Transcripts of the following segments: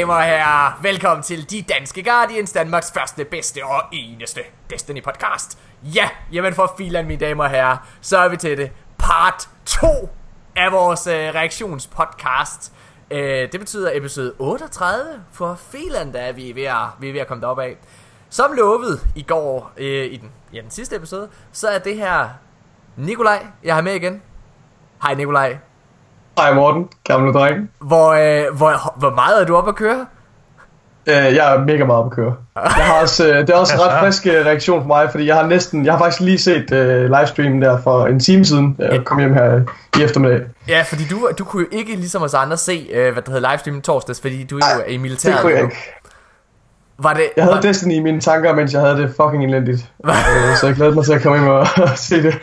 Mine damer og herrer, velkommen til De Danske Guardians, Danmarks første, bedste og eneste Destiny podcast. Ja, jamen for filan, mine damer og herrer, så er vi til det. Part 2 af vores øh, reaktionspodcast. Øh, det betyder episode 38 for filan, der er vi ved at, vi er ved at komme derop af. Som lovet i går, øh, i den, ja, den sidste episode, så er det her Nikolaj, jeg har med igen. Hej Nikolaj. Hej Morten, gamle dreng. Hvor, øh, hvor, hvor meget er du oppe at køre? Øh, jeg er mega meget på køre. Jeg har også, øh, det er også en ret frisk øh, reaktion for mig, fordi jeg har næsten, jeg har faktisk lige set øh, livestreamen der for en time siden, jeg kom hjem her i eftermiddag. Ja, fordi du, du kunne jo ikke ligesom os andre se, øh, hvad der hedder livestreamen torsdags, fordi du er jo i militæret. Det kunne jeg nu. ikke. Var det, Jeg havde var, Destiny i mine tanker, mens jeg havde det fucking elendigt. øh, så jeg glæder mig til at komme hjem og se det.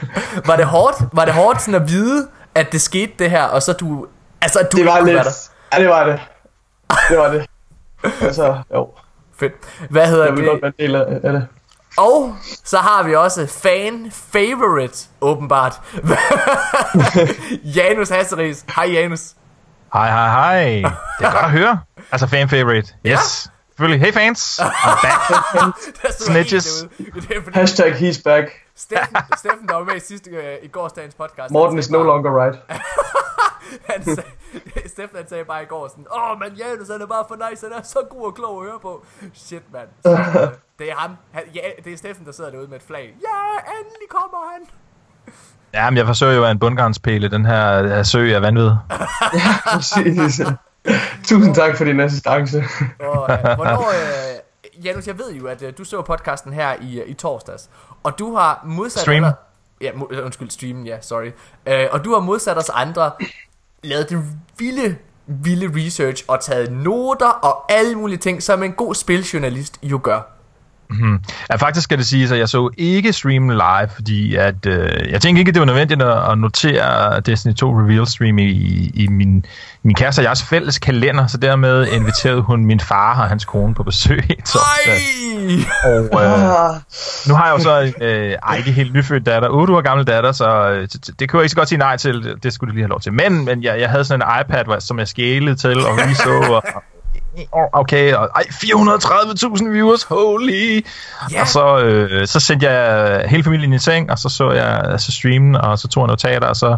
var det hårdt, var det hårdt sådan at vide, at det skete det her, og så du, altså at du Det var lidt... Ja, det var det. Det var det. Altså, jo. Fedt. Hvad hedder Jeg vil godt det? være en del af af det. Og så har vi også fan favorite, åbenbart. Janus Hasseris. Hej Janus. Hej, hej, hej. Det er godt at høre. Altså fan favorite. Yes. Selvfølgelig. Hey fans. I'm back. Snitches. Det Hashtag he's back. Steffen, Steffen, der var med i sidste, øh, i gårsdagens podcast. Morten is no bare- longer right. Han sagde, Steffen han sagde bare i går sådan, åh, oh, men Janus han er bare for nice, han er så god og klog at høre på. Shit, mand. Øh, det er ham. Han, ja, det er Steffen, der sidder derude med et flag. Ja, endelig kommer han. Ja, men jeg forsøger jo at være en bundgarnspæle. Den her, her sø er vanvid. Præcis. Tusind tak for din assistance. Og, øh, hvornår, øh, Janus, jeg ved jo, at øh, du så podcasten her i, øh, i torsdags, og du har modsat... Stream. Andre, ja, øh, undskyld, streamen, ja, sorry. Øh, og du har modsat os andre lavet det vilde, vilde research og taget noter og alle mulige ting, som en god spiljournalist jo gør. Ja, faktisk skal det sige, at jeg så ikke streamen live, fordi at, øh, jeg tænkte ikke, at det var nødvendigt at, at notere Destiny 2 Reveal Stream i, i min, min kæreste og jeres fælles kalender, så dermed inviterede hun min far og hans kone på besøg torsdag. Ej! Og øh, nu har jeg jo så øh, ej, ikke helt nyfødt datter, 8 år gammel datter, så øh, det, kunne jeg ikke så godt sige nej til, det, skulle de lige have lov til. Men, men jeg, jeg havde sådan en iPad, som jeg skælede til og så, og, og okay, og ej, 430.000 viewers, holy! Ja. Og så, øh, så sendte jeg hele familien i seng, og så så jeg altså streamen, og så tog jeg notater, og så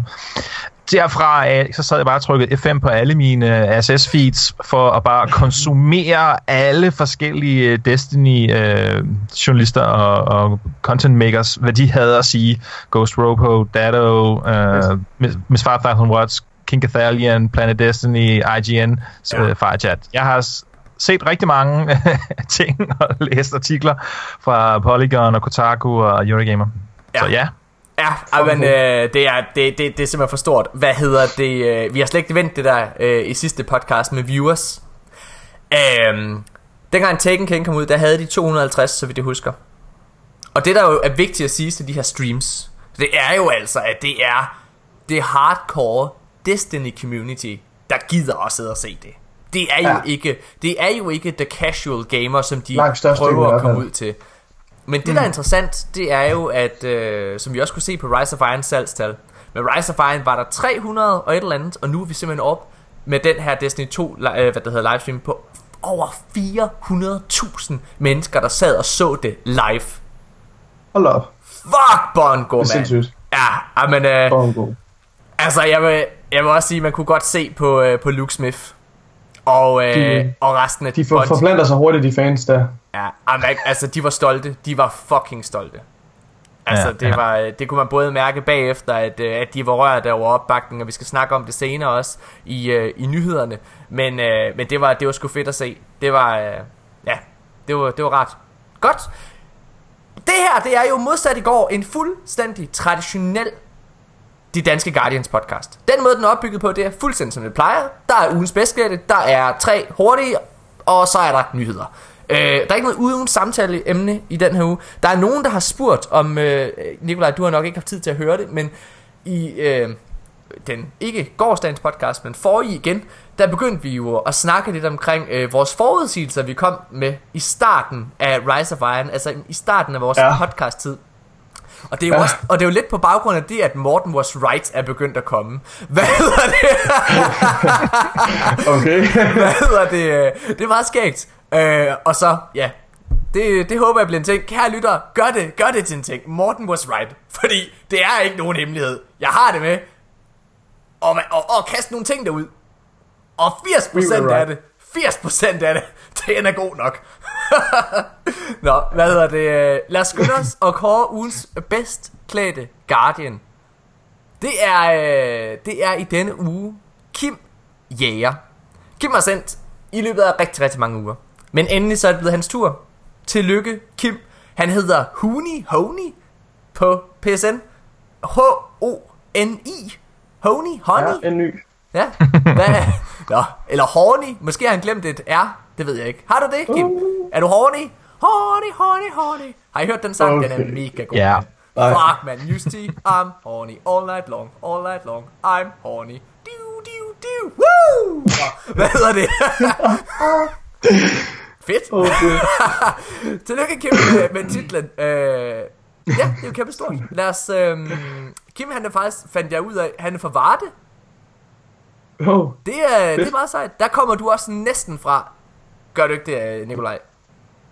derfra af, så sad jeg bare og trykkede F5 på alle mine RSS-feeds for at bare konsumere alle forskellige Destiny-journalister og, og content makers, hvad de havde at sige. Ghost Robo, Dado, uh, Miss 5000 Watts, King Cathalion, Planet Destiny, IGN, Ja. ja. Firechat. Jeg har set rigtig mange ting og læst artikler fra Polygon og Kotaku og Eurogamer. Ja. Så ja, Ja, men øh, det, er, det, det, det er simpelthen for stort. Hvad hedder det? Øh, vi har slet ikke vendt det der øh, i sidste podcast med viewers. Øhm, dengang Taken King kom ud, der havde de 250, så vidt jeg husker. Og det der jo er vigtigt at sige til de her streams, det er jo altså, at det er det hardcore Destiny community, der gider at sidde og se det. Det er jo Ja. ikke, det er jo ikke the casual gamer, som de prøver at komme ud til. Men det, der er interessant, det er jo, at øh, som vi også kunne se på Rise of Iron salgstal, med Rise of Iron var der 300 og et eller andet, og nu er vi simpelthen op med den her Destiny 2, li- øh, hvad det hedder, livestream på over 400.000 mennesker, der sad og så det live. Hold op. Fuck, Bongo, Det er mand. sindssygt. Ja, men øh, Bongo. altså, jeg vil, jeg vil også sige, man kunne godt se på, øh, på Luke Smith og, øh, De- og resten af De for, forplanter sig hurtigt, de fans der. Ja, jamen, altså de var stolte. De var fucking stolte. Altså, Ja, det, ja. var, det kunne man både mærke bagefter, at, øh, at de var rørt over opbakningen, og vi skal snakke om det senere også i, øh, i nyhederne. Men, øh, men det, var, det var sgu fedt at se. Det var, øh, ja, det var, det var ret. Godt. Det her, det er jo modsat i går en fuldstændig traditionel de danske Guardians podcast. Den måde, den er opbygget på, det er fuldstændig som det plejer. Der er ugens bedstgætte, der er tre hurtige, og så er der nyheder. Øh, der er ikke noget uden samtale emne i den her uge. Der er nogen, der har spurgt om, øh, Nikolaj, du har nok ikke haft tid til at høre det, men i øh, den, ikke gårdsdagens podcast, men forrige igen, der begyndte vi jo at snakke lidt omkring øh, vores forudsigelser, vi kom med i starten af Rise of Iron, altså i starten af vores Ja. podcast-tid. Og det, er jo også, og det er jo lidt på baggrund af det, at Morten Was Right er begyndt at komme. Hvad hedder det? Okay. Hvad hedder det? Det er meget skægt. Øh, og så, ja, det, det håber jeg bliver en ting. Kære lytter, gør det, gør det til en ting. Morten was right. Fordi det er ikke nogen hemmelighed. Jeg har det med. Og, og, og kaste nogle ting derud. Og 80% We were af right. det, 80% af det, den er god nok. Nå, hvad hedder det? Lad os skynde os og kåre ugens bedst klædte Guardian. Det er, øh, det er i denne uge Kim Jæger. Kim har sendt i løbet af rigtig, rigtig mange uger. Men endelig så er det blevet hans tur. Tillykke, Kim. Han hedder Huni Honey på PSN. H-O-N-I. Honey, honey. Ja, en ny. Ja. Hvad? Nå, eller horny. Måske har han glemt et R. Det ved jeg ikke. Har du det, Kim? Er du horny? Horny, horny, horny. Har I hørt den sang? Den er Okay. mega god. Ja. Nej. Fuck, man. You see, I'm horny all night long, all night long. I'm horny. Du, du, du. Woo! Hvad hedder det? Fedt. Okay. Tillykke, Kim, med, med titlen. Øh, ja, det er jo kæmpe stort. Lad os... Øh, Kim, han er faktisk, fandt jeg ud af, han er fra Varde. Oh, Det er, det er meget sejt. Der kommer du også næsten fra. Gør du ikke det, Nikolaj?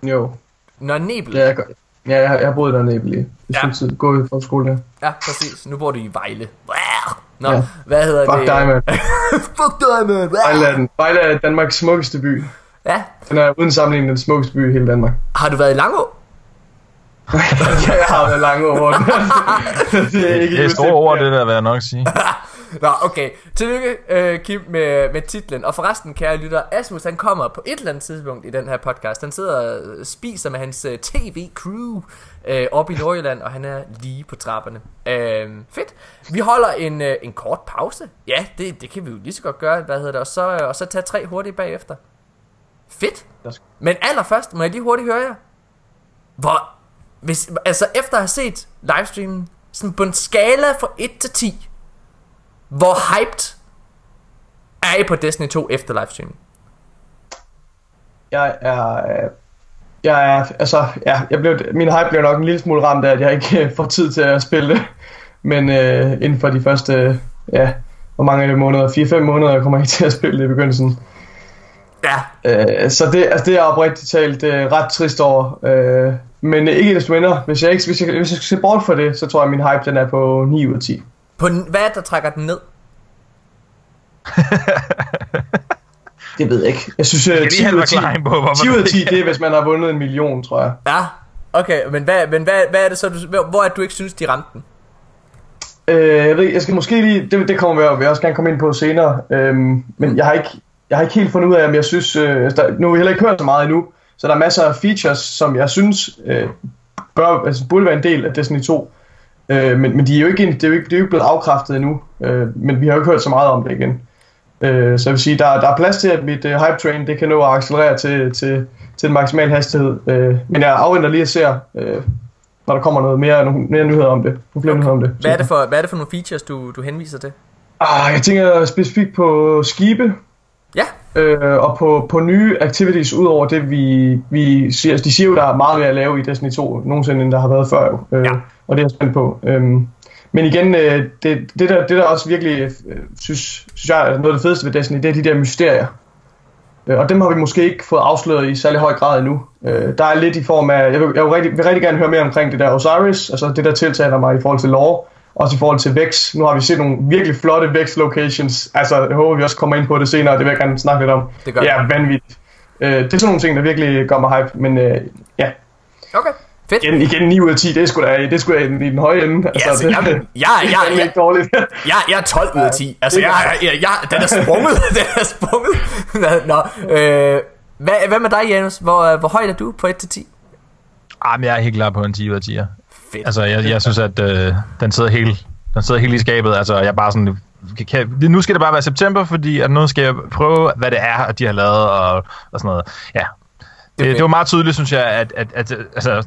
jo. Når Nebel. Ja, jeg, gør. ja, jeg, har- jeg har boet der nede i. Ja. Jeg synes, at gå i skole der. Ja, præcis. Nu bor du i Vejle. Nå, Ja. hvad hedder Fuck det? dig, mand. Fuck dig, man. Vejle er, den, Vejle er Danmarks smukkeste by. Ja. Den er uden sammenligning den smukkeste by i hele Danmark. Har du været i Langå? ja, jeg har været den. det er ikke Det er store ord, det der, vil jeg nok sige. Nå, okay. Tillykke, øh, Kim, med, med titlen. Og forresten, kære lytter, Asmus, han kommer på et eller andet tidspunkt i den her podcast. Han sidder og spiser med hans øh, tv-crew øh, oppe i Nordjylland, og han er lige på trapperne. Øh, fedt. Vi holder en, øh, en kort pause. Ja, det, det kan vi jo lige så godt gøre. Hvad hedder det? Og så, øh, og så tage tre hurtigt bagefter. Fedt. Men allerførst må jeg lige hurtigt høre jer. Hvor, hvis, altså efter at have set livestreamen, sådan på en skala fra 1 til 10, hvor hyped er I på Destiny 2 efter livestreamen? Jeg er... øh, Jeg er, altså, ja, jeg blev, min hype blev nok en lille smule ramt af, at jeg ikke øh, får tid til at spille det. Men øh, inden for de første, øh, ja, hvor mange er måneder? 4-5 måneder kommer jeg ikke til at spille det i begyndelsen. Ja, Øh, så det, altså, det er jeg oprigtigt talt øh, ret trist over. Øh, men ikke desto mindre, hvis jeg, ikke, hvis, jeg, hvis jeg skal se bort for det, så tror jeg, at min hype den er på 9 ud af 10. på hvad er det, der trækker den ned? Det ved jeg ikke. Jeg synes, Jeg øh, kan 10 lige have ud af 10, forklaring på, hvorfor 10 ud af det 10, det er, hvis man har vundet en million, tror jeg. Ja, okay, men hvad, men hvad, hvad er det så, du, hvor- er det, du ikke synes, de ramte den? Øh, jeg ved, ikke, jeg skal måske lige, det, det kommer vi, vil jeg også gerne komme ind på senere, øhm, men jeg har ikke, jeg har ikke helt fundet ud af, om jeg synes, øh, der, nu har vi heller ikke hørt så meget endnu, så der er masser af features, som jeg synes øh, bør, altså, burde være en del af Destiny 2, øh, men, men de er jo ikke, det er jo ikke, det er jo ikke blevet afkræftet endnu, øh, men vi har jo ikke hørt så meget om det igen. Øh, så jeg vil sige, der, der er plads til, at mit øh, hype train, det kan nå at accelerere til, til, til den maksimale hastighed, øh, men jeg afventer lige at se, øh, når der kommer noget mere, nogle, mere nyheder om det, nogle flere nyheder om det. Hvad er det for, hvad er det for nogle features, du, du henviser til? Ah, jeg tænker specifikt på skibe Ja, øh, og på, på nye activities, udover det vi, vi siger. De siger jo, der er meget mere at lave i Destiny 2 nogensinde, end der har været før. Jo. Øh, Ja. Og det er jeg spændt på. Øhm, men igen, øh, det, det, der, det der også virkelig øh, synes, synes jeg er noget af det fedeste ved Destiny, det er de der mysterier. Øh, og dem har vi måske ikke fået afsløret i særlig høj grad endnu. Øh, der er lidt i form af, jeg vil, jeg vil, rigtig, vil rigtig gerne høre mere omkring det der Osiris, altså det der tiltaler mig i forhold til lore, også i forhold til Vex. Nu har vi set nogle virkelig flotte Vex locations, altså jeg håber vi også kommer ind på det senere, det vil jeg gerne snakke lidt om. Det gør ja, vanvittigt. Øh, det er sådan nogle ting, der virkelig gør mig hype, men øh, ja, okay. Fedt. igen, igen 9 ud af 10, det er sgu da, det er sgu da i den, i den høje ende. Ja, altså, det, jeg, jeg, jeg, er jeg, ikke dårligt. jeg, jeg er 12 ud af 10. Altså, jeg, jeg, jeg, jeg den er sprunget. den er sprunget. Nå, øh, hvad, hvad med dig, Janus? Hvor, øh, hvor højt er du på 1 til 10? Ah, men jeg er helt klar på en 10 ud af 10'er. Fedt. Altså, jeg, jeg synes, at øh, den sidder helt den sidder helt i skabet. Altså, jeg er bare sådan... Kan, kan, nu skal det bare være september, fordi at nu skal jeg prøve, hvad det er, at de har lavet, og, og sådan noget. Ja. Det, det, det var meget tydeligt, synes jeg, at, at, at altså,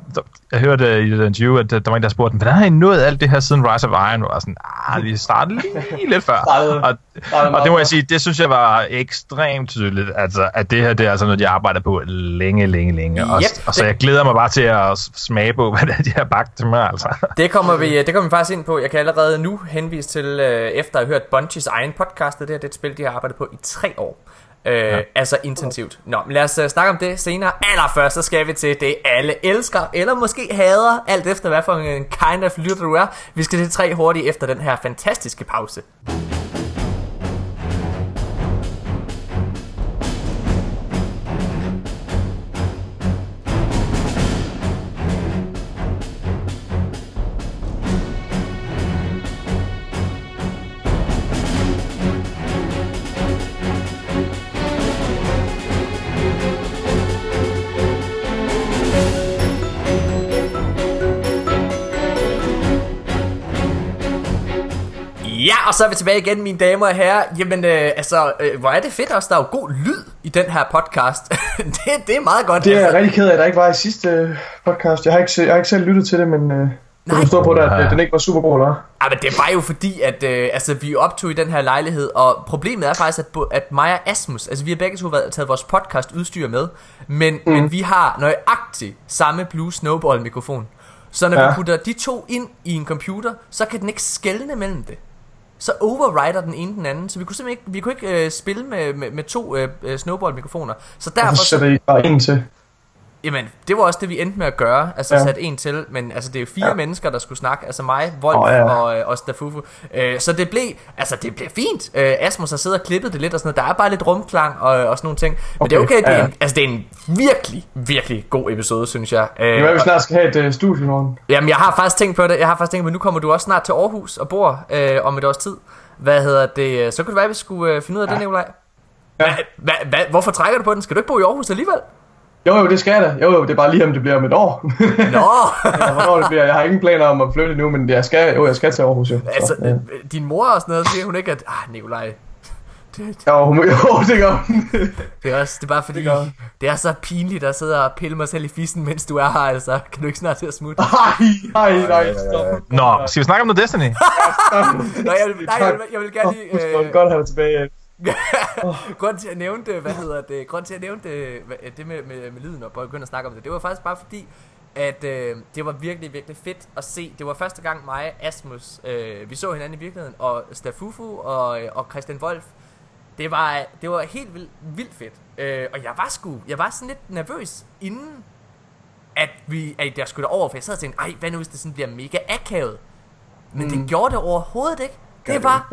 jeg hørte i et interview, at der var en, der spurgte, hvordan har I nået alt det her siden Rise of Iron? Og sådan, ah, vi startede lige lidt før. og, og det må jeg sige, det synes jeg var ekstremt tydeligt, altså, at det her, det er altså noget, de arbejder på længe, længe, længe. Yep, og, og, så jeg glæder mig bare til at smage på, hvad det er, de har bagt til mig, altså. Det kommer vi, det kommer vi faktisk ind på. Jeg kan allerede nu henvise til, øh, efter at have hørt Bungies egen podcast, det her det er et spil, de har arbejdet på i tre år. Øh, ja. Altså intensivt. Nå, men lad os uh, snakke om det senere. Allerførst så skal vi til det, alle elsker, eller måske hader, alt efter hvad for en kind of lytter du er. Vi skal til tre hurtigt efter den her fantastiske pause. Og så er vi tilbage igen, mine damer og herrer. Jamen, øh, altså, øh, hvor er det fedt også, der er jo god lyd i den her podcast. det, det er meget godt. Det er altså. rigtig ked af, at der ikke var i sidste øh, podcast. Jeg har ikke, jeg har ikke selv lyttet til det, men... Øh Nej. Du forstår på det, at den ikke var super god, eller Ja, men det var jo fordi, at øh, altså, vi optog i den her lejlighed, og problemet er faktisk, at, at mig og Asmus, altså vi har begge to været, taget vores podcast udstyr med, men, mm. men vi har nøjagtigt samme Blue Snowball mikrofon. Så når ja. vi putter de to ind i en computer, så kan den ikke skelne mellem det så overrider den ene den anden. Så vi kunne simpelthen ikke, vi kunne ikke øh, spille med, med, med to øh, øh snowball-mikrofoner. Så derfor... så sætter I bare en til? Jamen, det var også det, vi endte med at gøre. Altså ja. sætte en til. Men altså, det er jo fire ja. mennesker, der skulle snakke. Altså mig, Wolf oh, ja. og, øh, og Stafufu. Øh, så det blev, altså det blev fint. Øh, Asmus har siddet og klippet det lidt og sådan noget. Der er bare lidt rumklang og, og sådan nogle ting. Men okay. det er okay. Det er, ja. en, altså, det er en virkelig, virkelig god episode, synes jeg. Øh, det er, vi snart skal have et uh, studie morgen. Jamen, jeg har faktisk tænkt på det. Jeg har faktisk tænkt på, at nu kommer du også snart til Aarhus og bor øh, om et års tid. Hvad hedder det? Så kunne det være, at vi skulle øh, finde ud af ja. det, Nikolaj. Ja. Hva, hva, hva, hvorfor trækker du på den? Skal du ikke bo i Aarhus alligevel? Jo, jo, det skal jeg da. Jo, jo, det er bare lige om det bliver om et år. Nå! ja, hvornår det bliver. Jeg har ingen planer om at flytte nu, men jeg skal, jo, jeg skal til Aarhus jo. Altså, så, ja. din mor og sådan noget, siger hun ikke, at, ah, Nikolaj, det, jo, hun, jo, det gør det er også, det er bare fordi, det, det er så pinligt at sidde og pille mig selv i fissen, mens du er her, altså. Kan du ikke snart til at smutte? Nej, nej, nej, stop. Nå, skal vi snakke om noget Destiny? Nå, jeg vil, nej, jeg vil, jeg vil gerne lige... Øh, godt have dig tilbage, grund til at nævne det, hvad hedder det, grund til at nævne det, det med, med, med lyden og begynde at snakke om det, det var faktisk bare fordi, at øh, det var virkelig, virkelig fedt at se. Det var første gang mig Asmus, øh, vi så hinanden i virkeligheden, og Stafufu og, og Christian Wolf. Det var, det var helt vildt, vildt fedt. Øh, og jeg var sgu, jeg var sådan lidt nervøs inden, at, vi, at jeg skulle over, for jeg sad og tænkte, ej, hvad nu hvis det sådan bliver mega akavet? Men mm. det gjorde det overhovedet ikke. Det var,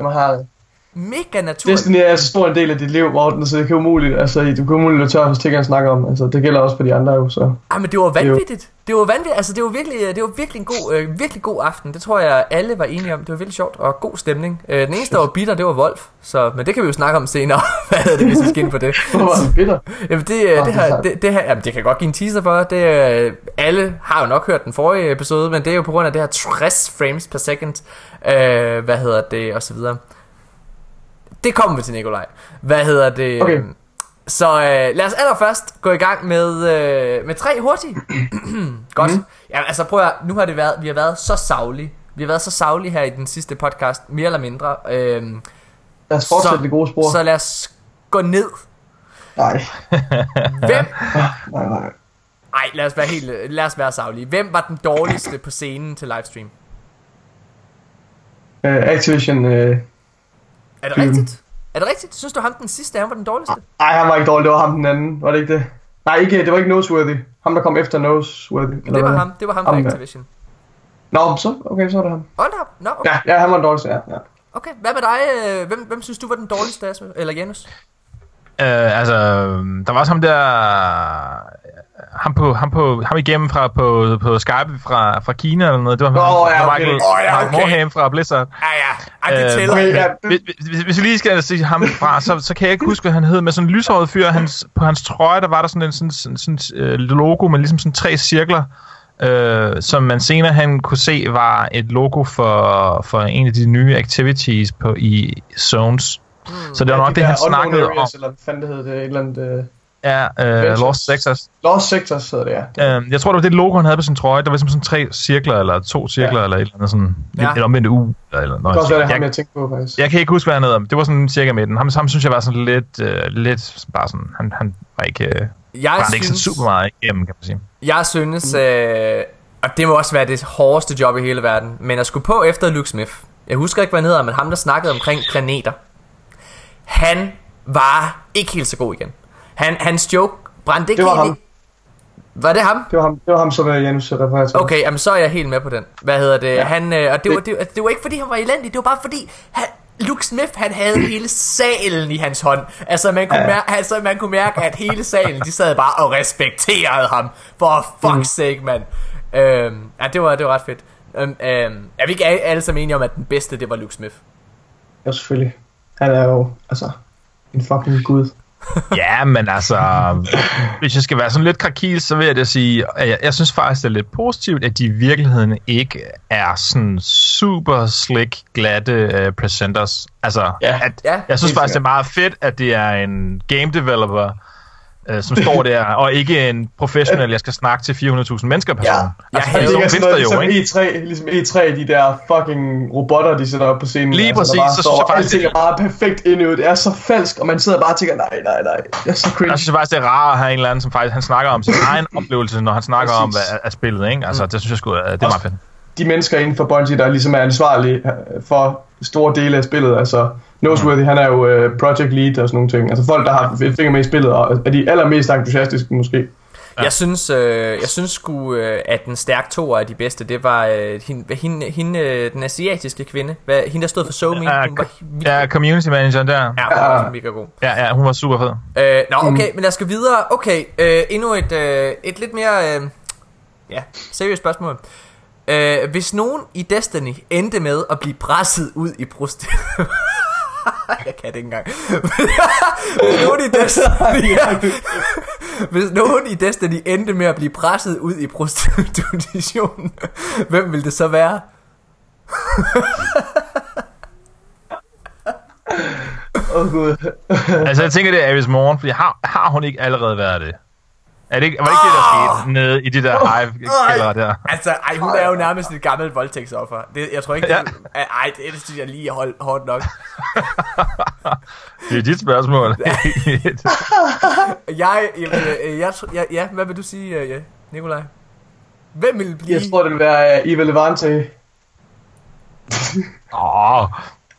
mega naturligt. Destiny er så stor en del af dit liv, Morten, så det kan umuligt, altså, du kan umuligt at tørre, hvis ting, snakke om. Altså, det gælder også for de andre jo, så. Ah, men det var vanvittigt. Det var vanvittigt, altså det var virkelig, det var virkelig en god, øh, virkelig god aften. Det tror jeg alle var enige om. Det var virkelig sjovt og god stemning. Øh, den eneste, der var bitter, det var Wolf. Så, men det kan vi jo snakke om senere. Hvad er det, hvis vi skal ind på det? Hvor var bitter? Jamen det, øh, det, her, det, det her, jamen det kan godt give en teaser for. Det, øh, alle har jo nok hørt den forrige episode, men det er jo på grund af det her 60 frames per second. Øh, hvad hedder det, og så videre. Det kommer vi til, Nikolaj. Hvad hedder det? Okay. Så øh, lad os allerførst gå i gang med, øh, med tre hurtige. Godt. Mm. Ja, altså prøv at, nu har det været, vi har været så savlige. Vi har været så savlige her i den sidste podcast, mere eller mindre. Øh, lad os fortsætte så, det gode spor. Så lad os gå ned. Nej. Hvem? nej, nej. Nej, lad os være helt, lad os være savlige. Hvem var den dårligste på scenen til livestream? Uh, Activision uh, er det rigtigt? Er det rigtigt? Synes du, ham den sidste, han var den dårligste? Nej, han var ikke dårlig. Det var ham den anden. Var det ikke det? Nej, ikke, det var ikke Noseworthy. Ham, der kom efter Noseworthy. Eller det var hvad? ham. Det var ham, ham Activision. Nå, så, okay, så er det ham. Hold up. Nå, okay. Ja, ja, han var den dårligste, ja. ja. Okay, hvad med dig? Øh, hvem, hvem synes du var den dårligste, eller Janus? Uh, altså, der var også ham der ham på ham på ham igennem fra på på Skype fra fra Kina eller noget. Det var oh, ja, okay. Michael, oh, ja, okay. Morham fra Blizzard. Ja ja. Ej, det tæller. Uh, okay, ja. hvis, hvis, hvis, vi lige skal se ham fra, så, så kan jeg ikke huske hvad han hed, men sådan en lyshåret fyr, hans på hans trøje der var der sådan en sådan, sådan, sådan uh, logo med ligesom sådan tre cirkler. Uh, som man senere han kunne se var et logo for, for en af de nye activities på i Zones. Mm. Så det var ja, nok de det, han snakkede om. Eller hvad fanden det hed, det et eller andet... Uh Ja, øh. Lost Sectors. Lost Sectors hedder det, ja. Øh, jeg tror, det var det logo, han havde på sin trøje. Der var ligesom sådan tre cirkler, eller to cirkler, ja. eller et eller andet sådan. Ja. Eller omvendt U. Eller, eller Det noget. kan også være, det ham, jeg, jeg tænkte på, faktisk. jeg kan ikke huske, hvad han hedder. men Det var sådan cirka midten. Ham, ham synes jeg var sådan lidt, øh, lidt bare sådan, han, han var ikke, øh, Jeg han ikke sådan synes, super meget igennem, kan man sige. jeg synes øh, og det må også være det hårdeste job i hele verden, men at skulle på efter Luke Smith. Jeg husker ikke, hvad han hedder, men ham, der snakkede omkring planeter. Han var ikke helt så god igen. Han, hans joke brændte ikke Det var helt ham. Var det ham? Det var ham, det var ham som øh, Janus refererer til. Okay, jamen så er jeg helt med på den. Hvad hedder det? Ja. Han, øh, og det var, Det- det, det var ikke fordi han var elendig, det var bare fordi han, Luke Smith, han havde hele salen i hans hånd. Altså man kunne, Ja. mærke, altså, man kunne mærke, at hele salen, de sad bare og respekterede ham. For fuck's Mm. sake, mand. Øhm, ja, det var, det var ret fedt. Øhm, øhm, er vi ikke alle, alle sammen enige om, at den bedste, det var Luke Smith? Ja, selvfølgelig. Han er jo, altså, en fucking gud. Ja, men altså, hvis jeg skal være sådan lidt krakil, så vil jeg da sige, at jeg, jeg synes faktisk, det er lidt positivt, at de i virkeligheden ikke er sådan super slick, glatte uh, presenters. Altså, Ja. at, Ja, jeg synes faktisk, det er meget fedt, at det er en game developer, uh, som står der, og ikke en professionel, jeg skal snakke til 400.000 mennesker person. Ja. Altså, Jeg for havde- sådan Det er sådan noget, jo, ligesom ikke? E3, ligesom E3, de der fucking robotter, de sætter op på scenen. Lige der præcis, bare så står, synes jeg faktisk, alting er bare perfekt indøvet. Det er så falsk, og man sidder bare og tænker, nej, nej, nej. Det er så cringe. Jeg synes faktisk, det er rart at have en eller anden, som faktisk han snakker om sin egen oplevelse, når han snakker om hvad, af spillet. Ikke? Altså, det synes jeg sgu, det er meget fedt. de mennesker inden for Bungie, der ligesom er ansvarlige øh, for store dele af spillet. Altså, Noseworthy, han er jo uh, project lead og sådan nogle ting. Altså folk, der har et finger med i spillet, og er de allermest entusiastiske måske. Ja. Jeg synes, øh, jeg synes sgu, øh, at den stærk to er de bedste. Det var øh, hende, hende, hende øh, den asiatiske kvinde. Hvad, hende, der stod for SoMe. Ja, hun var Ja, community manager der. Ja, hun var Ja. mega god. Ja, ja, hun var super fed. Øh, nå, okay, men lad os gå videre. Okay, øh, endnu et, øh, et lidt mere øh, ja, seriøst spørgsmål. Øh, hvis nogen i Destiny endte med at blive presset ud i prostitution... Jeg kan det ikke engang. hvis, nogen i Destiny, hvis nogen i Destiny endte med at blive presset ud i prostitution, hvem vil det så være? Åh oh, gud. Altså, jeg tænker, det er Aris Morgen, fordi har, har hun ikke allerede været det? Er det ikke, var det ikke det, der skete nede i de der hive-kældere der? Altså, ej, hun er jo nærmest et gammelt voldtægtsoffer. Det, jeg tror ikke, Ja. det, ej, det, det synes jeg lige er hold, hårdt nok. Det er dit spørgsmål. Jeg, jeg, jeg, jeg, jeg, ja, hvad vil du sige, øh, ja, Nikolaj? Hvem vil blive... Jeg tror, det vil være uh, Eva Levante. Åh,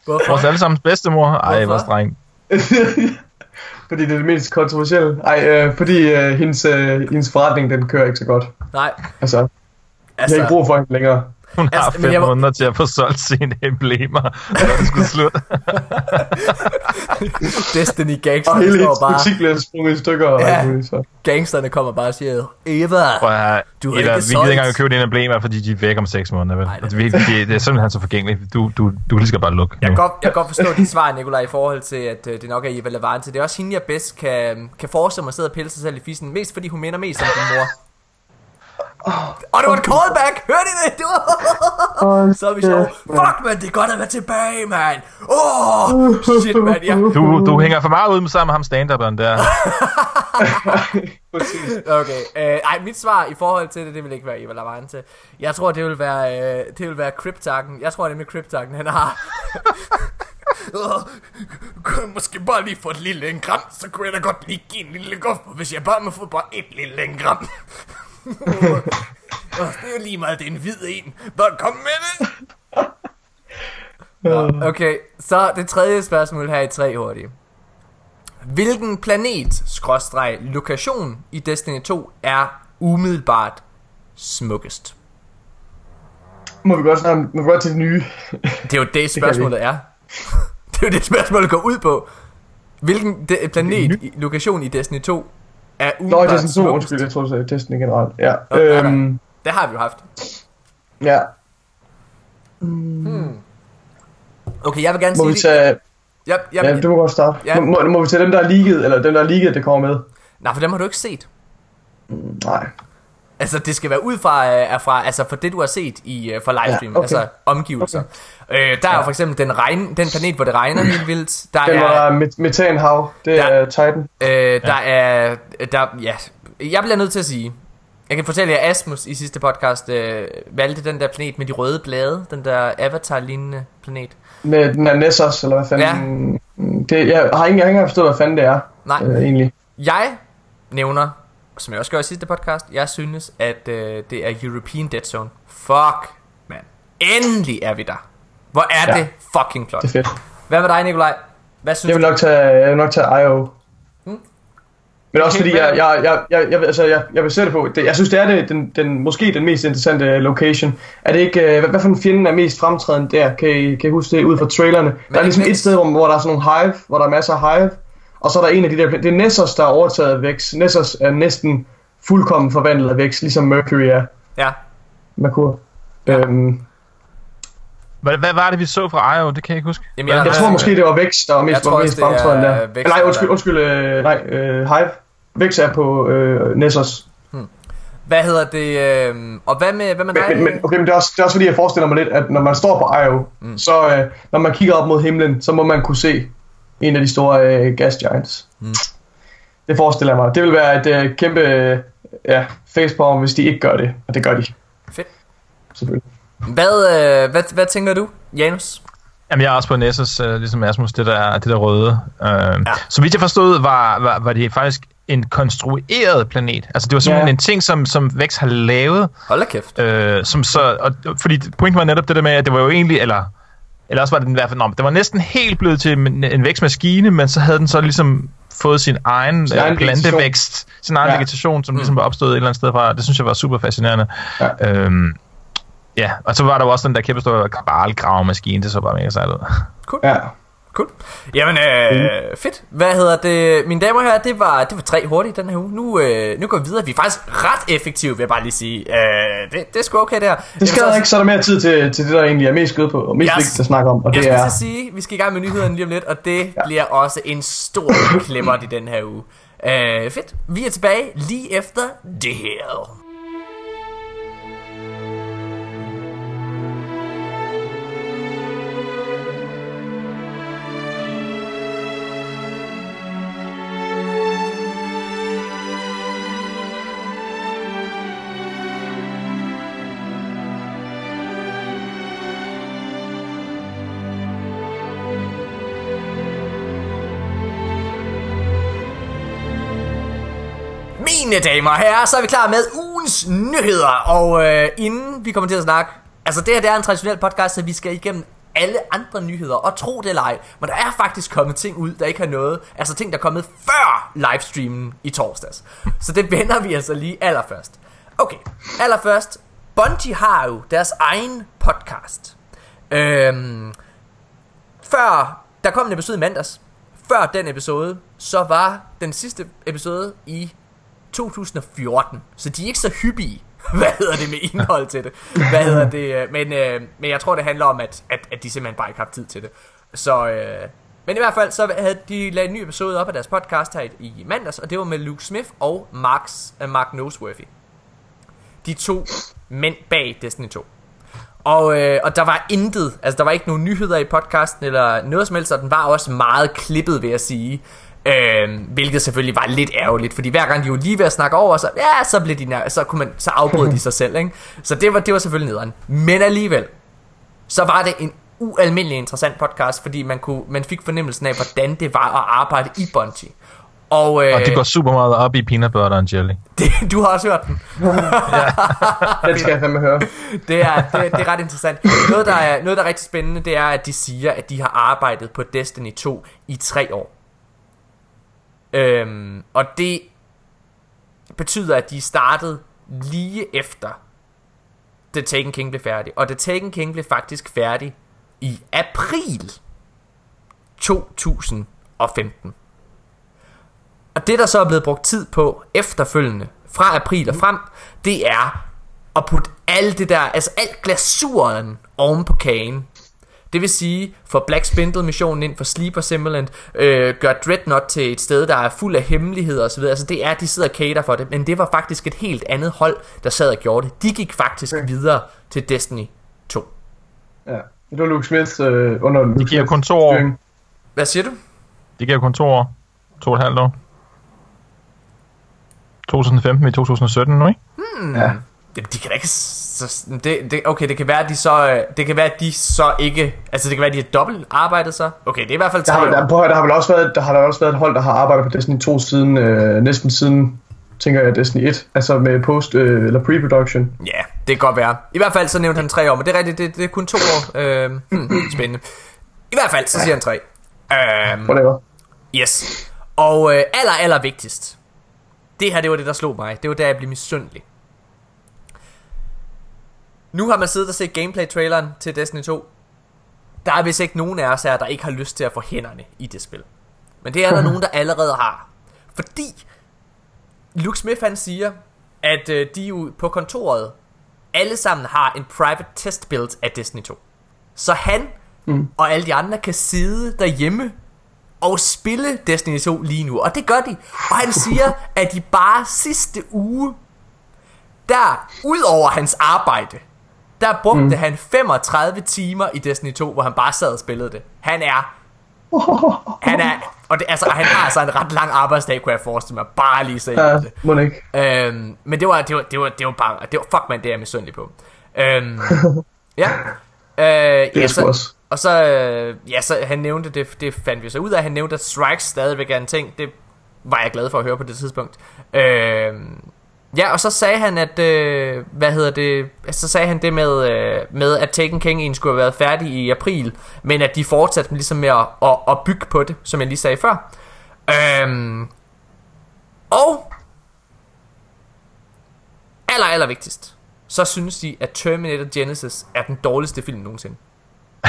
Hvorfor? vores allesammens bedstemor. Ej, hvor Hvorfor? fordi det er det mest kontroversielle. Ej, øh, fordi øh, hendes, øh, hendes forretning, den kører ikke så godt. Nej, Altså, jeg har altså... ikke brug for hende længere. Hun har Altså, men fem jeg må- måneder til at få solgt sine emblemer, når det skulle slutte. Destiny Og gangsterne hele hendes bare... butik bliver sprunget i stykker. Og Ja. så. Gangsterne kommer bare og siger, Eva, Prøv at Du har Eva, ikke vi gider ikke engang købe dine emblemer, fordi de er væk om 6 måneder. Vel? Nej, det- altså, vi, det, det, er simpelthen så forgængeligt. Du, du, du kan lige godt bare lukke jeg kan, godt, jeg kan godt forstå dit svar, Nikolaj, i forhold til, at øh, det nok er Eva Levante. Det er også hende, jeg bedst kan, kan forestille mig at sidde og pille sig selv i fissen. Mest fordi hun minder mest om din mor. Og det var et callback! Hørte I det? Det var... Så er vi sjov. Fuck, man, det er godt at være tilbage, man. Åh, oh, shit, man. Ja. Du, du hænger for meget ud med sammen med ham stand der. Præcis. Okay, øh, ej, mit svar i forhold til det, det vil ikke være Eva Lavante. Jeg tror, det vil være, øh, det vil være Cryptarken. Jeg tror nemlig, Cryptarken, han har... Åh, kunne måske bare lige få et lille engram, så kunne jeg da godt lige give en lille guf, hvis jeg bare må få bare et lille engram. Åh, det er jo lige meget, det er en hvid en. Bare kom med det. Nå, okay, så det tredje spørgsmål her i tre hurtigt. Hvilken planet, skråstreg, lokation i Destiny 2 er umiddelbart smukkest? Må vi godt snakke må vi godt til det nye. Det er jo det, spørgsmålet er. Det er jo det, spørgsmålet går ud på. Hvilken de- planet, i- lokation i Destiny 2 er Nå, det er sådan to, smukkest? undskyld, jeg tror, du sagde Destiny generelt. Ja. Nå. Øhm, Det har vi jo haft. ja. Okay, jeg vil gerne Må sige... vi tage... Yep, yep, Ja, du må godt starte. Ja. Må, må, må vi tage dem, der er leaget, eller dem, der er leaget, det kommer med? Nej, for dem har du ikke set. Nej. Altså, det skal være ud fra, uh, fra, altså, fra det, du har set i, uh, fra livestream, ja, okay. altså omgivelser. Okay. Uh, der er jo for eksempel den, regn, den planet, hvor det regner helt vildt. Der Den, der er, er met- metanhav, det Ja. er Titan. uh, der er, der, ja, jeg bliver nødt til at sige, jeg kan fortælle jer, at Asmus i sidste podcast øh, valgte den der planet med de røde blade, den der Avatar-lignende planet. Med den er Nessos, eller hvad fanden. Det, jeg har ikke, jeg har ikke engang forstået, hvad fanden det er, Nej. øh, egentlig. Jeg nævner, som jeg også gør i sidste podcast, jeg synes, at øh, det er European Dead Zone. Fuck, man. Endelig er vi der. Hvor er Ja. det fucking flot. Det er fedt. Hvad med dig, Nikolaj? Hvad synes Jeg vil nok tage, jeg vil nok tage IO. Hmm. Men også fordi, jeg, jeg, jeg, jeg, jeg, altså, jeg, jeg vil sætte på, det, jeg synes, det er det, den, den, måske den mest interessante location. Er det ikke, øh, hvad, hvad for en fjende er mest fremtrædende der? Kan I, kan I huske det ud fra trailerne? der er ligesom Vex- et sted, hvor, hvor der er sådan nogle hive, hvor der er masser af hive. Og så er der en af de der, det er Nessos, der er overtaget af Vex. Nessos er næsten fuldkommen forvandlet af Vex, ligesom Mercury er. Ja. Merkur. Ja. Ja. Øhm, Hvad, hvad var det, vi så fra IO? Det kan jeg ikke huske. Jamen, jeg tror måske, det var Vex, der var Jeg mest, var mest det fremtrædende der. Vex, nej, undskyld, undskyld, øh, nej, øh, Hive. Vex er på øh, Nessos. Hvad hedder det? Øh, og hvad med, hvad med Men, dig? men, men, okay, men det, er også, det er også fordi, jeg forestiller mig lidt, at når man står på IO, mm. så øh, når man kigger op mod himlen, så må man kunne se en af de store øh, gas giants. Mm. Det forestiller jeg mig. Det vil være et øh, kæmpe øh, ja, facepalm, hvis de ikke gør det. Og det gør de, Fedt. selvfølgelig. Hvad, øh, hvad, hvad tænker du, Janus? Jamen, jeg er også på Nessus, øh, ligesom Asmus, det der, det der røde. Øh, Ja. Så vidt jeg forstod, var, var, var det faktisk en konstrueret planet. Altså, det var simpelthen ja. en ting, som, som Vex har lavet. Hold da kæft. Øh, som så, og, fordi pointen var netop det der med, at det var jo egentlig, eller, eller også var det den i hvert fald, nå, det var næsten helt blevet til en, en vækstmaskine, men så havde den så ligesom fået sin egen, Sin øh, plantevækst, sin egen Ja. vegetation, som Mm. ligesom var opstået et eller andet sted fra. Det synes jeg var super fascinerende. Ja. Øhm, ja, og så var der jo også den der kæmpe store kabalgravemaskine, det så bare mega sejt ud. Ja. Cool. Jamen, øh, fedt. Hvad hedder det? Mine damer og herrer, det var, det var tre hurtigt den her uge. Nu, øh, nu går vi videre. Vi er faktisk ret effektive, vil jeg bare lige sige. Øh, det, det er sgu okay der. Det skal ikke, så er der mere tid til, til det, der egentlig er mest skød på, og mest Yes. vigtigt at snakke om, og Jeg det skal er... sige, vi skal i gang med nyhederne lige om lidt, og det ja. bliver også en stor klemmer i den her uge. Øh, fedt. Vi er tilbage lige efter det her. Mine damer og herrer, så er vi klar med ugens nyheder. Og øh, inden vi kommer til at snakke... Altså det her det er en traditionel podcast, så vi skal igennem alle andre nyheder. Og tro det eller ej, men der er faktisk kommet ting ud, der ikke har noget... Altså ting, der er kommet før livestreamen i torsdags. Så det vender vi altså lige allerførst. Okay, allerførst. Bungie har jo deres egen podcast. Øhm, før der kom en episode i mandags, før den episode, så var den sidste episode i 2014. Så de er ikke så hyppige. Hvad hedder det med indhold til det? Hvad hedder det? Øh, men, øh, men jeg tror, det handler om, at, at, at de simpelthen bare ikke har haft tid til det. Så, øh, men i hvert fald, så havde de lavet en ny episode op af deres podcast her i, i mandags, og det var med Luke Smith og Marks, uh, Mark Noseworthy. De to mænd bag Destiny 2. Og, øh, og der var intet, altså der var ikke nogen nyheder i podcasten eller noget som helst, og den var også meget klippet, vil jeg sige. Øh, hvilket selvfølgelig var lidt ærgerligt, fordi hver gang de var lige ved at snakke over, så, ja, så, blev de nær, så, kunne man, så afbrød de sig selv. Ikke? Så det var, det var selvfølgelig nederen. Men alligevel, så var det en ualmindelig interessant podcast, fordi man, kunne, man fik fornemmelsen af, hvordan det var at arbejde i Bungie. Og, øh, Og det går super meget op i peanut butter and jelly. det, du har også hørt den. Den skal jeg fandme høre. det, er, det, det er ret interessant. Noget der, er, noget, der er rigtig spændende, det er, at de siger, at de har arbejdet på Destiny 2 i tre år. Øhm, og det betyder, at de startede lige efter The Taken King blev færdig. Og The Taken King blev faktisk færdig i april 2015. Og det, der så er blevet brugt tid på efterfølgende, fra april og frem, det er at putte alt det der, altså alt glasuren oven på kagen. Det vil sige, for Black Spindle missionen ind for Sleeper Simulant, øh, gør Dreadnought til et sted, der er fuld af hemmeligheder osv. Altså det er, de sidder og cater for det, men det var faktisk et helt andet hold, der sad og gjorde det. De gik faktisk okay. videre til Destiny 2. Ja, det var Luke Smith øh, under Luke Det giver kun to år. Hvad siger du? Det giver kun to år. To og et halvt år. 2015 i 2017 nu, ikke? Ja. Det, de kan da ikke så, det, det, okay, det kan være at de så øh, det kan være at de så ikke altså det kan være at de har dobbelt arbejdet så. Okay, det er i hvert fald Der har, der, prøv, der har vel også været, der har der også været et hold, der har arbejdet på Destiny 2 siden, øh, næsten siden, tænker jeg, Destiny 1. Altså med post, øh, eller pre-production. Ja, det kan godt være. I hvert fald så nævnte han tre år, men det er rigtigt, det, det er kun to år. Øh, hmm, spændende. I hvert fald så siger han tre. Øh, Whatever. yes. Og øh, aller, aller vigtigst. Det her, det var det, der slog mig. Det var der, jeg blev misundelig. Nu har man siddet og set gameplay-traileren til Destiny 2. Der er vist ikke nogen af os her, der ikke har lyst til at få hænderne i det spil. Men det er der nogen, der allerede har. Fordi Luke Smith han siger, at øh, de jo på kontoret alle sammen har en private test build af Destiny 2. Så han mm. og alle de andre kan sidde derhjemme og spille Destiny 2 lige nu. Og det gør de. Og han siger, at de bare sidste uge, der ud over hans arbejde, der brugte mm. han 35 timer i Destiny 2, hvor han bare sad og spillede det. Han er han er, og det, altså, han har altså en ret lang arbejdsdag, kunne jeg forestille mig, bare lige så Ja, det. må ikke. Øhm, men det var, det var, det var, det var bare, det var, fuck man, det er jeg misundelig på. Øhm, ja. Øh, Det ja, er sgu så, også. og så, øh, ja, så han nævnte, det, det fandt vi så ud af, han nævnte, at strikes stadigvæk er en ting, det var jeg glad for at høre på det tidspunkt. Øh, ja, og så sagde han, at, øh, hvad hedder det, så sagde han det med, øh, med at Taken King egentlig skulle have været færdig i april, men at de fortsatte ligesom med at, at, at bygge på det, som jeg lige sagde før. Øh, og aller, aller vigtigst, så synes de, at Terminator Genesis er den dårligste film nogensinde.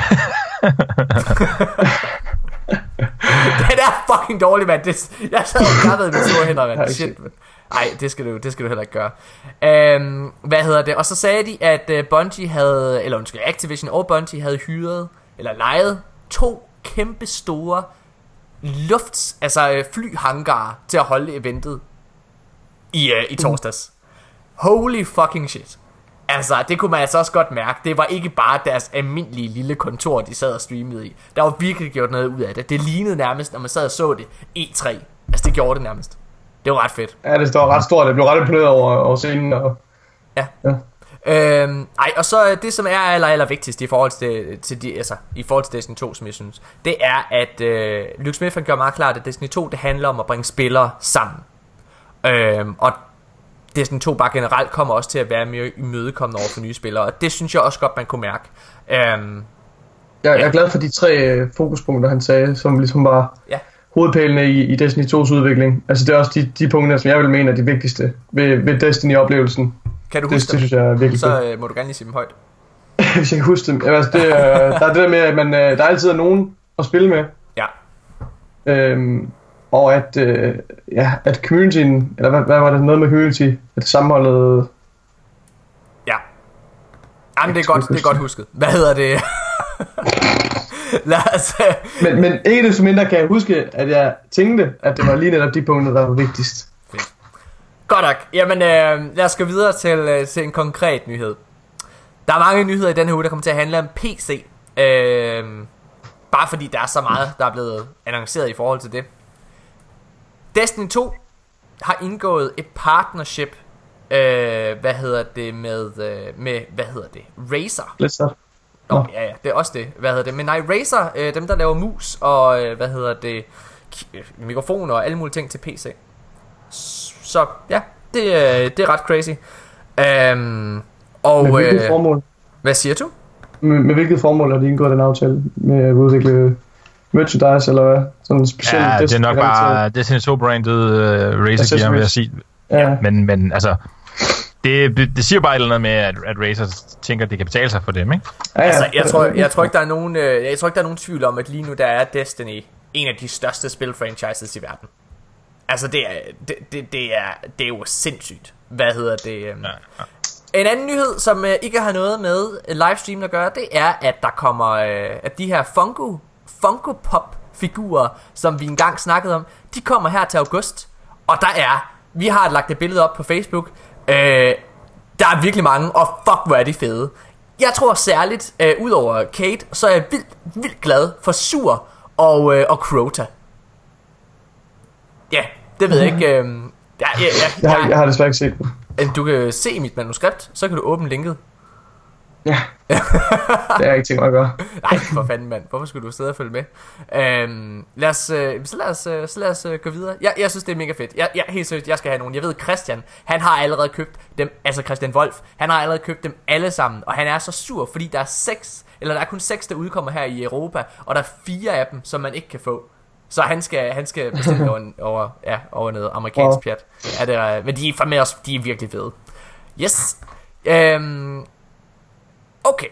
den er fucking dårlig, mand. Det, jeg sad og klappede med små hænder, mand. Shit, mand. Ej, det skal, du, det skal du heller ikke gøre. Øhm, hvad hedder det? Og så sagde de, at øh, Bungie havde, eller undskyld, Activision og Bungie havde hyret, eller lejet, to kæmpe store lufts, altså øh, flyhangarer til at holde eventet i, uh, i torsdags. Holy fucking shit. Altså, det kunne man altså også godt mærke. Det var ikke bare deres almindelige lille kontor, de sad og streamede i. Der var virkelig gjort noget ud af det. Det lignede nærmest, når man sad og så det, E3. Altså, det gjorde det nærmest. Det var ret fedt. Ja, det står ret stort. Det blev ret imponeret over, over scenen. Og, Ja. ja. Øhm, ej, og så øh, det som er aller, aller vigtigst i forhold til, til de, altså, i forhold til Destiny 2, som jeg synes, det er, at øh, Luke Smith han gør meget klart, at Destiny 2, det handler om at bringe spillere sammen. Øhm, og Destiny 2 bare generelt kommer også til at være mere imødekommende over for nye spillere, og det synes jeg også godt, man kunne mærke. Øhm, Jeg, jeg er glad for de tre øh, fokuspunkter, han sagde, som ligesom var Ja. Hovedpælene i, i Destiny 2's udvikling. Altså det er også de, de punkter, som jeg vil mene er de vigtigste ved, ved Destiny-oplevelsen. kan du Det, det huske synes det? jeg er virkelig Så øh, må du gerne lige sige dem højt. Hvis jeg kan huske dem. Jamen, altså, det, er, der er det der med, at man, øh, der altid er nogen at spille med. Ja. Øhm, og at, øh, ja, at communityen, eller hvad, hvad var det, noget med community, at sammenholdet... Ja. Jamen, det er godt, det er godt husket. Hvad hedder det? Lad os... øh, Men, men ikke desto mindre kan jeg huske, at jeg tænkte, at det var lige netop de punkter, der var vigtigst. Godt nok. Jamen, øh, lad os gå videre til, øh, til en konkret nyhed. Der er mange nyheder i denne her uge, der kommer til at handle om PC. Øh, bare fordi der er så meget, der er blevet annonceret i forhold til det. Destiny 2 har indgået et partnership, øh, hvad hedder det, med, øh, med, hvad hedder det, Razer. Så. Nå, Nå. ja, ja, det er også det. Hvad hedder det? Men nej, Razer, øh, dem der laver mus og, øh, hvad hedder det, k- øh, mikrofoner og alle mulige ting til PC. Så ja, det, øh, det er ret crazy. Øhm, og Med hvilket øh, formål? hvad siger du? Med, med hvilket formål har de indgået den aftale med at udvikle merchandise, eller hvad? Sådan en speciel Ja, det er nok bare Destiny 2-brandet uh, Razer Gear, vil jeg sige. Ja, Men, men altså, det, det, siger bare et eller andet med, at, at Razer tænker, at det kan betale sig for dem, ikke? ja, ja. Altså, jeg tror, jeg tror ikke, der er nogen, øh, jeg tror ikke, der er nogen tvivl om, at lige nu der er Destiny en af de største spilfranchises i verden. Altså, det er, det, det, det er, det er jo sindssygt. Hvad hedder det? øhm, Ja, ja. En anden nyhed, som øh, ikke har noget med øh, livestreamen at gøre, det er, at der kommer, øh, at de her Funko, Funko Pop figurer, som vi engang snakkede om, de kommer her til august. Og der er, vi har lagt et billede op på Facebook, øh, der er virkelig mange, og fuck hvor er de fede. Jeg tror særligt, øh, ud over Kate, så er jeg vildt, vildt glad for Sur og, øh, og Crota. Ja, det ved jeg ikke. Øh, ja, ja, ja, Jeg har, jeg har desværre ikke set den. Øh, Du kan se mit manuskript, så kan du åbne linket. Ja. det har jeg ikke tænkt mig at gøre. Nej, for fanden mand. Hvorfor skulle du sidde og følge med? Øhm, lad os, øh, så lad os, øh, så lad os øh, gå videre. Jeg, jeg synes, det er mega fedt. Jeg, jeg, helt seriøst, jeg skal have nogen. Jeg ved, Christian, han har allerede købt dem, altså Christian Wolf, han har allerede købt dem alle sammen. Og han er så sur, fordi der er seks, eller der er kun seks, der udkommer her i Europa, og der er fire af dem, som man ikke kan få. Så han skal, han skal bestille over, over, ja, over noget amerikansk Wow. pjat. Ja, det er, men de er fandme også, de er virkelig fede. Yes. Øhm, okay.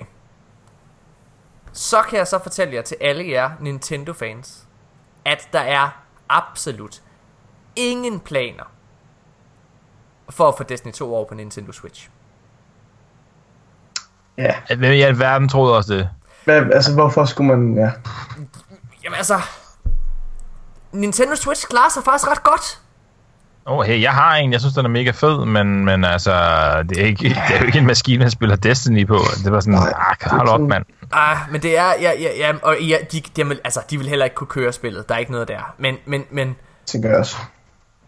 Så kan jeg så fortælle jer til alle jer Nintendo-fans, at der er absolut ingen planer for at få Destiny 2 over på Nintendo Switch. Ja. Hvem i alverden troede også det? Hvad, altså, hvorfor skulle man... Ja. Jamen altså, Nintendo Switch klarer sig faktisk ret godt. Oh, hey, jeg har en. Jeg synes, den er mega fed, men, men altså, det er, ikke, det er jo ikke en maskine, der spiller Destiny på. Det var sådan, Nej, ah, hold op, mand. Ah, men det er, ja, ja, ja, og ja, de, de, altså, de vil heller ikke kunne køre spillet. Der er ikke noget der. Men, men, men, Tænker jeg også.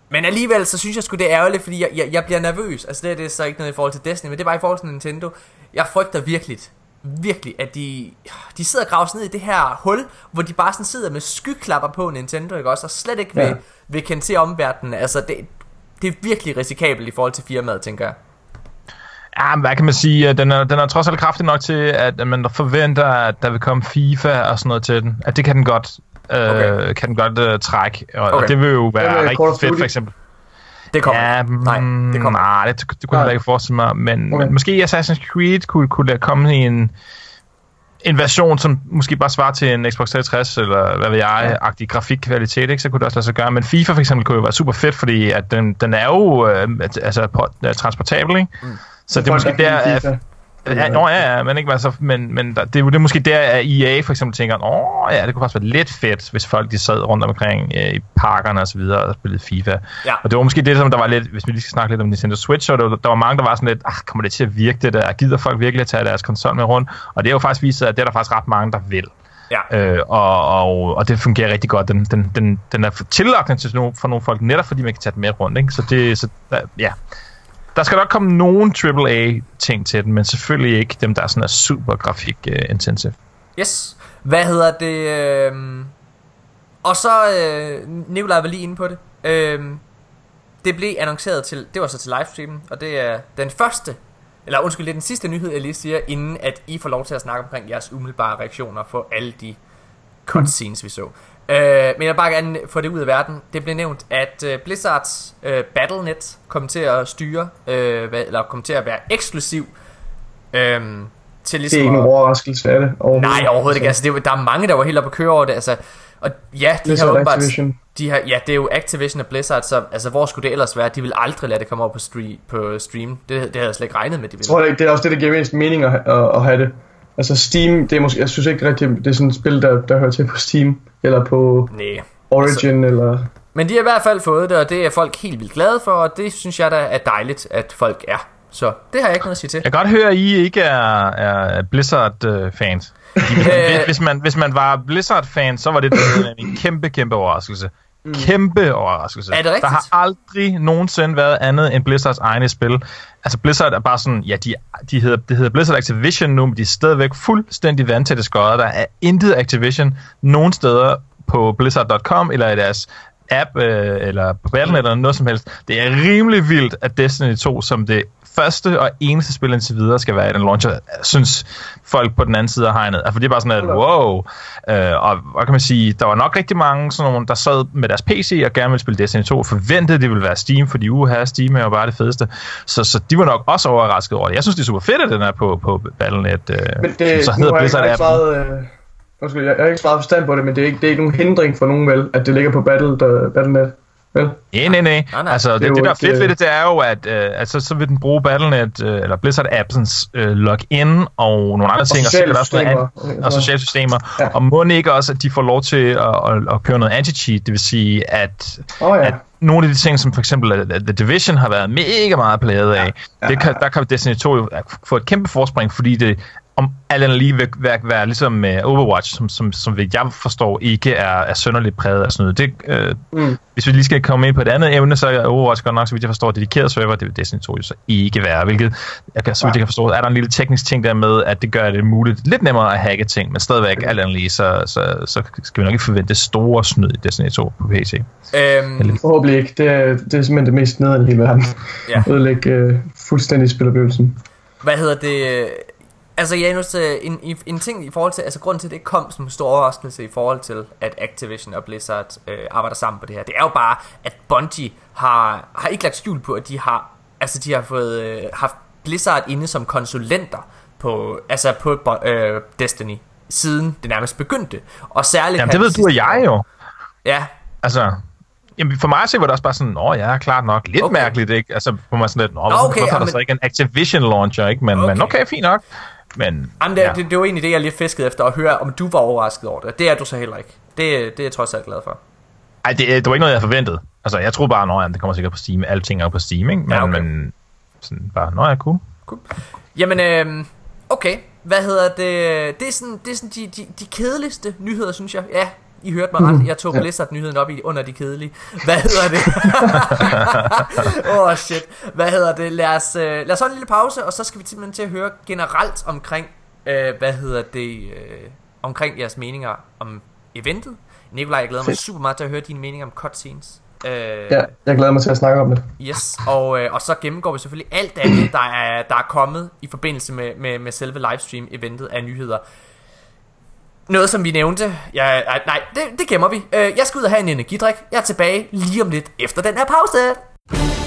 Men alligevel, så synes jeg sgu, det er ærgerligt, fordi jeg, jeg, jeg bliver nervøs. Altså, det er, det er så ikke noget i forhold til Destiny, men det er bare i forhold til Nintendo. Jeg frygter virkelig, virkelig, at de, de sidder og graver sig ned i det her hul, hvor de bare sådan sidder med skyklapper på Nintendo, ikke også? Og slet ikke vil, Ja. vil kende til omverdenen. Altså, det, det er virkelig risikabelt i forhold til firmaet, tænker jeg. Ja, men hvad kan man sige? Den er, den er trods alt kraftig nok til, at man forventer, at der vil komme FIFA og sådan noget til den. At det kan den godt, øh, Okay. kan den godt øh, trække. Og, okay. Og det vil jo være med rigtig fedt, for eksempel. Det kommer. Ja, ikke. Nej, det kommer. Nej, det, det, kunne jeg ikke forestille mig. Men, okay. Men måske Assassin's Creed kunne, kunne lade komme i en, en version, som måske bare svarer til en Xbox 360, eller hvad ved jeg, agtig grafikkvalitet, ikke? så kunne det også lade sig gøre. Men FIFA for eksempel kunne jo være super fedt, fordi at den, den er jo øh, altså, på, øh, transportabel, ikke? Mm. Så det er måske der, at. Ja, nå, ja, ja, men ikke altså, men, men der, det, er jo- det er måske der, at EA for eksempel tænker, åh ja, det kunne faktisk være lidt fedt, hvis folk de sad rundt omkring øh, i parkerne og så videre og spillede FIFA. Ja. Og det var måske det, som der var lidt, hvis vi lige skal snakke lidt om Nintendo Switch, så der, var- der var mange, der var sådan lidt, ah, kommer det til at virke det der? Gider folk virkelig at tage deres konsol med rundt? Og det er jo faktisk vist at det er der faktisk ret mange, der vil. Ja. Øh, og, og, og det fungerer rigtig godt. Den, den, den, den er tillagt til for nogle folk, netop fordi man kan tage den med rundt. Ikke? Så det, så, ja. Der skal nok komme nogen AAA-ting til den, men selvfølgelig ikke dem, der er sådan er super grafik-intensive. Øh, yes. Hvad hedder det? Øh... Og så, øh, Nikolaj var lige inde på det. Øh... Det blev annonceret til, det var så til livestreamen, og det er den første, eller undskyld, det er den sidste nyhed, jeg lige siger, inden at I får lov til at snakke omkring jeres umiddelbare reaktioner på alle de cutscenes, vi så. Øh, men jeg vil bare gerne få det ud af verden. Det blev nævnt, at øh, Blizzards øh, Battle.net kom til at styre, øh, hvad, eller kom til at være eksklusiv øh, til Det er ligesom ikke at- en overraskelse af det. Overhovedet. Nej, overhovedet ikke. Altså, det, var- der er mange, der var helt oppe at køre over det. Altså, og ja, de Blizzard har åbenbart... Activision. De har, ja, det er jo Activision og Blizzard, så altså, hvor skulle det ellers være? De vil aldrig lade det komme over på, stream, på stream. Det, det havde jeg slet ikke regnet med, de Jeg ville. tror, det, det er også det, der giver mest mening at, at, at have det. Altså Steam, det er måske, jeg synes ikke rigtigt, det er sådan et spil, der, der hører til på Steam, eller på Nej. Origin, altså, eller... Men de har i hvert fald fået det, og det er folk helt vildt glade for, og det synes jeg da er dejligt, at folk er. Så det har jeg ikke noget at sige til. Jeg kan godt høre, at I ikke er, er Blizzard-fans. hvis, man, hvis man var Blizzard-fan, så var det en kæmpe, kæmpe overraskelse. Kæmpe overraskelse. Er det rigtigt? Der har aldrig nogensinde været andet end Blizzards egne spil. Altså Blizzard er bare sådan, ja, de, de hedder, det hedder Blizzard Activision nu, men de er stadigvæk fuldstændig vandtætte skodder. Der er intet Activision nogen steder på blizzard.com eller i deres app øh, eller på Battle.net eller noget som helst. Det er rimelig vildt, at Destiny 2 som det første og eneste spil indtil videre skal være i den launcher, synes folk på den anden side af hegnet. Altså, det er bare sådan, at wow. Øh, og hvad kan man sige, der var nok rigtig mange, sådan nogle, der sad med deres PC og gerne ville spille Destiny 2, og forventede, det ville være Steam, fordi uha, Steam er jo bare det fedeste. Så, så de var nok også overrasket over det. Jeg synes, det er super fedt, at den er på, på Battle.net. Øh, Men det, så hedder Blizzard appen. øh, undskyld, jeg, jeg har ikke svaret forstand på det, men det er ikke, det er ikke nogen hindring for nogen vel, at det ligger på Battle, der, Battle.net. Vel? Nej, nej, nej. Altså, det, Det det, der er fedt ved øh, det, det er jo, at øh, altså, så vil den bruge Battle.net, øh, eller Blizzard Absence øh, login og nogle andre ting, og sociale sikkert også noget systemer, andet, og sociale systemer. Ja. Ja. Og må ikke også, at de får lov til at, at, at køre noget anti-cheat, det vil sige, at, Åh ja. at nogle af de ting, som for eksempel øh, The Division har været mega meget plaget af, ja. det kan, der kan Destiny 2 jo få et kæmpe forspring, fordi det om alt andet lige vil være, være ligesom med Overwatch, som, som, som jeg forstår ikke er, er sønderligt præget af sådan noget. Det, øh, Mm. hvis vi lige skal komme ind på et andet emne, så er Overwatch godt nok, så vidt jeg forstår, dedikeret server, det vil Destiny 2 jo så ikke være, hvilket, jeg kan, så vidt jeg kan forstå, er der en lille teknisk ting der med, at det gør det muligt lidt nemmere at hacke ting, men stadigvæk alt andet lige, så, så, så skal vi nok ikke forvente store snyd i Destiny 2 på PC. Øhm, Forhåbentlig ikke. Det er, det er simpelthen det mest nederen i hele verden. Ja. Ødelægge øh, fuldstændig spiloplevelsen. hvad hedder det? Altså Janus, en, en, ting i forhold til, altså grunden til, at det kom som en stor overraskelse i forhold til, at Activision og Blizzard øh, arbejder sammen på det her, det er jo bare, at Bungie har, har ikke lagt skjul på, at de har, altså de har fået, øh, haft Blizzard inde som konsulenter på, altså på øh, Destiny, siden det nærmest begyndte. Og særligt Jamen, det ved du og jeg jo. Ja, Altså, jamen, for mig se var det også bare sådan, åh ja, klart nok, lidt Okay. mærkeligt, ikke? Altså, på mig sådan lidt, Nå, hvorfor, okay, hvorfor der jamen- så ikke en Activision launcher, ikke? Men okay, men okay fint nok. Men, Jamen, det, ja. det, det var egentlig det, jeg lige fiskede efter at høre, om du var overrasket over det. Det er du så heller ikke. Det, det er jeg trods alt glad for. Ej, det, det var ikke noget, jeg forventede. Altså, jeg troede bare, ja, det kommer sikkert på Steam. Alting er på Steam, ikke? Men, Ja, okay. men sådan bare, nå ja, cool. Jamen, øh, okay. Hvad hedder det? Det er sådan, det er sådan de, de, de kedeligste nyheder, synes jeg. Ja, I hørte mig ret. Jeg tog Ja. Blizzard-nyheden op i under de kedelige. Hvad hedder det? Åh, oh, shit. Hvad hedder det? Lad os, øh, lad os holde en lille pause, og så skal vi simpelthen til at høre generelt omkring, øh, hvad hedder det, øh, omkring jeres meninger om eventet. Nikolaj, jeg glæder mig super meget til at høre dine meninger om cutscenes. Øh, Ja, jeg glæder mig til at snakke om det. Yes, og, øh, og så gennemgår vi selvfølgelig alt andet, der er, der er kommet i forbindelse med, med, med selve livestream-eventet af nyheder. Noget, som vi nævnte. Ja, nej, nej det, det gemmer vi. Øh, jeg skal ud og have en energidrik. Jeg er tilbage lige om lidt efter den her pause.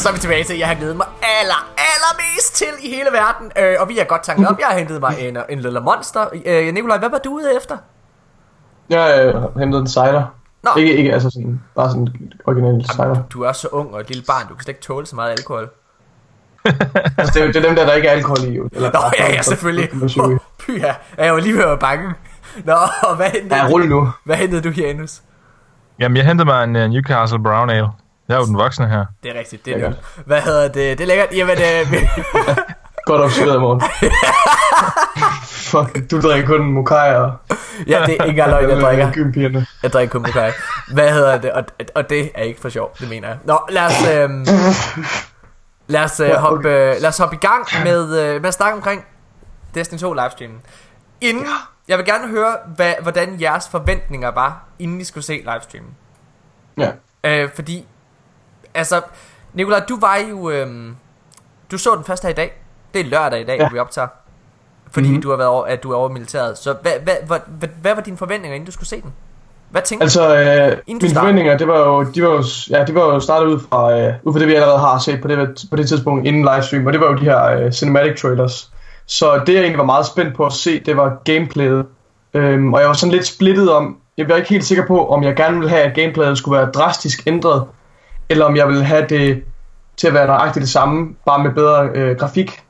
Og så er vi tilbage til, at jeg har glædet mig aller, allermest til i hele verden. Øh, og vi har godt tanket op. Jeg har hentet mig en, en lille monster. Øh, Nikolaj, hvad var du ude efter? Jeg øh, har hentet en cider. Nå. Ikke, ikke altså sådan, bare sådan en original cider. Du er så ung og et lille barn, du kan slet ikke tåle så meget alkohol. Altså, det, er, det er dem der, der ikke er alkohol i. Jo. Eller, Nå, ja, ja, selvfølgelig. Oh, Pyha, jeg var lige ved at bange. Nå, hvad hentede, ja, rulle nu. hvad hentede du, Janus? Jamen, jeg hentede mig en uh, Newcastle Brown Ale. Jeg er jo den voksne her. Det er rigtigt, det er Det er det. Hvad hedder det? Det er lækkert. Jamen, øh, vi- Godt observeret i morgen. Fuck, du drikker kun mokai og... ja, det er ikke engang løgn, jeg drikker. Gympigerne. Jeg drikker kun Mokai. Hvad hedder det? Og, og det er ikke for sjov, det mener jeg. Nå, lad os, øhm, lad os, øh, Ja, hoppe, øh, lad os hoppe i gang med, øh, med at snakke omkring Destiny 2 livestreamen. Inden, jeg vil gerne høre, hvad, hvordan jeres forventninger var, inden I skulle se livestreamen. Ja. Øh, fordi, altså, Nikolaj, du var jo, øhm, du så den første her i dag. Det er lørdag i dag, Ja. vi optager. Fordi Mhm. mm-hmm. du har været over, at du er over militæret. Så hvad, hvad, hvad, hvad, hvad var dine forventninger, inden du skulle se den? Hvad tænkte Altså, øh, du mine starter. forventninger, det var jo, de var jo, ja, de var jo startet ud fra, øh, ud fra det, vi allerede har set på det, på det tidspunkt inden livestream, og det var jo de her øh, cinematic trailers. Så det, jeg egentlig var meget spændt på at se, det var gameplayet. Øhm, og jeg var sådan lidt splittet om, jeg var ikke helt sikker på, om jeg gerne ville have, at gameplayet skulle være drastisk ændret, eller om jeg ville have det til at være nøjagtigt det samme, bare med bedre øh, grafik.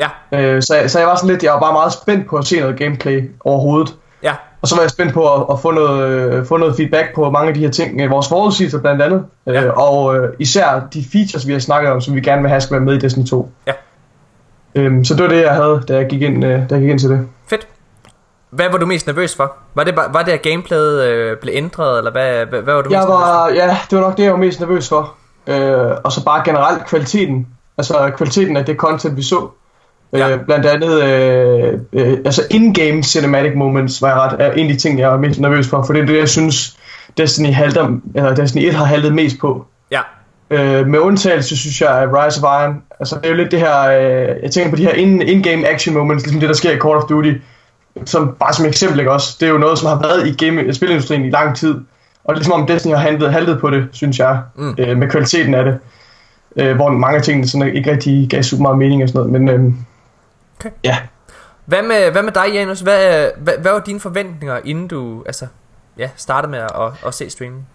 Ja, Øh, så, så jeg var sådan lidt, jeg var bare meget spændt på at se noget gameplay overhovedet. ja. Og så var jeg spændt på at, at få, noget, øh, få noget feedback på mange af de her ting. Vores forudsigelser blandt andet. Ja. Øh, og øh, især de features, vi har snakket om, som vi gerne vil have, skal være med i Destiny 2. Ja. Øhm, så det var det, jeg havde, da jeg gik ind, øh, da jeg gik ind til det. Fedt. Hvad var du mest nervøs for? Var det, var det at gameplayet øh, blev ændret, eller hvad, hvad, hvad var du Jeg mest nervøs var, ja, det var nok det, jeg var mest nervøs for. Øh, og så bare generelt kvaliteten. Altså kvaliteten af det content, vi så. Ja. Øh, blandt andet, øh, øh, altså in-game cinematic moments var jeg ret, er en af de ting, jeg var mest nervøs for. For det er det, jeg synes, Destiny, halter, eller Destiny 1 har haltet mest på. Ja, Øh, med undtagelse, synes jeg, af Rise of Iron. Altså, det er jo lidt det her... Øh, jeg tænker på de her in- in-game action moments, ligesom det, der sker i Call of Duty. Som, bare som eksempel, ikke også? Det er jo noget, som har været i game, spilindustrien i lang tid. Og det er ligesom om Destiny har handlet, haltet på det, synes jeg. Mm. Øh, med kvaliteten af det. Øh, hvor mange af tingene sådan ikke rigtig gav super meget mening og sådan noget. Men øh, Okay. ja, Hvad med, hvad med dig, Janus? Hvad, hvad, hvad var dine forventninger, inden du altså, ja, startede med at, at, at se streamen?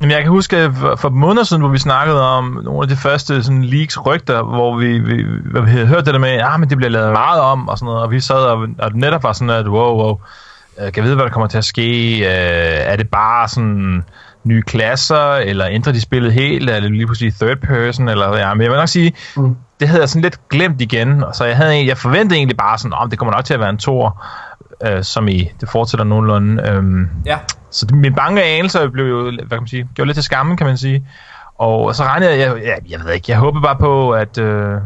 Jamen, jeg kan huske for, måneder siden, hvor vi snakkede om nogle af de første sådan, leaks rygter, hvor vi, vi, hvor vi havde hørt det der med, ja, men det bliver lavet meget om, og sådan noget, og vi sad og, og netop var sådan, at wow, wow, øh, kan jeg vide, hvad der kommer til at ske? Øh, er det bare sådan nye klasser, eller ændrer de spillet helt, er det lige pludselig third person, eller ja, men jeg vil nok sige, Mm. det havde jeg sådan lidt glemt igen, og så jeg, havde, jeg forventede egentlig bare sådan, om det kommer nok til at være en tor, øh, som i, det fortsætter nogenlunde, øhm, Ja, så det, min bange anelser blev jo, hvad kan man sige, gjort lidt til skammen, kan man sige. Og så regnede jeg, jeg, jeg, ved ikke, jeg håbede bare på, at, øh,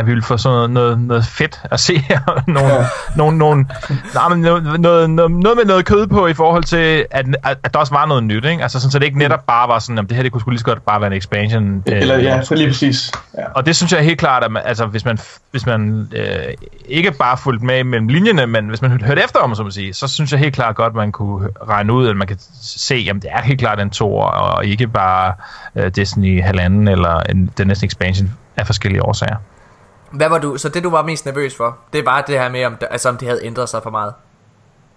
at vi ville få sådan noget, noget, noget fedt at se her. nogle, Ja. nogle, nogle, nej, men noget, noget, noget, med noget kød på i forhold til, at, at, at der også var noget nyt, ikke? Altså sådan, så det ikke netop bare var sådan, at det her det kunne sgu lige så godt bare være en expansion. øh, eller ja, så lige præcis. Ja. og det synes jeg helt klart, at man, altså, hvis man, hvis man øh, ikke bare fulgte med mellem linjerne, men hvis man hørte efter om, så man sige, så synes jeg helt klart godt, at man kunne regne ud, at man kan se, at det er helt klart en tor, og ikke bare øh, Destiny halvanden, eller en, den næste expansion af forskellige årsager hvad var du, så det du var mest nervøs for, det var det her med, om altså, om det havde ændret sig for meget.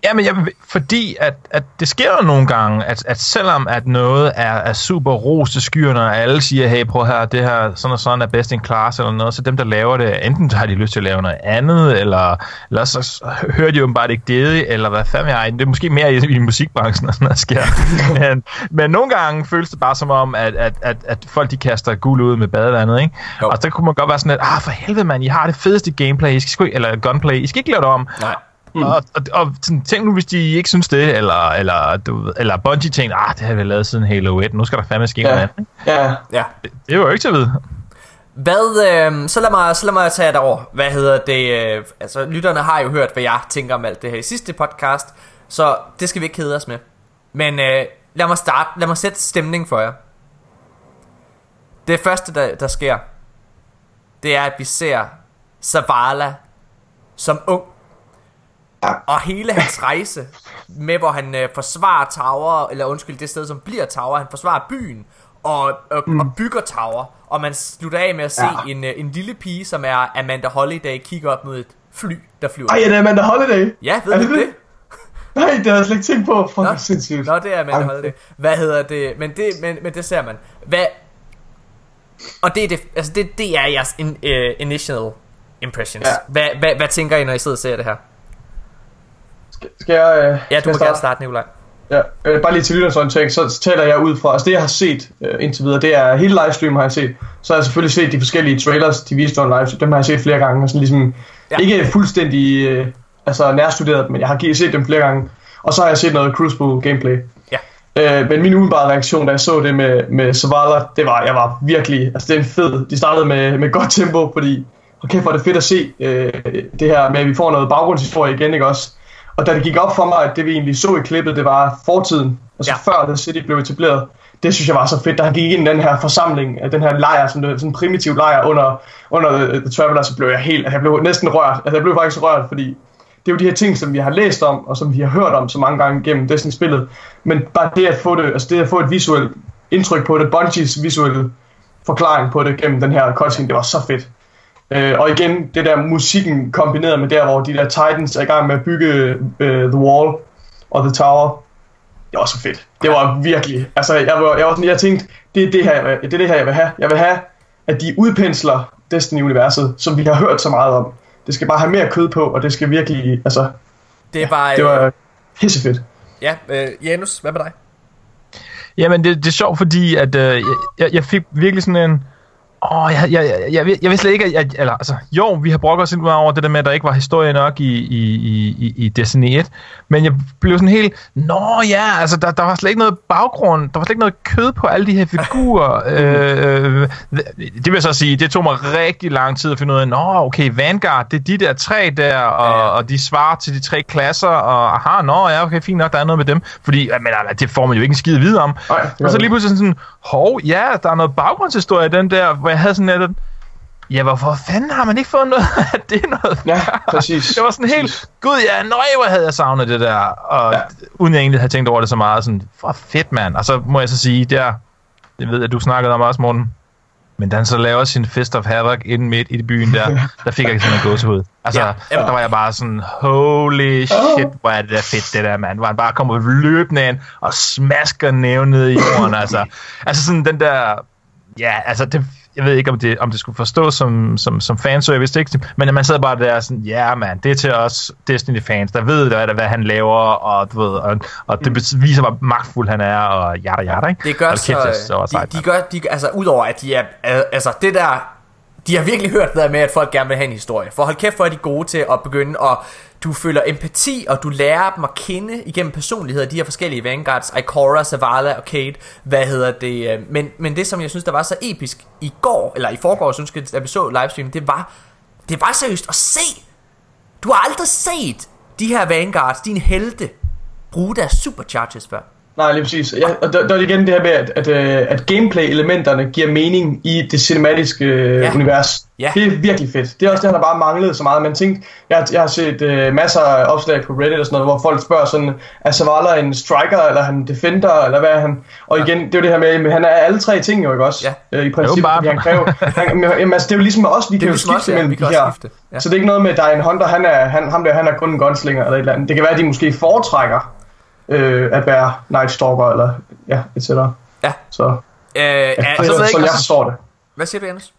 Ja, men jeg, fordi at, at det sker jo nogle gange, at, at selvom at noget er, er super ros til skyerne, og alle siger, hey, prøv her, det her sådan og sådan er best in class eller noget, så dem, der laver det, enten har de lyst til at lave noget andet, eller, eller så, hører de jo bare ikke det, eller hvad fanden jeg Det er måske mere i, i musikbranchen, når sådan noget sker. men, men nogle gange føles det bare som om, at, at, at, at folk de kaster guld ud med badevandet, ikke? Jo. Og så kunne man godt være sådan lidt, ah, for helvede mand, I har det fedeste gameplay, I skal sgu, eller gunplay, I skal ikke lave det om. Nej. Mm. Og, og, og sådan, tænk nu, hvis de ikke synes det, eller, eller, du, ved- eller Bungie tænkte, ah, det har vi lavet siden Halo 1, nu skal der fandme ske Ja. noget andet. ja. Ja. Det, det var jo ikke til at vide. Hvad, øh, så, lad mig, så lad mig tage det over. Hvad hedder det? Øh, altså, lytterne har jo hørt, hvad jeg tænker om alt det her i sidste podcast, så det skal vi ikke kede os med. Men øh, lad mig starte, lad mig sætte stemning for jer. Det første, der, der sker, det er, at vi ser Zavala som ung. Og hele hans rejse med, hvor han øh, forsvarer Tower, eller undskyld, det sted, som bliver Tower, han forsvarer byen, og, og, mm. og bygger Tower, og man slutter af med at se Ja. en, øh, en lille pige, som er Amanda Holiday, kigge op mod et fly, der flyver. Ej, er det Amanda Holiday? Ja, ved er du det? Nej, det har jeg slet ikke tænkt på. Fuck, Nå. det er sindssygt. Nå, det er Amanda Ej. Holiday. Hvad hedder det? Men det, men, men det ser man. Hvad... Og det er, det, altså det, det er jeres in, uh, initial impressions. Ja. Hvad, hvad, hvad tænker I, når I sidder og ser det her? Skal, skal jeg... Øh, Ja, skal du jeg må gerne starte, Nikolaj. Ja, øh, bare lige til lytterens orientering, så så taler jeg ud fra, altså det jeg har set øh, indtil videre, det er hele livestream har jeg set. Så har jeg selvfølgelig set de forskellige trailers, de viste under livestream, dem har jeg set flere gange, og sådan ligesom, Ja. ikke fuldstændig øh, altså nærstuderet, men jeg har set dem flere gange. Og så har jeg set noget Crucible gameplay. Ja. Øh, men min umiddelbare reaktion, da jeg så det med, med Zavala, det var, jeg var virkelig, altså det er en fed, de startede med, med godt tempo, fordi, okay, hvor er det fedt at se øh, det her med, at vi får noget baggrundshistorie igen, ikke også? Og da det gik op for mig, at det vi egentlig så i klippet, det var fortiden, altså Ja. før The City blev etableret, det synes jeg var så fedt, da han gik ind i den her forsamling, af den her lejr, sådan, sådan en primitiv lejr under, under The Traveler, så blev jeg helt, jeg blev næsten rørt, altså jeg blev faktisk rørt, fordi det er jo de her ting, som vi har læst om, og som vi har hørt om så mange gange gennem Destiny-spillet, men bare det at få det, altså det at få et visuelt indtryk på det, Bungies visuelle forklaring på det gennem den her cutscene, det var så fedt. Øh, og igen, det der musikken kombineret med der, hvor de der Titans er i gang med at bygge øh, The Wall og The Tower, det var så fedt. Det var virkelig, altså jeg var, jeg var sådan, jeg tænkte, det er det her, jeg vil- det er det her, jeg vil have. Jeg vil have, at de udpensler Destiny-universet, som vi har hørt så meget om. Det skal bare have mere kød på, og det skal virkelig, altså, Det var, det øh, var pissefedt. ja, øh, Janus, hvad med dig? Jamen, det, det er sjovt, fordi at, øh, jeg, jeg fik virkelig sådan en... Åh, jeg, jeg, jeg, jeg, jeg vidste slet ikke, at, jeg, eller, altså, jo, vi har brugt os lidt over det der med, at der ikke var historie nok i, i, i, i Destiny 1, men jeg blev sådan helt, nå ja, altså, der, der var slet ikke noget baggrund, der var slet ikke noget kød på alle de her figurer. øh, det vil jeg så sige, det tog mig rigtig lang tid at finde ud af, nå, okay, Vanguard, det er de der tre der, og, ja, ja. og de svarer til de tre klasser, og aha, nå, ja, okay, fint nok, der er noget med dem, fordi, men, altså, det får man jo ikke en skid vide om. Ej, og så lige pludselig sådan, hov, ja, der er noget baggrundshistorie i den der, hvor jeg havde sådan lidt, ja, hvorfor fanden har man ikke fået noget af det noget? Ja, præcis. Det var sådan helt, præcis. gud ja, nøj, hvor havde jeg savnet det der, og ja. uden jeg egentlig havde tænkt over det så meget, sådan, for fedt mand, og så må jeg så sige, der, det ved jeg, du snakkede om også, Morten, men da han så laver sin Fist of Havoc inden midt i byen der, der fik jeg sådan en gåsehud. Altså, ja, ja. der var jeg bare sådan, holy shit, hvor er det der fedt, det der, mand. Hvor han bare kommer løbende ind og smasker nævnet i jorden, altså. Altså sådan den der, ja, altså det, jeg ved ikke, om det, om det skulle forstås som, som, som fans, så jeg vidste ikke, men man sad bare der sådan, ja yeah, man, det er til os Destiny-fans, der ved, hvad, hvad han laver, og, du ved, og, og det mm. viser, hvor magtfuld han er, og jada, jada, ikke? Det gør og så, kæft, så de, de, gør, de, altså udover at de er, altså det der, de har virkelig hørt det der med, at folk gerne vil have en historie, for hold kæft, hvor er de gode til at begynde at du føler empati, og du lærer dem at kende igennem personligheder, de her forskellige Vanguards, Ikora, Zavala og Kate, hvad hedder det, øh, men, men det som jeg synes, der var så episk i går, eller i forgårs, synes jeg, da vi så livestream, det var, det var seriøst at se, du har aldrig set de her Vanguards, dine helte, bruge deres supercharges før. Nej, lige præcis. Ja, og der, der er igen det her med, at, at, øh, at gameplay-elementerne giver mening i det cinematiske øh, ja. univers. Ja. Det er virkelig fedt. Det er også det, der bare manglede så meget. Man tænkte, jeg, har, jeg har set uh, masser af opslag på Reddit og sådan noget, hvor folk spørger sådan, er Zavala en striker, eller er han en defender, eller hvad er han? Og igen, det er jo det her med, at han er alle tre ting jo, ikke også? Ja. Uh, I princippet, jo, han kræver. han, men, altså, det er jo ligesom os, vi kan jo skifte mellem ja, de her. Skifte. Ja. Så det er ikke noget med, at der er en Hunter, han er, han, ham der, han er kun en gunslinger, eller et eller andet. Det kan være, at de måske foretrækker øh, at være Night Stalker, eller ja, etc. Ja. Så, øh, ja, så, så, så jeg forstår det. Hvad siger du, Anders?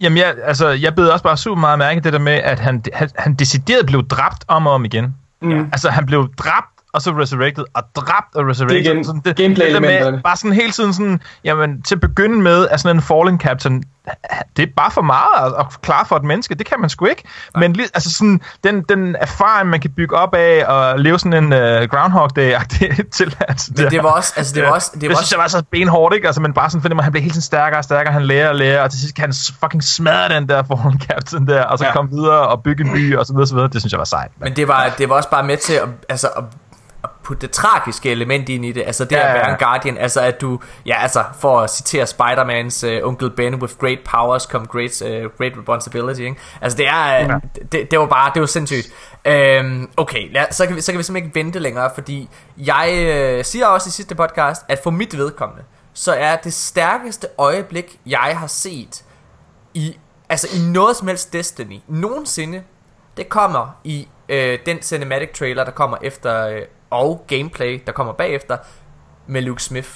Jamen, jeg, altså, jeg bed også bare super meget mærke det der med, at han, han, han decideret blev dræbt om og om igen. Mm. Altså, han blev dræbt og så resurrected, og dræbt og resurrected. Det er igen sådan, det, gameplay det med, Bare sådan hele tiden sådan, jamen, til at begynde med, er sådan en fallen captain, det er bare for meget at, klare for et menneske, det kan man sgu ikke. Nej. Men altså sådan, den, den erfaring, man kan bygge op af, og leve sådan en uh, Groundhog Day-agtig til, altså, det, det var også, altså det var også, det, det var synes også... jeg var så benhårdt, ikke? Altså, men bare sådan, fordi man, han bliver helt sådan stærkere og stærkere, han lærer og lærer, og til sidst kan han fucking smadre den der fallen captain der, og så ja. komme videre og bygge en by, og så videre, så videre. Det synes jeg var sejt. Men det var, det var også bare med til at, altså, at putte det tragiske element ind i det, altså det ja, at være en guardian, altså at du, ja altså for at citere Spider-Mans uh, onkel Ben, with great powers come great, uh, great responsibility, ikke? altså det er, ja. det, det var bare, det var sindssygt. Um, okay, lad, så, kan vi, så kan vi simpelthen ikke vente længere, fordi jeg uh, siger også i sidste podcast, at for mit vedkommende, så er det stærkeste øjeblik, jeg har set i, altså i noget som helst Destiny, nogensinde, det kommer i øh, den cinematic trailer, der kommer efter øh, og gameplay, der kommer bagefter, med Luke Smith.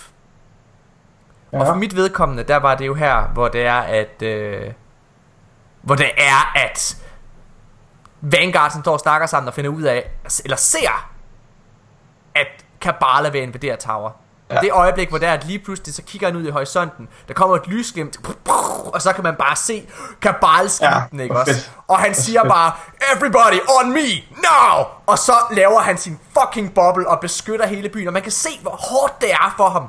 Ja. Og for mit vedkommende, der var det jo her, hvor det er, at... Øh, hvor det er, at Vanguard, som står og snakker sammen og finder ud af, eller ser, at Kabbalah vil invadere Tower. Ja. Det øjeblik, hvor der er, lige pludselig, så kigger han ud i horisonten, der kommer et lysglimt, og så kan man bare se kabalskimten, ja, ikke også? Fedt. Og han siger bare, everybody on me, now! Og så laver han sin fucking boble og beskytter hele byen, og man kan se, hvor hårdt det er for ham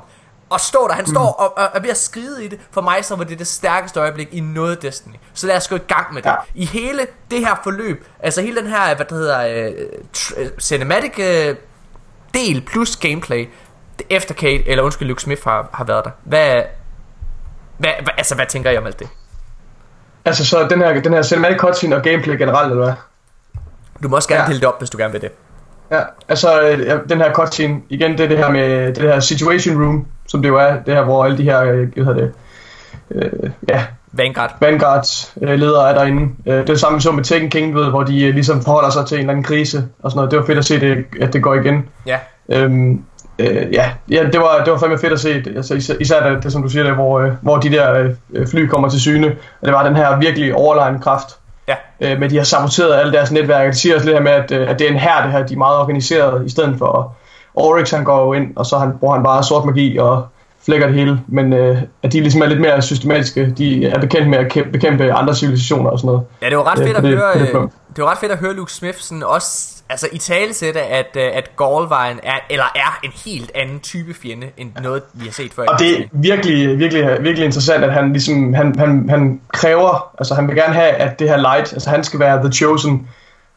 og stå der. Han mm. står og, og er ved at skride i det. For mig så var det det stærkeste øjeblik i noget Destiny. Så lad os gå i gang med det. Ja. I hele det her forløb, altså hele den her, hvad der hedder, uh, cinematic uh, del plus gameplay, efter Kate, eller undskyld, Luke Smith har, har været der. Hvad, hvad, hvad, altså, hvad tænker I om alt det? Altså, så den her, den her cinematic cutscene og gameplay generelt, eller hvad? Du må også gerne ja. dele det op, hvis du gerne vil det. Ja, altså ja, den her cutscene, igen det er det her med det her situation room, som det jo er, det her hvor alle de her, øh, hvad hedder det, øh, ja, Vanguard. Vanguards øh, ledere er derinde. Øh, det er samme så med Tekken King, ved, hvor de øh, ligesom forholder sig til en eller anden krise og sådan noget. Det var fedt at se, det, at det går igen. Ja. Øhm, øh, ja, ja det, var, det var fandme fedt at se, altså, især, især det, det, som du siger, der, hvor, øh, hvor de der øh, fly kommer til syne, og det var den her virkelig overlegen kraft, ja. øh, med de har saboteret alle deres netværk, det siger også lidt her med, at, øh, at det er en her det her, de er meget organiseret, i stedet for Oryx, han går jo ind, og så han, bruger han bare sort magi og flækker det hele, men øh, at de ligesom er lidt mere systematiske. De er bekendt med at kæmpe, bekæmpe andre civilisationer og sådan noget. Ja, det var ret Øh, fedt at det- høre, på det øh, det var ret fedt at høre Luke Smith sådan også altså i tale sætte, at, øh, at Gaul var en, er, eller er en helt anden type fjende, end noget, vi har set før. Og det er virkelig, virkelig, virkelig interessant, at han ligesom, han, han, han kræver, altså han vil gerne have, at det her light, altså han skal være The Chosen.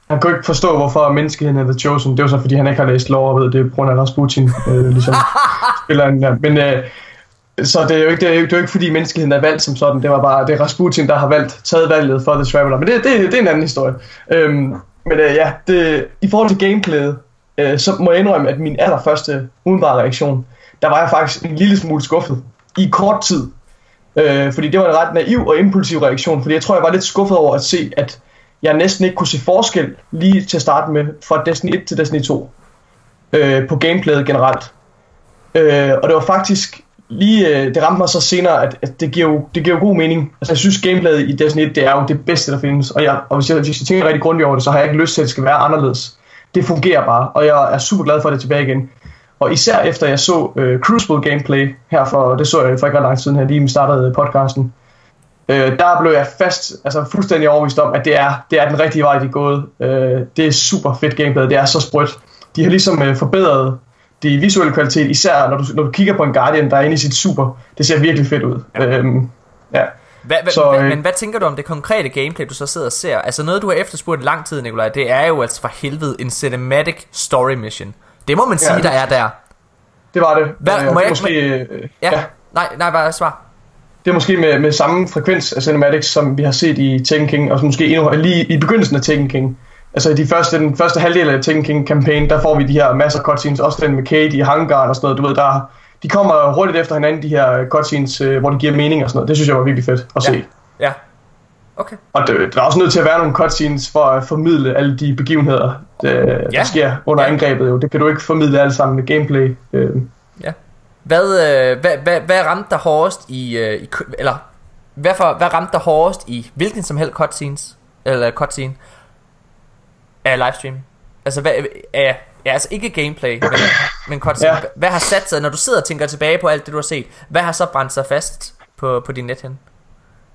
Han kunne ikke forstå, hvorfor menneskeheden er The Chosen. Det var så, fordi han ikke har læst lov og ved, det er på grund af Rasputin, øh, ligesom spiller han der. Men øh, så det er, jo ikke, det, er jo, det er jo ikke, fordi menneskeheden er valgt som sådan. Det var bare, det er Rasputin, der har valgt, taget valget for The Traveler. Men det, det, det er en anden historie. Øhm, men øh, ja, det, i forhold til gameplayet, øh, så må jeg indrømme, at min allerførste udenbare reaktion, der var jeg faktisk en lille smule skuffet i kort tid. Øh, fordi det var en ret naiv og impulsiv reaktion, fordi jeg tror, jeg var lidt skuffet over at se, at jeg næsten ikke kunne se forskel lige til at starte med fra Destiny 1 til Destiny 2 øh, på gameplayet generelt. Øh, og det var faktisk lige, øh, det ramte mig så senere, at, at det, giver jo, det giver jo god mening. Altså jeg synes gameplayet i Destiny 1, det er jo det bedste, der findes. Og, jeg, og hvis, jeg, hvis jeg tænker rigtig grundigt over det, så har jeg ikke lyst til, at det skal være anderledes. Det fungerer bare, og jeg er super glad for at det er tilbage igen. Og især efter jeg så øh, Crucible gameplay her for, det så jeg for ikke ret lang tid siden her, lige vi startede øh, podcasten. Øh, der blev jeg fast, altså fuldstændig overbevist om, at det er, det er den rigtige vej, de er gået. Øh, det er super fedt gameplay, det er så sprødt. De har ligesom øh, forbedret de visuelle kvalitet, især når du, når du kigger på en Guardian, der er inde i sit super. Det ser virkelig fedt ud. Ja. Øhm, ja. Hva, hva, Så, hva, øh, men hvad tænker du om det konkrete gameplay, du så sidder og ser? Altså noget, du har efterspurgt lang tid, Nikolaj, det er jo altså for helvede en cinematic story mission. Det må man sige, Ja. der er der. Det var det. Hvad- Øh, må det, jeg- måske, øh, Ja. ja. Nej, nej, bare svar. det er måske med, med samme frekvens af cinematics, som vi har set i Tekken King, og så måske endnu lige i begyndelsen af Tekken King. Altså i de første, den første halvdel af Tekken King campaign, der får vi de her masser af cutscenes, også den med Kate i hangaren og sådan noget, du ved, der, de kommer hurtigt efter hinanden, de her cutscenes, øh, hvor det giver mening og sådan noget. Det synes jeg var virkelig fedt at se. Ja. Ja. Okay. Og det, der er også nødt til at være nogle cutscenes for at formidle alle de begivenheder, der, ja. Der sker under Ja. angrebet. Jo. Det kan du ikke formidle alle sammen med gameplay. Øh, Ja. Hvad, øh, hvad, hvad, hvad ramte dig hårdest i, øh, i eller hvad, for, hvad ramte dig hårdest i hvilken som helst cutscenes, eller cutscene af livestream? Altså, hvad, er, ja, altså ikke gameplay, men, men cutscene. Ja. Ja. Hvad har sat sig, når du sidder og tænker tilbage på alt det, du har set, hvad har så brændt sig fast på, på din net hen?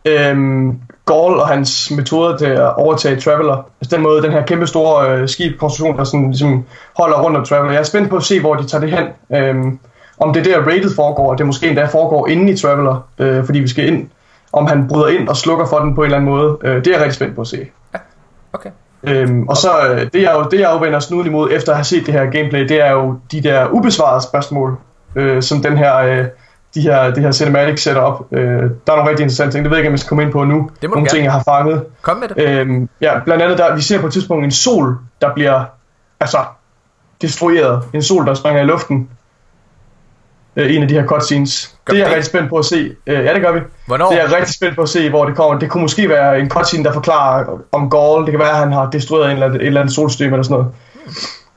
øhm, Gaul og hans metoder til at overtage Traveler. Altså den måde, den her kæmpe store øh, skibkonstruktion, der sådan, ligesom holder rundt om Traveler. Jeg er spændt på at se, hvor de tager det hen. Øhm, om det er der rated foregår, og det måske endda foregår inde i Traveler, øh, fordi vi skal ind. Om han bryder ind og slukker for den på en eller anden måde. Øh, det er jeg rigtig spændt på at se. Okay. Øhm, og så øh, det jeg jo, det jeg jo vender snuden imod efter at have set det her gameplay, det er jo de der ubesvarede spørgsmål, øh, som den her, øh, de her, det her cinematic setup. Øh, der er nogle rigtig interessante ting, det ved jeg ikke, om jeg skal komme ind på nu. Det må nogle ting, jeg har fanget. Kom med det. Øhm, ja, blandt andet der, vi ser på et tidspunkt en sol, der bliver, altså, destrueret. En sol, der springer i luften. Øh, en af de her cutscenes. Gør det er jeg det? rigtig spændt på at se. Øh, ja, det gør vi. Hvornår? Det er jeg rigtig spændt på at se, hvor det kommer. Det kunne måske være en cutscene, der forklarer om Gaul. Det kan være, at han har destrueret en eller anden, et eller andet solsystem eller sådan noget.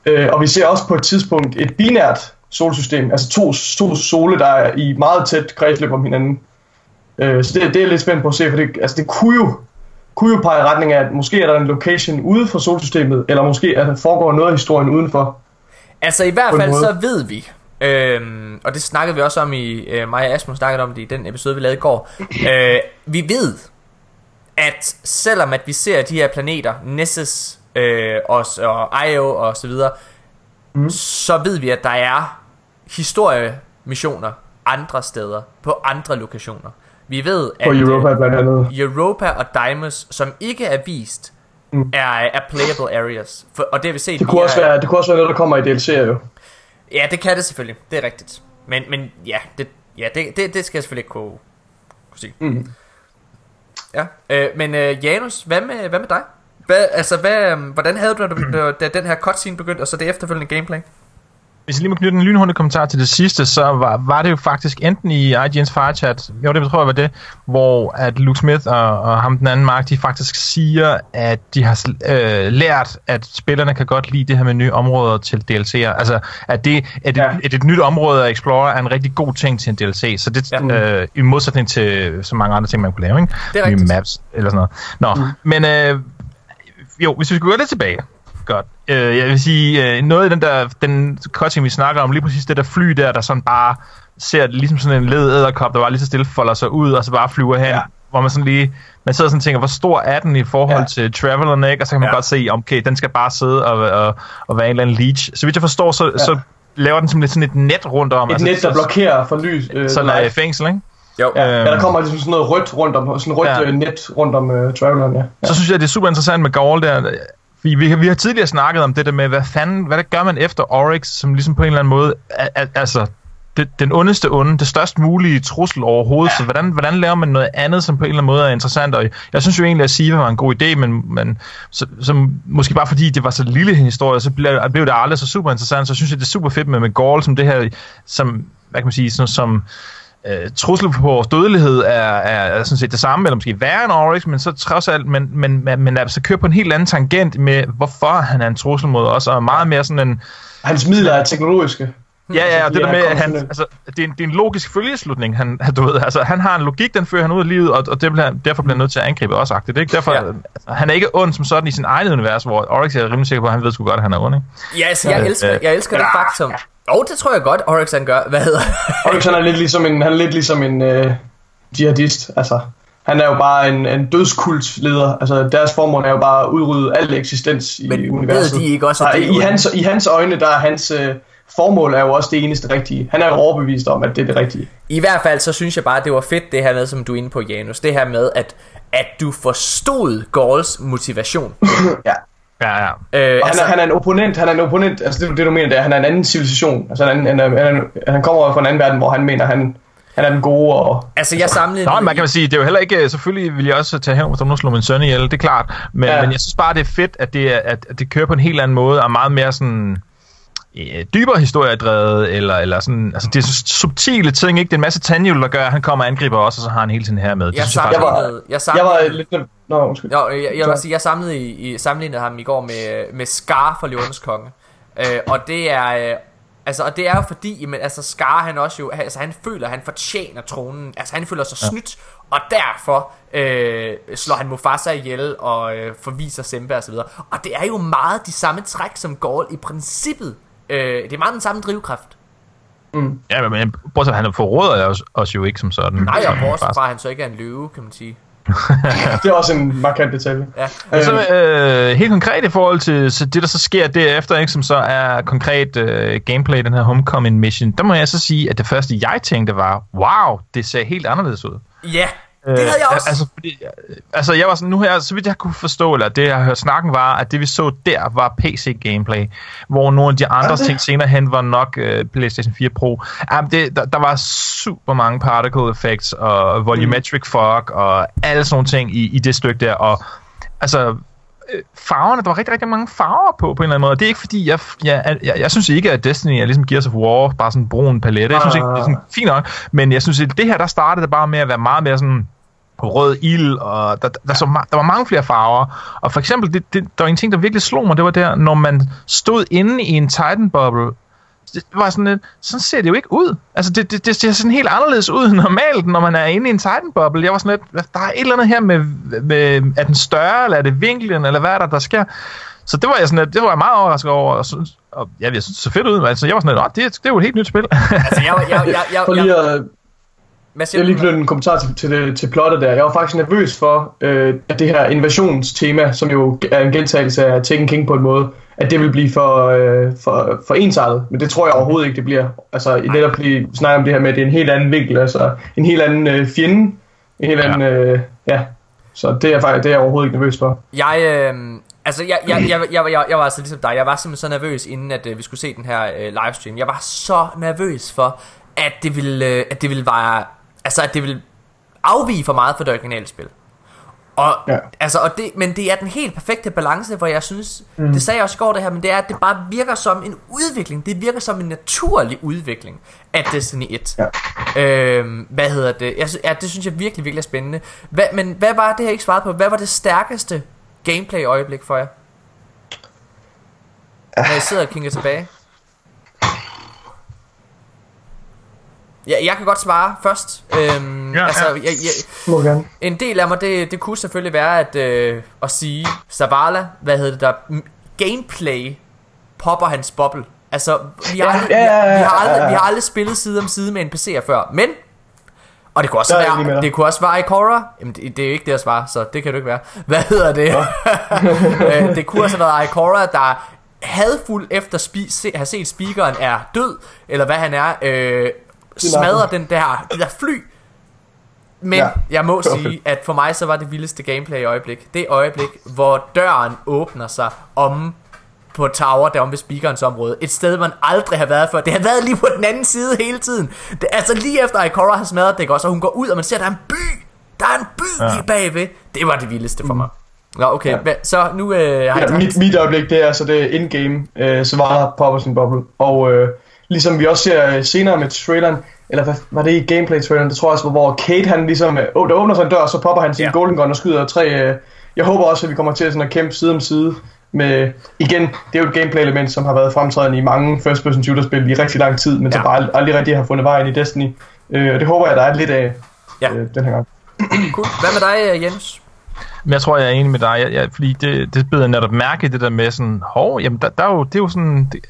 Øh, og vi ser også på et tidspunkt et binært solsystem. Altså to, to sole, der er i meget tæt kredsløb om hinanden. Øh, så det, det er jeg lidt spændt på at se, for det, altså det kunne jo, kunne jo pege i retning af, at måske er der en location ude for solsystemet, eller måske at der foregår noget af historien udenfor. Altså i hvert fald så ved vi, øhm, og det snakkede vi også om i, øh, mig og Asmus snakkede om det i den episode, vi lavede i går. Øh, vi ved, at selvom at vi ser de her planeter, Nessus øh, og, og Io og så videre, mm. så ved vi, at der er historiemissioner andre steder, på andre lokationer. Vi ved, at På Europa blandt andet. øh, Europa og Dymus, som ikke er vist, mm. er, er playable areas. For, og det har vi set Det kunne, også være, det kunne også være noget, der kommer i DLC'er jo. Ja, det kan det selvfølgelig. Det er rigtigt. Men, men ja, det, ja det, det, det skal jeg selvfølgelig ikke kunne, kunne sige. Mm. Ja, øh, men øh, Janus, hvad med, hvad med dig? Hvad, altså, hvad, øh, hvordan havde du, da, du- da den her cutscene begyndte, og så det efterfølgende gameplay? Hvis jeg lige må knytte en lynhurtig kommentar til det sidste, så var, var det jo faktisk enten i IGN's firechat, jo det tror jeg var det, hvor at Luke Smith og, og ham den anden Mark, de faktisk siger, at de har øh, lært, at spillerne kan godt lide det her med nye områder til DLC'er. Altså, at, det, at, Ja. ja. et, et nyt område at explore er en rigtig god ting til en DLC. Så det Ja. øh, i modsætning til så mange andre ting, man kunne lave, ikke? Det er Nye rigtigt. maps eller sådan noget. Nå, mm. men øh, jo, hvis vi skulle gå lidt tilbage. Godt. Øh, jeg vil sige, øh, noget i den der den cutscene, vi snakker om, lige præcis det der fly der, der sådan bare ser det ligesom sådan en led æderkop, der bare lige så stille folder sig ud, og så bare flyver hen, ja. hvor man sådan lige, man sidder sådan og tænker, hvor stor er den i forhold ja. til Traveleren, ikke? Og så kan man ja. godt se, okay, den skal bare sidde og, og, og være en eller anden leech. Så vidt jeg forstår, så, ja. så laver den simpelthen sådan et net rundt om. Et altså, net, der blokerer for lys. Øh, sådan er fængsel, ikke? Jo. Ja, øhm, ja, der kommer ligesom sådan noget rødt rundt om, sådan rødt ja. Øh, net rundt om uh, Traveleren, ja. ja. Så synes jeg, det er super interessant med Gaul der. Vi, vi, vi har tidligere snakket om det der med, hvad fanden, hvad der gør man efter Oryx, som ligesom på en eller anden måde, al, altså, det, den ondeste onde, det størst mulige trussel overhovedet, ja. så hvordan, hvordan laver man noget andet, som på en eller anden måde er interessant, og jeg synes jo egentlig, at Siva var en god idé, men, men så, som, måske bare fordi det var så lille en historie, så blev, blev det aldrig så super interessant, så synes jeg, det er super fedt med, med Gaul, som det her, som, hvad kan man sige, sådan, som, øh, trussel på vores dødelighed er, er, er sådan set det samme, eller måske værre end Oryx, men så trods alt, men, men, men, men altså kører på en helt anden tangent med, hvorfor han er en trussel mod os, og meget mere sådan en... Hans midler er teknologiske. Ja, ja, altså, og det der med, at han, altså, det, er en, det er en logisk følgeslutning, han, du ved, altså, han har en logik, den fører han ud af livet, og, og det bliver, derfor bliver han nødt til at angribe også agtigt, ikke? Derfor, ja. altså, han er ikke ond som sådan i sin egen univers, hvor Oryx er rimelig sikker på, at han ved sgu godt, at han er ond, ikke? Ja, altså, jeg, elsker, jeg elsker det faktum, jo, det tror jeg godt, Oryx han gør. Hvad hedder Oryx han er lidt ligesom en, han er lidt ligesom en uh, jihadist. Altså, han er jo bare en, en dødskultsleder. Altså, deres formål er jo bare at udrydde al eksistens i Men universet. Men de ikke også, at det i, hans, I hans øjne, der er hans uh, formål er jo også det eneste rigtige. Han er jo overbevist om, at det er det rigtige. I hvert fald, så synes jeg bare, at det var fedt, det her med, som du er inde på, Janus. Det her med, at, at du forstod Gauls motivation. ja. Ja, ja. Øh, altså, han, er, han er en opponent, han er en opponent, altså det, det du mener, det er, han er en anden civilisation. Altså han, han, han, han, han kommer fra en anden verden, hvor han mener, han, han er den gode og... Altså jeg samlede... Nå, man kan sige, det er jo heller ikke... Selvfølgelig vil jeg også tage hen, hvis der nu slår min søn ihjel, det er klart. Men, ja. men jeg synes bare, det er fedt, at det, er, at det kører på en helt anden måde, og meget mere sådan øh, dybere historiedrevet, eller, eller sådan, altså det er så subtile ting, ikke? Det er en masse tandhjul, der gør, at han kommer og angriber også, og så har han hele tiden her med. Det jeg, synes jeg, jeg, var, jeg, samlede, jeg var lidt... Nå, undskyld. Jo, jeg, jeg, vil sige, jeg samlede i, sammenlignede ham i går med, med Scar fra Løvernes Konge. Øh, og det er... Øh, Altså, og det er jo fordi, men, altså, Scar han også jo, altså han føler, at han fortjener tronen, altså han føler sig snydt, ja. og derfor øh, slår han Mufasa ihjel og øh, forviser Simba og så videre. Og det er jo meget de samme træk, som Gaul i princippet Øh, det er meget den samme drivkraft. Mm. Ja, men bortset han forråder os, os jo ikke som sådan. Nej, og bortset fra, han så ikke er en løve, kan man sige. det er også en markant detalje. Ja. Øh, så, øh, helt konkret i forhold til så det, der så sker derefter, ikke, som så er konkret øh, gameplay, den her Homecoming Mission, der må jeg så sige, at det første, jeg tænkte var, wow, det ser helt anderledes ud. Ja, det havde jeg også. altså, fordi, altså, jeg var sådan, nu her, så vidt jeg kunne forstå, eller det jeg har hørt snakken var, at det vi så der var PC-gameplay, hvor nogle af de andre ting senere hen var nok uh, PlayStation 4 Pro. Jamen, det, der, der var super mange particle effects og volumetric mm. fog og alle sådan nogle ting i, i det stykke der, og altså, Øh, farverne, der var rigtig, rigtig mange farver på, på en eller anden måde. Det er ikke fordi, jeg, jeg, jeg, jeg synes ikke, at Destiny er ligesom Gears of War, bare sådan en brun palette. Jeg synes ikke, det er sådan fint nok. Men jeg synes, at det her, der startede det bare med at være meget mere sådan rød ild, og der, der, så, der var mange flere farver. Og for eksempel, det, det, der var en ting, der virkelig slog mig, det var der, når man stod inde i en Titan Bubble, det var sådan lidt, sådan ser det jo ikke ud. Altså, det, det, det ser sådan helt anderledes ud normalt, når man er inde i en Titan-bubble. Jeg var sådan lidt, der er et eller andet her med, med er den større, eller er det vinklen, eller hvad er der, der sker? Så det var jeg sådan lidt, det var jeg meget overrasket over, og, synes, og ja, jeg synes, det så fedt ud, altså, jeg var sådan lidt, det, det er jo et helt nyt spil. altså, jeg, jeg, jeg, jeg, jeg, lige at, jeg lige knytte en kommentar til, til, til plottet der. Jeg var faktisk nervøs for, øh, at det her invasionstema, som jo er en gentagelse af Taken King på en måde, at det vil blive for, øh, for, for ensartet. Men det tror jeg overhovedet ikke, det bliver. Altså, i netop blive snakke om det her med, at det er en helt anden vinkel, altså en helt anden øh, fjende, en helt anden, øh, ja. Så det er, faktisk, det er jeg overhovedet ikke nervøs for. Jeg, øh, altså, jeg, jeg, jeg, jeg, jeg, jeg var altså ligesom dig, jeg var simpelthen så nervøs, inden at øh, vi skulle se den her øh, livestream. Jeg var så nervøs for, at det ville, øh, at det ville være, altså at det ville afvige for meget fra det originale spil. Og, ja. altså, og det, men det er den helt perfekte balance, hvor jeg synes, mm. det sagde jeg også i går det her, men det er, at det bare virker som en udvikling. Det virker som en naturlig udvikling af Destiny 1. Ja. Øhm, hvad hedder det? Jeg, ja, det synes jeg virkelig, virkelig er spændende. Hvad, men hvad var det, jeg ikke svaret på? Hvad var det stærkeste gameplay-øjeblik for jer? Når I sidder og kigger tilbage. Ja, jeg kan godt svare først. Øhm, ja, altså, ja. Jeg, jeg. En del af mig, det, det kunne selvfølgelig være at, øh, at sige, Zavala, hvad hedder det der, gameplay popper hans boble. Altså, vi har, Ja, aldrig, ja, vi, har, ja, vi, har aldrig, ja, ja. vi har aldrig spillet side om side med NPC'er før, men... Og det kunne også Der jeg være, det kunne også være Ikora. Jamen, det, det er jo ikke det at svare, så det kan du ikke være. Hvad hedder det? Øh, det kunne også have været Ikora, der hadfuld efter spi, se, have set speakeren er død, eller hvad han er, øh, smadrer den der, det der fly. Men ja, jeg må sige, at for mig så var det vildeste gameplay øjeblik. Det øjeblik, hvor døren åbner sig om på tower derom ved speakerens område. Et sted, man aldrig har været før. Det har været lige på den anden side hele tiden. Det, altså lige efter Ikora har smadret det? Og hun går ud, og man ser, at der er en by. Der er en by ja. Lige bagved. Det var det vildeste for mig. Nå, okay. Ja. Så nu øh, har jeg Ja, mit, mit øjeblik, det er så det er in-game, øh, så var der Poppers in Bubble. Og øh, ligesom vi også ser øh, senere med traileren, eller hvad var det i gameplay-traileren, det tror jeg også, hvor Kate han ligesom, øh, oh, der åbner sig en dør, og så popper han sin ja. golden gun og skyder tre, øh, jeg håber også, at vi kommer til sådan at kæmpe side om side med, igen, det er jo et gameplay-element, som har været fremtrædende i mange first-person shooter-spil i rigtig lang tid, men ja. Så bare ald- aldrig rigtig har fundet vejen i Destiny. Øh, og det håber jeg, der er lidt af Ja. øh, den her gang. Cool. Hvad med dig, øh, Jens? Men jeg tror, jeg er enig med dig, jeg, jeg, fordi det, det beder jeg netop mærke i det der med sådan, hov, jamen der, der er jo, det er jo sådan, det,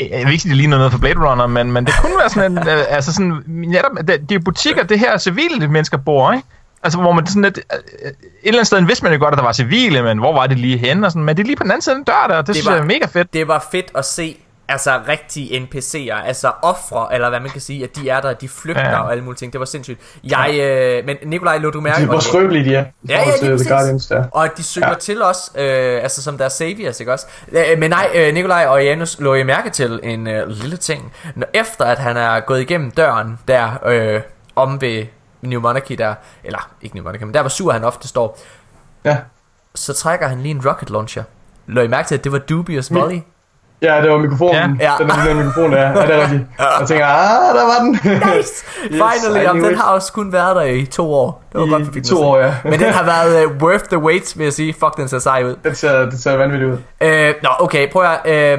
jeg vil ikke sige, det ligner noget for Blade Runner, men, men det kunne være sådan en, øh, altså sådan, netop, det, det er butikker, det her civile mennesker bor, ikke? Altså, hvor man sådan lidt, øh, et eller andet sted vidste man jo godt, at der var civile, men hvor var det lige henne? Og sådan, men det er lige på den anden side af den dør der, og det, det synes var- jeg er mega fedt. Det var fedt at se altså rigtige NPC'er, altså ofre, eller hvad man kan sige, at de er der, de flygter ja. Ja. og alle mulige ting. Det var sindssygt. Jeg, øh, men Nikolaj, lå du mærke? Altså, hvor skrøbelige de er, Ja, ja, til The Guardians der. Og at de søger ja. Ja. til os, øh, altså som deres saviors, ikke også? Øh, men nej, øh, Nikolaj og Janus lå I mærke til en øh, lille ting. Når, efter at han er gået igennem døren der, øh, om ved New Monarchy der, eller ikke New Monarchy, men der hvor sur han ofte står, Ja. så trækker han lige en rocket launcher. Lå I mærke til, at det var Dubious Molly? Ja, det var mikrofonen. Ja. Ja. Den er den mikrofon der. Ja, det er rigtigt. Jeg tænker, ah, der var den. Nice! Finally, I jamen, den har også kun været der i to år. Det var I- godt, den to år, ja. Men den har været uh, worth the wait, vil jeg sige. Fuck, den ser sej ud. Den ser, den ser vanvittigt ud. Øh, nå, okay, prøv at øh,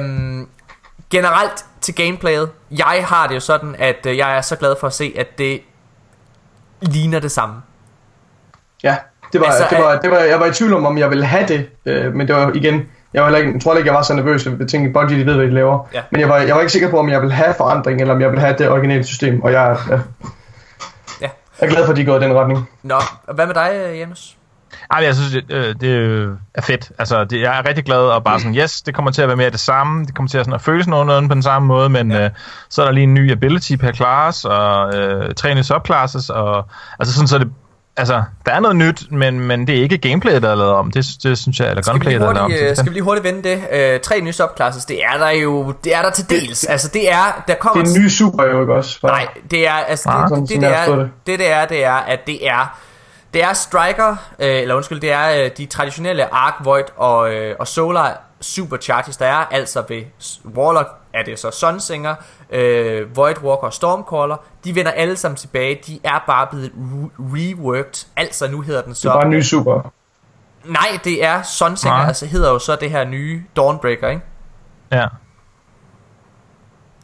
Generelt til gameplayet, jeg har det jo sådan, at øh, jeg er så glad for at se, at det ligner det samme. Ja, det var, Altså, altså, det var, det var, jeg var i tvivl om, om jeg ville have det. Øh, men det var igen, jeg, var ikke, jeg tror ikke, jeg var så nervøs. Jeg tænkte, Bungie, de ved, hvad de laver. Ja. Men jeg var, jeg var ikke sikker på, om jeg ville have forandring, eller om jeg ville have det originale system. Og jeg, ja, Ja. jeg er glad for, at de er gået i den retning. Nå, og hvad med dig, Janus? Ej, jeg synes, det, øh, det øh, er fedt. Altså, det, jeg er rigtig glad og bare sådan, yes, det kommer til at være mere det samme. Det kommer til at, sådan, at føles nogenlunde på den samme måde, men ja. øh, så er der lige en ny ability per class, og øh, tre nye subclasses, og altså sådan, så det, altså, der er noget nyt, men, men det er ikke gameplay, der er lavet om. Det, det synes jeg, eller Skal vi, gunplay, lige der er lavet om. Så øh, det- skal vi lige hurtigt vende det? Øh, tre nye subclasses, det er der jo, det er der til dels. Altså, det er, der kommer... Det er en ny super jo ikke også? Bare- Nej, det er altså Ah. det, det, det, har er, forstået det. det er det er at det er det er striker øh, eller undskyld det er øh, de traditionelle arc void og øh, og solar supercharges der er altså ved warlock er det så sunsinger øh, void walker og stormcaller de vender alle sammen tilbage de er bare blevet re- reworked altså nu hedder den Det så er bare en ny super. nej det er sunsinger Nej. altså hedder jo så det her nye dawnbreaker ikke Ja.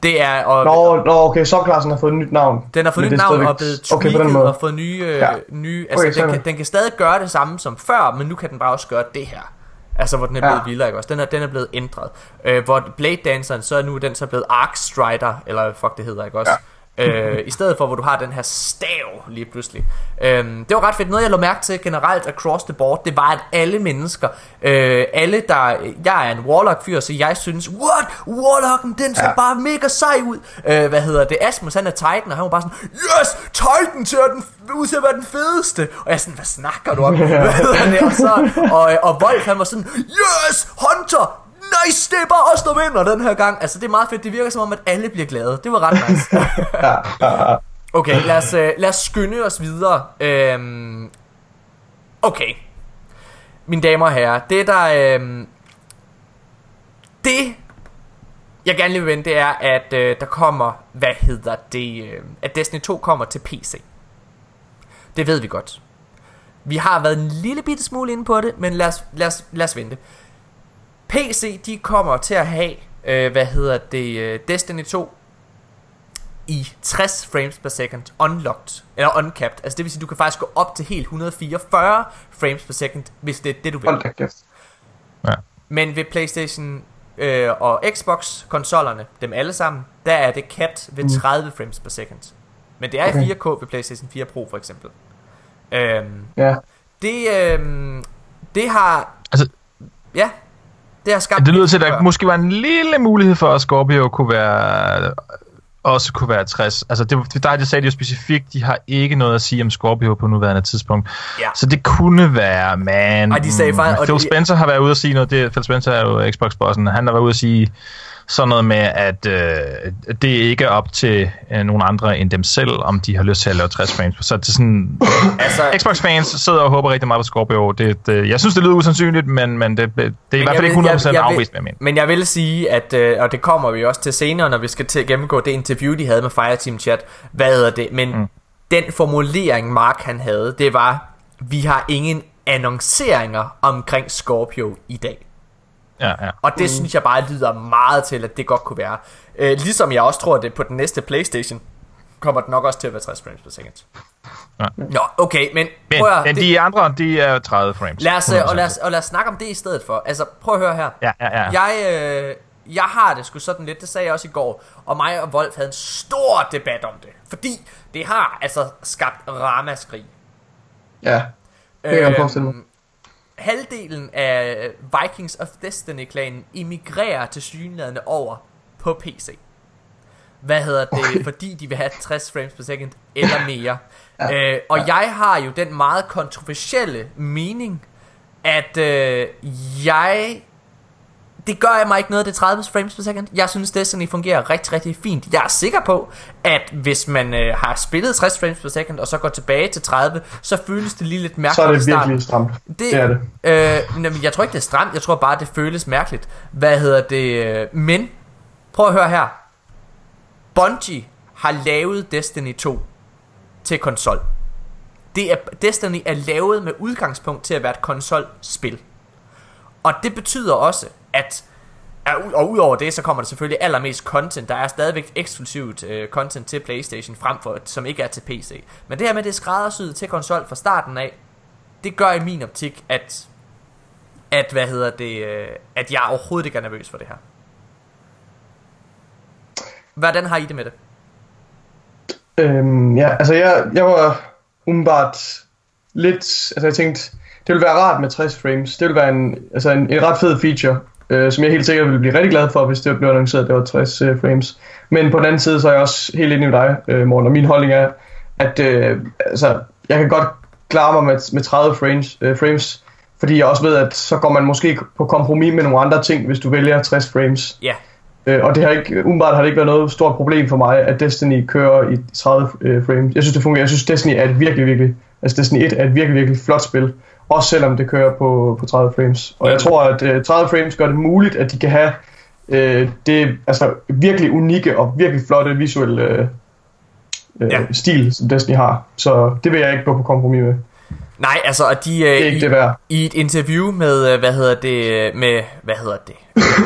det er og Nå, nå okay, subklassen har fået et nyt navn. Den har fået nyt det navn og blevet Okay, tweaked måde. og fået nye, øh, Ja. nye altså Okay, den, kan, den kan stadig gøre det samme som før, men nu kan den bare også gøre det her. Altså hvor den er blevet Ja. vildere, ikke også? Den er, den er blevet ændret. Øh, hvor Blade Danceren, så er nu den så blevet Arc Strider, eller fuck det hedder, ikke også? Øh, I stedet for, hvor du har den her stav lige pludselig. Øh, det var ret fedt. Noget, jeg lå mærke til generelt across the board, det var, at alle mennesker, øh, alle der... Jeg er en Warlock-fyr, så jeg synes, what? Warlocken, den ser ja. Ja. bare mega sej ud. Øh, hvad hedder det? Asmus, han er Titan, og han var bare sådan, yes, Titan ser den ud til at være den fedeste. Og jeg er sådan, hvad snakker du om? hvad hedder det? Og, så, og, og Wolf, han var sådan, yes, Hunter, nice, det er bare os, der vinder den her gang. Altså, det er meget fedt. Det virker som om, at alle bliver glade. Det var ret nice. Okay, lad os, øh, lad os skynde os videre. Øhm, okay. Mine damer og herrer, det der... Øhm, det, jeg gerne vil vende, det er, at øh, der kommer, hvad hedder det, øh, at Destiny 2 kommer til PC. Det ved vi godt. Vi har været en lille bitte smule inde på det, men lad os, lad os, lad os vente. PC, de kommer til at have, øh, hvad hedder det, øh, Destiny 2 i 60 frames per second unlocked, eller uncapped. Altså det vil sige, du kan faktisk gå op til helt 144 frames per second, hvis det er det, du vil. Ja. Men ved PlayStation øh, og Xbox-konsollerne, dem alle sammen, der er det capped ved 30 mm. frames per second. Men det er okay. i 4K ved PlayStation 4 Pro for eksempel. Øhm, ja. Det, øhm, det har... Altså, ja, det har skabt... Det lyder til, at der måske var en lille mulighed for, at Scorpio kunne være også kunne være 60. Altså, det, det der, de sagde det jo specifikt, de har ikke noget at sige om Scorpio på nuværende tidspunkt. Ja. Så det kunne være, man... Ej, de sagde faktisk... Phil Spencer har været ude at sige noget. Det, Phil Spencer er jo Xbox-bossen. Han har været ude at sige sådan noget med, at øh, det ikke er op til øh, nogen andre end dem selv, om de har lyst til at lave 60 frames. Så det er sådan... altså, Xbox-fans sidder og håber rigtig meget på Scorpio. Det, det, jeg synes, det lyder usandsynligt, men, men det, det er i hvert fald ikke 100% jeg, jeg, afvist, med Men jeg vil sige, at, øh, og det kommer vi også til senere, når vi skal til gennemgå det interview, de havde med Fireteam Chat. Hvad hedder det? Men mm. den formulering, Mark han havde, det var, vi har ingen annonceringer omkring Scorpio i dag. Ja, ja. Og det mm. synes jeg bare lyder meget til, at det godt kunne være. Øh, ligesom jeg også tror, at det på den næste Playstation kommer det nok også til at være 60 frames per second. Ja. Nå, okay, men, men prøv at, men de andre, de er 30 frames. Lad os, øh, og, lad os, og lad os snakke om det i stedet for. Altså, prøv at høre her. Ja, ja, ja. Jeg, øh, jeg har det sgu sådan lidt, det sagde jeg også i går, og mig og Wolf havde en stor debat om det. Fordi det har altså skabt ramaskrig. Ja, det kan jeg forestille halvdelen af Vikings of Destiny-klanen emigrerer til synlædende over på PC. Hvad hedder det? Okay. Fordi de vil have 60 frames per second eller mere. ja. øh, og ja. jeg har jo den meget kontroversielle mening, at øh, jeg det gør mig ikke noget, det er 30 frames per second. Jeg synes, Destiny fungerer rigtig, rigtig fint. Jeg er sikker på, at hvis man øh, har spillet 60 frames per second, og så går tilbage til 30, så føles det lige lidt mærkeligt. Så er det virkelig stramt. Det, det er det. Øh, jeg tror ikke, det er stramt. Jeg tror bare, det føles mærkeligt. Hvad hedder det? Men, prøv at høre her. Bungie har lavet Destiny 2 til konsol. Det er, Destiny er lavet med udgangspunkt til at være et konsolspil. Og det betyder også, at og udover det, så kommer der selvfølgelig allermest content. Der er stadigvæk eksklusivt øh, content til Playstation, frem for, som ikke er til PC. Men det her med, det er skræddersyet til konsol fra starten af, det gør i min optik, at, at hvad hedder det, øh, at jeg overhovedet ikke er nervøs for det her. Hvordan har I det med det? Øhm, ja, altså jeg, jeg var umiddelbart lidt, altså jeg tænkte, det ville være rart med 60 frames. Det ville være en, altså en, en ret fed feature øh, som jeg helt sikkert ville blive rigtig glad for, hvis det blev annonceret, at det var 60 øh, frames. Men på den anden side, så er jeg også helt enig med dig, øh, Morten, og min holdning er, at øh, altså, jeg kan godt klare mig med, med 30 frames, øh, frames, fordi jeg også ved, at så går man måske på kompromis med nogle andre ting, hvis du vælger 60 frames. Ja. Øh, og det har ikke, umiddelbart har det ikke været noget stort problem for mig, at Destiny kører i 30 øh, frames. Jeg synes, det fungerer. Jeg synes, Destiny er et virkelig, virkelig, altså Destiny 1 er et virkelig, virkelig flot spil. Også selvom det kører på, på 30 frames. Og jeg tror, at øh, 30 frames gør det muligt, at de kan have uh, det altså, virkelig unikke og virkelig flotte visuelle uh, ja. stil, som Destiny har. Så det vil jeg ikke gå på kompromis med. Nej, altså, og de, det er ikke i, det værd. i et interview med, hvad hedder det, med, hvad hedder det,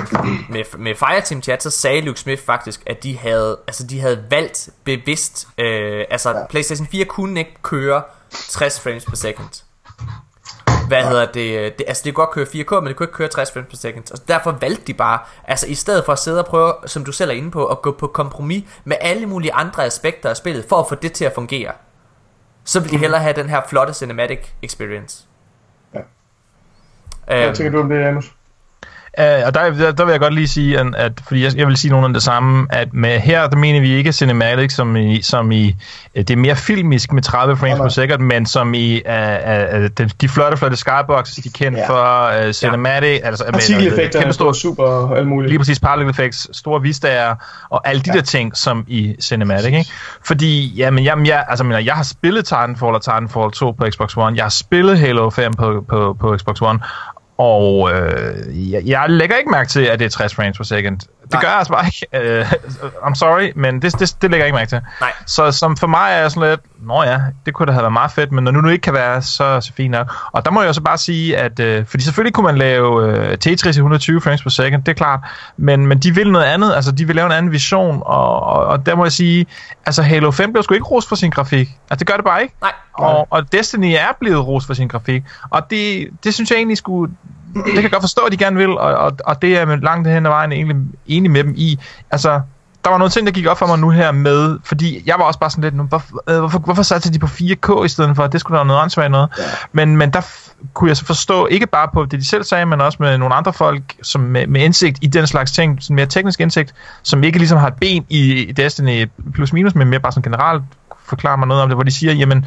med, med Fireteam Chat, så sagde Luke Smith faktisk, at de havde, altså, de havde valgt bevidst, øh, altså, ja. PlayStation 4 kunne ikke køre 60 frames per second. Hvad hedder det, det? Altså det kunne godt køre 4K, men det kunne ikke køre 60 frames per second. Og derfor valgte de bare, altså i stedet for at sidde og prøve, som du selv er inde på, at gå på kompromis med alle mulige andre aspekter af spillet, for at få det til at fungere. Så vil de hellere have den her flotte cinematic experience. Ja. Hvad tænker du om det, Janus? Uh, og der, der, der vil jeg godt lige sige, at, at fordi jeg, jeg vil sige nogenlunde det samme, at med her, der mener vi ikke cinematic, som i, som i det er mere filmisk med 30 frames per second, men som i uh, uh, de, de flotte, flotte skyboxes, de er kendt ja. for uh, cinematic, ja. altså partikeleffekter, kæmpe store, super og alt muligt. Lige præcis, particle effects, store vistager, og alle de ja. der ting, som i cinematic, ikke? Fordi, jamen, jamen jeg, altså, mener, jeg har spillet Titanfall og Titanfall 2 på Xbox One, jeg har spillet Halo 5 på, på, på Xbox One, og øh, jeg, jeg lægger ikke mærke til, at det er 60 frames per second. Det Nej. gør jeg altså bare ikke. Uh, I'm sorry, men det, det, det lægger jeg ikke mærke til. Nej. Så som for mig er jeg sådan lidt, nå ja, det kunne da have været meget fedt, men når nu nu ikke kan være, så, så fint nok. Og der må jeg også bare sige, at uh, fordi selvfølgelig kunne man lave uh, Tetris i 120 frames per second, det er klart, men, men de vil noget andet, altså de vil lave en anden vision, og, og, og der må jeg sige, altså Halo 5 blev sgu ikke rost for sin grafik. Altså det gør det bare ikke. Nej. Og, og Destiny er blevet rost for sin grafik, og det, det synes jeg egentlig skulle det kan jeg godt forstå, at de gerne vil, og, og, og det er langt hen ad vejen egentlig enig med dem i. Altså, der var nogle ting, der gik op for mig nu her med, fordi jeg var også bare sådan lidt, hvorfor, øh, hvorfor, hvorfor satte de på 4K i stedet for, det skulle da være noget ansvar noget. Ja. Men, men der kunne jeg så forstå, ikke bare på det, de selv sagde, men også med nogle andre folk, som med, med indsigt i den slags ting, sådan mere teknisk indsigt, som ikke ligesom har et ben i Destiny plus minus, men mere bare sådan generelt forklare mig noget om det, hvor de siger, jamen,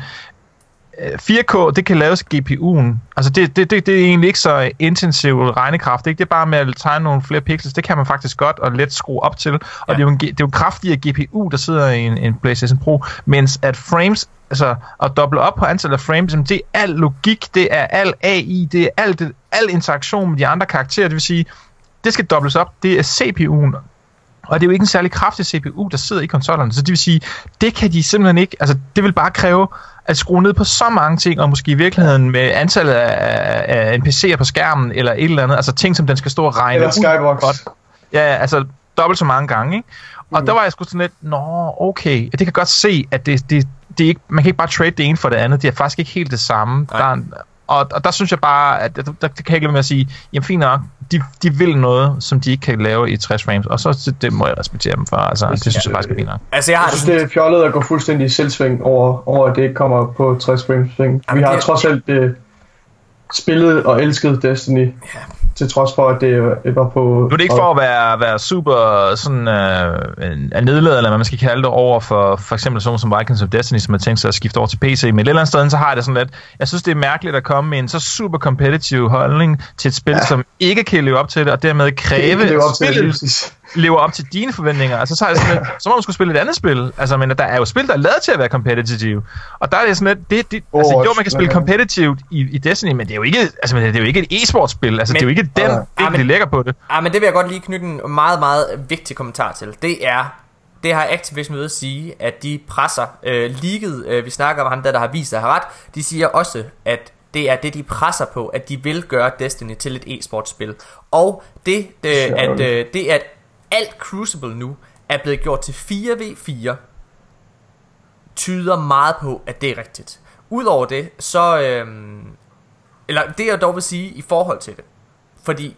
4K, det kan laves GPU'en. Altså, det, det, det, det er egentlig ikke så intensiv regnekraft. Ikke? Det er bare med at tegne nogle flere pixels. Det kan man faktisk godt og let skrue op til. Og ja. det, er jo en, det er jo en kraftigere GPU, der sidder i en, en PlayStation Pro. Mens at frames, altså at doble op på antallet af frames, det er al logik, det er al AI, det er alt, det, al interaktion med de andre karakterer. Det vil sige, det skal dobles op. Det er CPU'en, og det er jo ikke en særlig kraftig CPU, der sidder i konsollerne. Så det vil sige, det kan de simpelthen ikke, altså det vil bare kræve at skrue ned på så mange ting, og måske i virkeligheden med antallet af, af NPC'er på skærmen, eller et eller andet, altså ting, som den skal stå og regne eller Skybox. Godt. Ja, altså dobbelt så mange gange, ikke? Og mm. der var jeg sgu sådan lidt, nå, okay, det kan godt se, at det, det, det er ikke, man kan ikke bare trade det ene for det andet, det er faktisk ikke helt det samme. Der er, og, og der synes jeg bare, at der, der, der kan jeg ikke lade med at sige, jamen fint nok, de, de vil noget, som de ikke kan lave i 60 frames, og så det må jeg respektere dem for. Altså, det, det synes jeg faktisk er fint nok. Altså, jeg, har jeg synes, det er fjollet at gå fuldstændig i selvsving over, over, at det ikke kommer på 60 frames. Jamen, Vi har det... trods alt uh, spillet og elsket Destiny. Ja til trods for, at det var på... Nu er det ikke for at være, være super sådan, øh, nedladet, eller hvad man skal kalde det, over for for eksempel sådan som Vikings of Destiny, som har tænkt sig at skifte over til PC, men et eller andet sted, så har jeg det sådan lidt, jeg synes, det er mærkeligt at komme med en så super competitive holdning til et spil, ja. som ikke kan leve op til det, og dermed kræve, at spillet lever op til dine forventninger. Altså, så, er det sådan lidt, så må man skulle spille et andet spil. Altså, men der er jo spil, der er lavet til at være competitive. Og der er det sådan lidt, det, det, oh, altså, jo, man kan spille competitive i, i Destiny, men det er jo ikke, altså, det er jo ikke et e-sportspil. Altså, men, det er jo ikke den, ja, men, de lægger på det. Ja, men det vil jeg godt lige knytte en meget, meget vigtig kommentar til. Det er, det har Activision ved at sige, at de presser øh, leaget, øh, vi snakker om ham der, der har vist sig har ret, de siger også, at det er det, de presser på, at de vil gøre Destiny til et e-sportspil. Og det, øh, at, øh, det at alt Crucible nu er blevet gjort til 4v4, tyder meget på, at det er rigtigt. Udover det, så... Øhm, eller det jeg dog vil sige i forhold til det. Fordi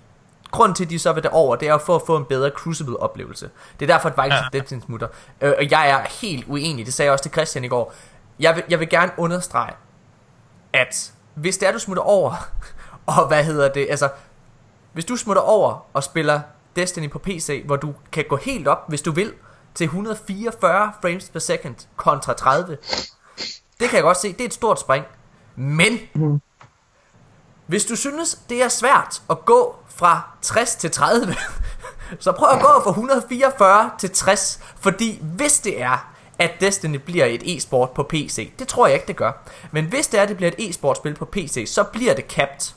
grunden til, at de så vil det over, det er for at få en bedre Crucible-oplevelse. Det er derfor, at Vikings ja. Destiny smutter. Øh, og jeg er helt uenig, det sagde jeg også til Christian i går. Jeg vil, jeg vil gerne understrege, at hvis det er, du smutter over, og hvad hedder det, altså, hvis du smutter over og spiller Destiny på PC, hvor du kan gå helt op, hvis du vil, til 144 frames per second kontra 30. Det kan jeg godt se, det er et stort spring. Men, mm. hvis du synes, det er svært at gå fra 60 til 30, så prøv at gå fra 144 til 60, fordi hvis det er, at Destiny bliver et e-sport på PC, det tror jeg ikke, det gør. Men hvis det er, at det bliver et e-sportspil på PC, så bliver det capped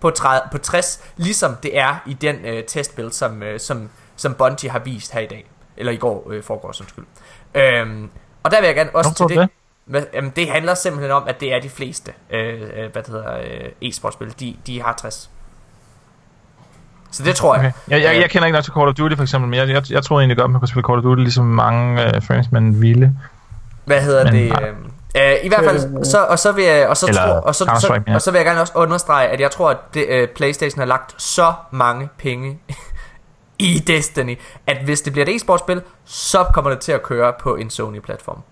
på, 30, på 60, ligesom det er i den øh, testbuild, som, øh, som, som Bungie har vist her i dag. Eller i går, øh, foregår, som skyld. Øhm, og der vil jeg gerne også til det. det. Jamen, det handler simpelthen om, at det er de fleste, øh, øh hvad det hedder, øh, e-sportspil, de, de har 60. Så det tror jeg. Okay. Jeg, jeg, jeg kender ikke nok til Call of Duty for eksempel, men jeg, jeg, jeg troede egentlig godt, man kunne spille Call of Duty, ligesom mange øh, friends, man ville. Hvad hedder men, det? Øh, Uh, I hvert fald, så, og så vil jeg, og så, tro, og, så, så, ja. og så vil jeg gerne også understrege, at jeg tror, at det, uh, Playstation har lagt så mange penge i Destiny, at hvis det bliver et e-sportspil, så kommer det til at køre på en Sony-platform.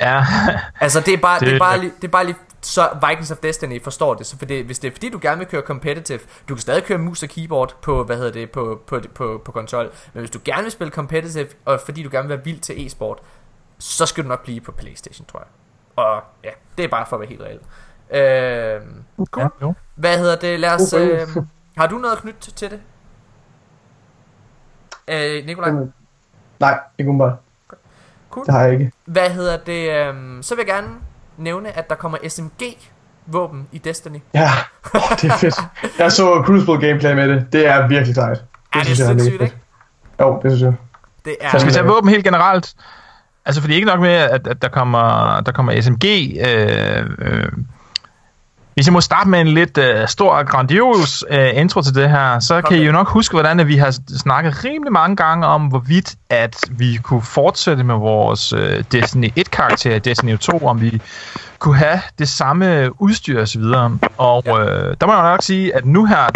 Ja. altså det er bare, det, det er bare, lige, det er bare lige så Vikings of Destiny forstår det, så for det, hvis det er fordi du gerne vil køre competitive, du kan stadig køre mus og keyboard på, hvad hedder det, på, på, på, på, på konsol, men hvis du gerne vil spille competitive, og fordi du gerne vil være vild til e-sport, så skal du nok blive på Playstation, tror jeg. Og ja, det er bare for at være helt reelt. Øh, cool. Ja, Hvad hedder det? Lad os... Øh, har du noget at knytte til det? Øh, Nikolaj? Mm. Nej, ikke umiddelbart. Cool. Det har jeg ikke. Hvad hedder det? Øh, så vil jeg gerne nævne, at der kommer SMG våben i Destiny. Ja, oh, det er fedt. Jeg så Crucible gameplay med det. Det er virkelig sejt. Det er det sindssygt, ikke? Jo, det synes jeg. Det er... Så skal vi tage våben helt generelt? Altså, fordi ikke nok med, at, at der kommer, der kommer SMG, øh, øh, Hvis jeg må starte med en lidt uh, stor og grandios uh, intro til det her, så Kom kan I jo nok huske, hvordan at vi har snakket rimelig mange gange om, hvorvidt at vi kunne fortsætte med vores uh, Destiny 1-karakter i Destiny 2, om vi kunne have det samme udstyr osv. Og Ja. øh, der må jeg nok sige, at nu her,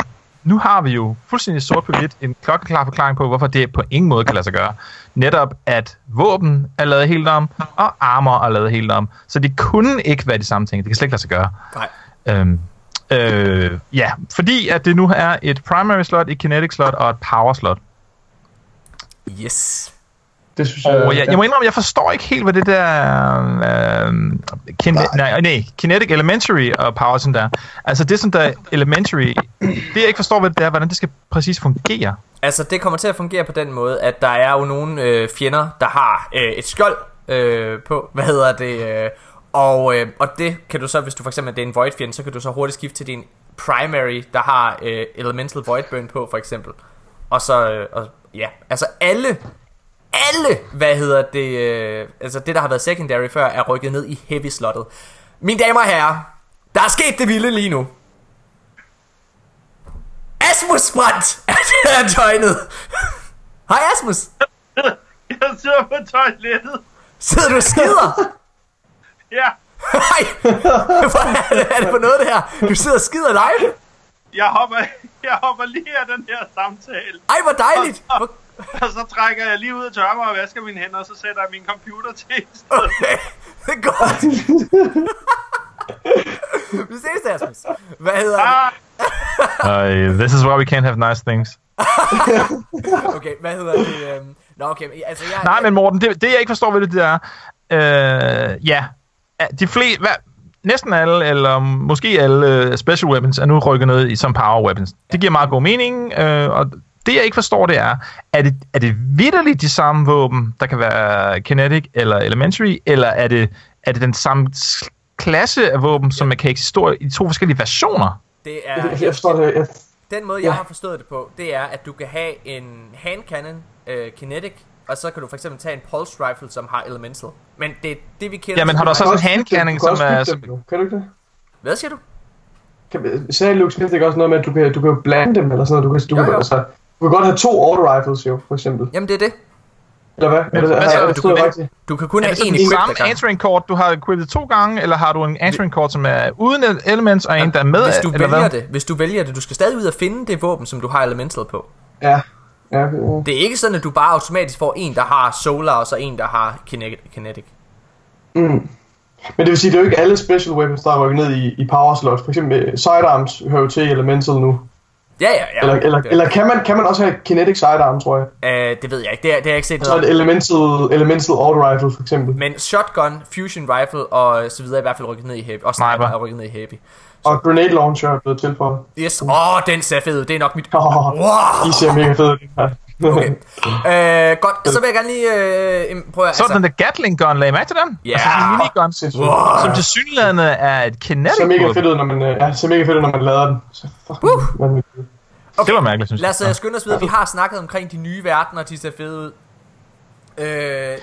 nu har vi jo fuldstændig sort på hvidt en klokkeklar forklaring på, hvorfor det på ingen måde kan lade sig gøre. Netop at våben er lavet helt om, og armor er lavet helt om. Så det kunne ikke være de samme ting. Det kan slet ikke lade sig gøre. Nej. Øhm, øh, ja, fordi at det nu er et primary slot, et kinetic slot og et power slot. Yes. Det synes Og jeg, jeg må indrømme, jeg forstår ikke helt, hvad det der... Øh, kin- nej, nej, kinetic elementary og power sådan der. Altså det som der er elementary, det jeg ikke forstår, hvad det er, hvordan det skal præcis fungere. Altså, det kommer til at fungere på den måde, at der er jo nogle øh, fjender, der har øh, et skjold øh, på, hvad hedder det, øh, og, øh, og det kan du så, hvis du for eksempel det er en void fjende, så kan du så hurtigt skifte til din primary, der har øh, elemental void burn på, for eksempel. Og så, øh, og, ja, altså alle, alle, hvad hedder det, øh, altså det der har været secondary før, er rykket ned i heavy slottet. Mine damer og herrer, der er sket det vilde lige nu. Asmus Brandt er joinet. Hej Asmus. Jeg sidder på toilettet. Sidder du og skider? Ja, Hej. Hvad er det, er det for noget det her? Du sidder og skider live? jeg hopper, jeg hopper lige af den her samtale. Ej, hvor dejligt. Hvor- Og så trækker jeg lige ud og tørrer mig og vasker mine hænder, og så sætter jeg min computer til i stedet. Okay, det er godt. Vi ses, Asmus. Hvad hedder det? Ah, Uh, this is why we can't have nice things. Okay, hvad hedder det? øhm, Nå, okay, altså jeg... Nej, men Morten, det, det jeg ikke forstår ved det, det er, øh, ja, de flere, hvad, næsten alle, eller måske alle øh, special weapons er nu rykket ned i som power weapons. Det giver meget god mening, øh, og det jeg ikke forstår, det er, er det, er det vidderligt de samme våben, der kan være kinetic eller elementary, eller er det, er det den samme klasse af våben, som kan eksistere i to forskellige versioner? Det Jeg, er... jeg forstår det. Jeg, Den måde, jeg har forstået det på, det er, at du kan have en hand cannon, øh, kinetic, og så kan du for eksempel tage en pulse rifle, som har elemental. Men det er det, vi kender... Ja, men har du også en handcanning, du kan som er... Som, dem. Kan du ikke det? Hvad siger du? Kan, sagde Luke Smith ikke også noget med, at du kan, du kan blande dem, eller sådan noget? Du kan, du, Jo, kan, jo. altså, du kan godt have to auto rifles, jo, for eksempel. Jamen, det er det. Eller hvad? Men Eller, hvad siger jeg du, kan? Du kan kun er have det en equip, samme answering kort, du har equippet to gange, eller har du en answering kort, som er uden elements, og en, der er med? Hvis du eller vælger hvad? det, hvis du vælger det, du skal stadig ud og finde det våben, som du har elemental på. Ja. Ja, okay, Det er ikke sådan, at du bare automatisk får en, der har solar, og så en, der har kinetic. Mm. Men det vil sige, det er jo ikke alle special weapons, der er rykket ned i, i power slots. For eksempel øh, sidearms hører jo til elemental nu. Ja, ja, ja. Eller, eller, det, eller kan, man, kan man også have kinetic sidearm, tror jeg? øh, det ved jeg ikke. Det, er- det har jeg ikke set Så er noget det om. elemental, elemental auto rifle, for eksempel. Men shotgun, fusion rifle og så videre er i hvert fald rykket ned i heavy. Og sniper er rykket ned i heavy. Og grenade launcher er blevet tilføjet. Yes. Åh, oh, den ser fed ud. Det er nok mit... Oh, Wow. I ser mega fed ud. Okay. øh, godt, så vil jeg gerne lige øh, prøve at... Så er den der Gatling gun, lagde I mærke til den? Ja. Altså sådan en minigun, Sindssygt. Wow. som til synligheden er et kinetic ser mega fedt ud, når man, øh, ja, ser mega fedt ud, når man lader den. Så fucking vanvittigt. Det var mærkeligt, synes jeg. Lad os uh, skynde os videre. Vi har snakket omkring de nye verdener, de ser fede ud. Øh,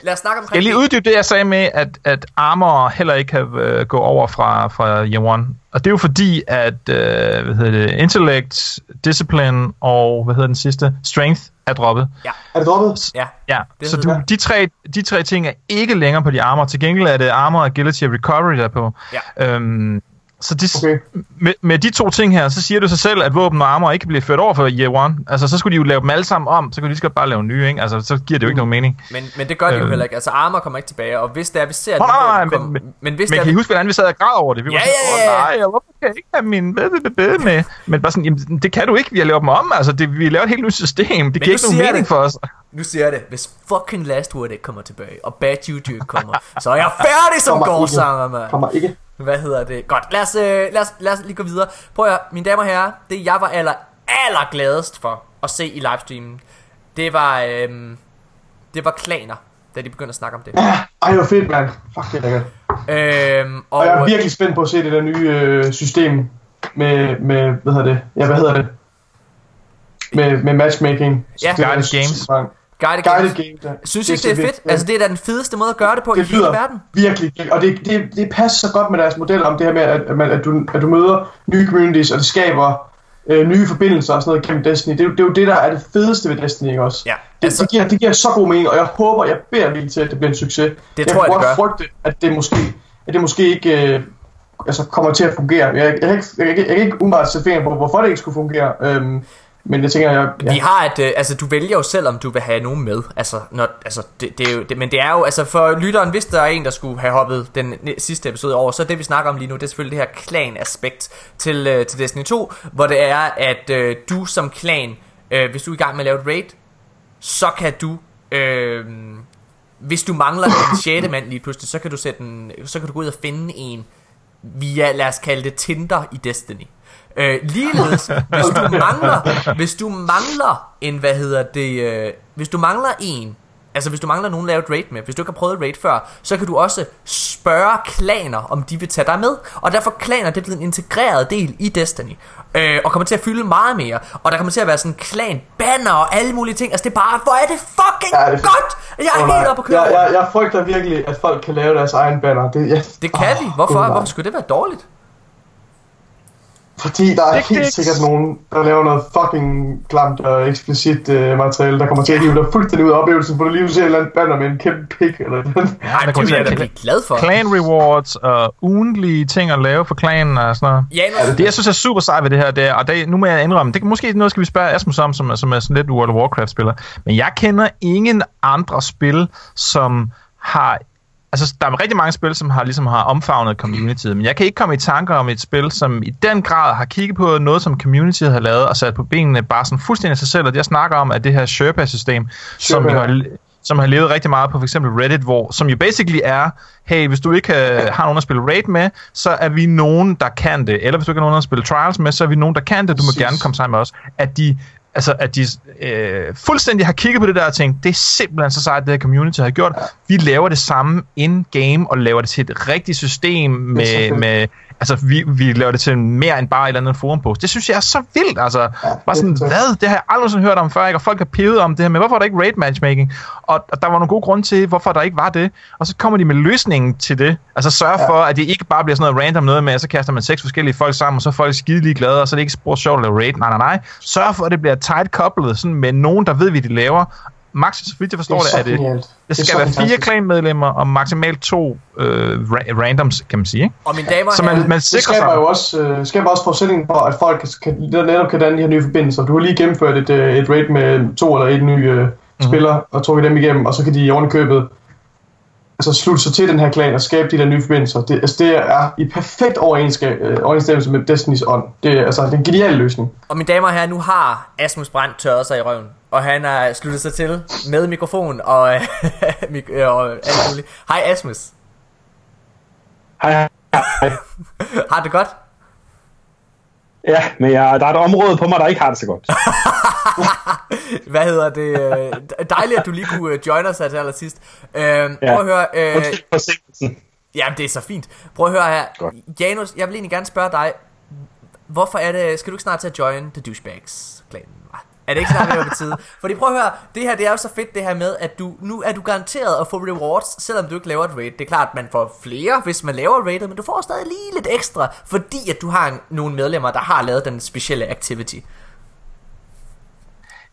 lad os snakke omkring... Skal jeg lige uddybe det, jeg sagde med, at, at armor heller ikke kan øh, gå over fra, fra year one. Og det er jo fordi, at øh, hvad hedder det, intellect, discipline og hvad hedder den sidste, strength er droppet. Er det droppet? Ja, Ja, Det så du, de, tre, de tre ting er ikke længere på de armor. Til gengæld er det armor, agility og recovery, der er på. Ja. Øhm, så de, Okay. med, med de to ting her, så siger du sig selv, at våben og armor ikke bliver ført over for year one. Altså, så skulle de jo lave dem alle sammen om, så kunne de lige så godt bare lave nye, ikke? Altså, så giver det jo ikke nogen mening. men, men det gør de jo Øh. heller ikke. Altså, armor kommer ikke tilbage, og hvis det er, vi ser... Nej, nej, komme- men- men hvis Men det er, kan I huske, hvordan vi sad og græd over det? Vi var Ja, sådan, ja, ja, ja. Nej, hvorfor kan jeg ikke have min bed med? Men bare sådan, jamen, det kan du ikke, vi har lavet dem om. Altså, det, vi laver et helt nyt system. Det giver nu ikke nogen mening det. for os. nu siger jeg det, hvis fucking Last Word ikke kommer tilbage, og Bad Juju ikke kommer, så er jeg færdig som gårdsanger, mand. Kommer ikke. Hvad hedder det? Godt, lad os, øh, lad os, lad os lige gå videre. Prøv at høre, mine damer og herrer, det jeg var aller, aller gladest for at se i livestreamen, det var, øhm, det var klaner, da de begyndte at snakke om det. Ja, ej, hvor fedt, mand. Fuck, det er lækkert. Øhm, og, Og jeg er virkelig spændt på at se det der nye øh, system med, med, hvad hedder det? Ja, hvad hedder det? Med, med matchmaking. Ja. Er super Games. langt. Guided Guided games. games. ja. Synes I ikke, det er fedt? Altså, det er da den fedeste måde at gøre det på i det hele lyder verden. virkelig, og det, det, det passer så godt med deres model om det her med, at, at, at, du, at du møder nye communities, og det skaber øh, nye forbindelser og sådan noget gennem Destiny. Det, er jo- det er jo det, der er det fedeste ved Destiny, ikke også? Ja, Det, altså- det, giver, det giver så god mening, og jeg håber, jeg beder virkelig til, at det bliver en succes. Det jeg tror jeg, det godt frygte, at det måske, at det måske ikke øh, altså kommer til at fungere. Jeg, jeg, jeg, kan ikke- jeg kan ikke umiddelbart sætte fingeren på, hvorfor det ikke skulle fungere. Øhm, men jeg tænker, jeg, Vi har et, øh, altså du vælger jo selv, om du vil have nogen med. Altså, når, altså det, det er jo, det, men det er jo, altså for lytteren, hvis der er en, der skulle have hoppet den sidste episode over, så det vi snakker om lige nu, det er selvfølgelig det her klan-aspekt til, øh, til Destiny 2, hvor det er, at øh, du som klan, øh, hvis du er i gang med at lave et raid, så kan du, øh, hvis du mangler en sjette mand lige pludselig, så kan du sætte en, så kan du gå ud og finde en via, lad os kalde det Tinder i Destiny. Øh, ligeledes, hvis du mangler, hvis du mangler en, hvad hedder det, øh, hvis du mangler en, altså hvis du mangler nogen at lave et raid med, hvis du ikke har prøvet et raid før, så kan du også spørge klaner, om de vil tage dig med, og derfor er klaner, det er blevet en integreret del i Destiny, øh, og kommer til at fylde meget mere, og der kommer til at være sådan klan banner og alle mulige ting, altså det er bare, hvor er det fucking Ja, det godt, jeg er Åh, helt oppe at køre. Jeg, jeg, jeg frygter virkelig, at folk kan lave deres egen banner. Det, ja. Det kan vi, hvorfor, Gud, nej. hvorfor skulle det være dårligt? Fordi der er Dick helt sikkert nogen, der laver noget fucking klamt og eksplicit uh, materiale, der kommer til at hive dig fuldstændig ud af oplevelsen, for du lige vil se et eller andet banner med en kæmpe pik eller den. Nej, det til jeg da blive glad for. Clan rewards og ugentlige ting at lave for klanen og sådan noget. Ja, nu, Det, jeg synes er super sejt ved det her, det er, og det, nu må jeg indrømme, det kan måske noget, skal vi spørge Asmus om, som, er- som er sådan lidt World of Warcraft-spiller, men jeg kender ingen andre spil, som har Altså, der er rigtig mange spil, som har, ligesom har omfavnet communityet, men jeg kan ikke komme i tanker om et spil, som i den grad har kigget på noget, som communityet har lavet og sat på benene bare sådan fuldstændig af sig selv, og det jeg snakker om, er det her Sherpa-system, som Sherpa. jo har, som har levet rigtig meget på for eksempel Reddit, hvor, som jo basically er, hey, hvis du ikke øh, har nogen at spille raid med, så er vi nogen, der kan det. Eller hvis du ikke har nogen at spille trials med, så er vi nogen, der kan det. Du må Præcis. gerne komme sammen med os. At de, altså, at de øh, fuldstændig har kigget på det der og tænkt, det er simpelthen så sejt, det her community har gjort. Vi laver det samme in-game, og laver det til et rigtigt system med, med altså, vi, vi laver det til mere end bare et eller andet forumpost. Det synes jeg er så vildt, altså. bare sådan, det hvad? Det har jeg aldrig nogensinde hørt om før, ikke? Og folk har pevet om det her med, hvorfor er der ikke raid matchmaking? Og, og der var nogle gode grunde til, hvorfor der ikke var det. Og så kommer de med løsningen til det. Altså sørge ja. for, at det ikke bare bliver sådan noget random noget med, at så kaster man seks forskellige folk sammen, og så er folk skide glade, og så er det ikke spor sjovt at lave raid. Nej, nej, nej. Sørg for, at det bliver tight couplet, sådan med nogen, der ved, hvad de laver. Max, så vidt jeg forstår det, så er det, det er skal så være fire klanmedlemmer og maksimalt to øh, ra- randoms, kan man sige. Ikke? og mine damer Så man, man Det sikrer skaber sig. jo også, øh, skaber også forudsætningen for, at folk kan, netop kan danne de her nye forbindelser. Du har lige gennemført et, øh, et raid med to eller et nye øh, Mhm. spillere, og trukket dem igennem, og så kan de i ovenikøbet altså slutte sig til den her klan og skabe de der nye forbindelser. Det, altså, det er i perfekt øh, overensstemmelse med Destiny's ånd. Det er altså det er en genial løsning. og mine damer og herrer, nu har Asmus Brandt tørret sig i røven, og han har sluttet sig til med mikrofon og, mik- øh, og alt muligt. Hej Asmus, hej. hej. har det godt? Ja, men jeg, der er et område på mig, der ikke har det så godt. Hvad hedder det? øh, Dejligt, at du lige kunne øh, join os her til allersidst. Øh, Ja. prøv at høre, øh, jamen det er så fint. Prøv at høre her, Godt. Janus, jeg vil egentlig gerne spørge dig, hvorfor er det, skal du ikke snart til at join The Douchebags klanen? Er det ikke snart være på tide? Fordi prøv at høre, det her det er jo så fedt det her med, at du nu er du garanteret at få rewards, selvom du ikke laver et raid. Det er klart, at man får flere, hvis man laver raidet, men du får stadig lige lidt ekstra, fordi at du har en, nogle medlemmer, der har lavet den specielle activity.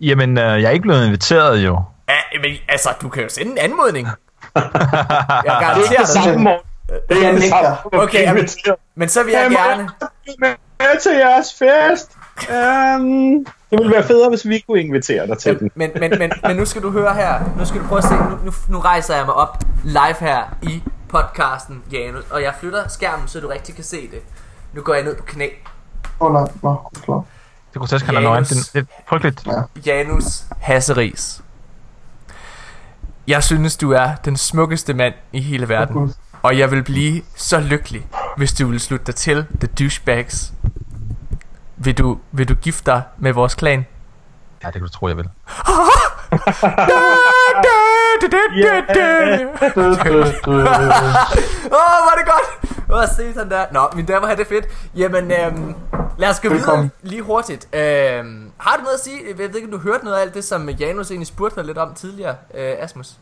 Jamen, øh, jeg er ikke blevet inviteret jo. Ja, men altså, du kan jo sende en anmodning. Jeg Det er garanterer det dig. Det er det samme. Okay, jamen, men så vil jeg Jamen, gerne... med til jeres fest. Um, det ville være federe, hvis vi kunne invitere dig til den. Men, men, men, men nu skal du høre her. Nu skal du prøve at se. Nu, nu, nu rejser jeg mig op live her i podcasten, Janus. Og jeg flytter skærmen, så du rigtig kan se det. Nu går jeg ned på knæ. Åh oh, nej, klar. Det kunne tage, han er nøgen. Janus. Det, det er frygteligt. Janus Hasseris. Jeg synes, du er den smukkeste mand i hele verden. Og jeg vil blive så lykkelig, hvis du vil slutte dig til The Douchebags. Vil du, vil du gifte dig med vores klan? Ja, det kan du tro, jeg vil. Åh, var det godt! Åh, se sådan der. Nå, mine damer herrer, det er fedt. Jamen, øhm, lad os gå videre lige hurtigt. Øhm, har du noget at sige? Jeg ved ikke, om du hørte noget af alt det, som Janus egentlig spurgte dig lidt om tidligere, øh, Asmus?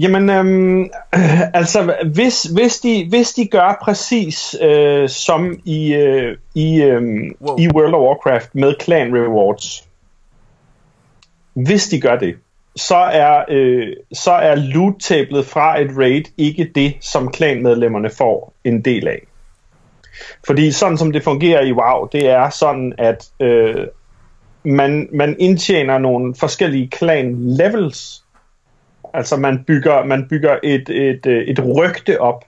Jamen, øhm, altså, hvis, hvis, de, hvis de gør præcis øh, som i, øh, i, øh, Wow. i World of Warcraft med clan rewards, hvis de gør det, så er, øh, så er loot-tablet fra et raid ikke det, som klanmedlemmerne får en del af. Fordi sådan som det fungerer i WoW, det er sådan, at øh, man, man indtjener nogle forskellige clan levels. Altså man bygger, man bygger et, et, øh, et rygte op.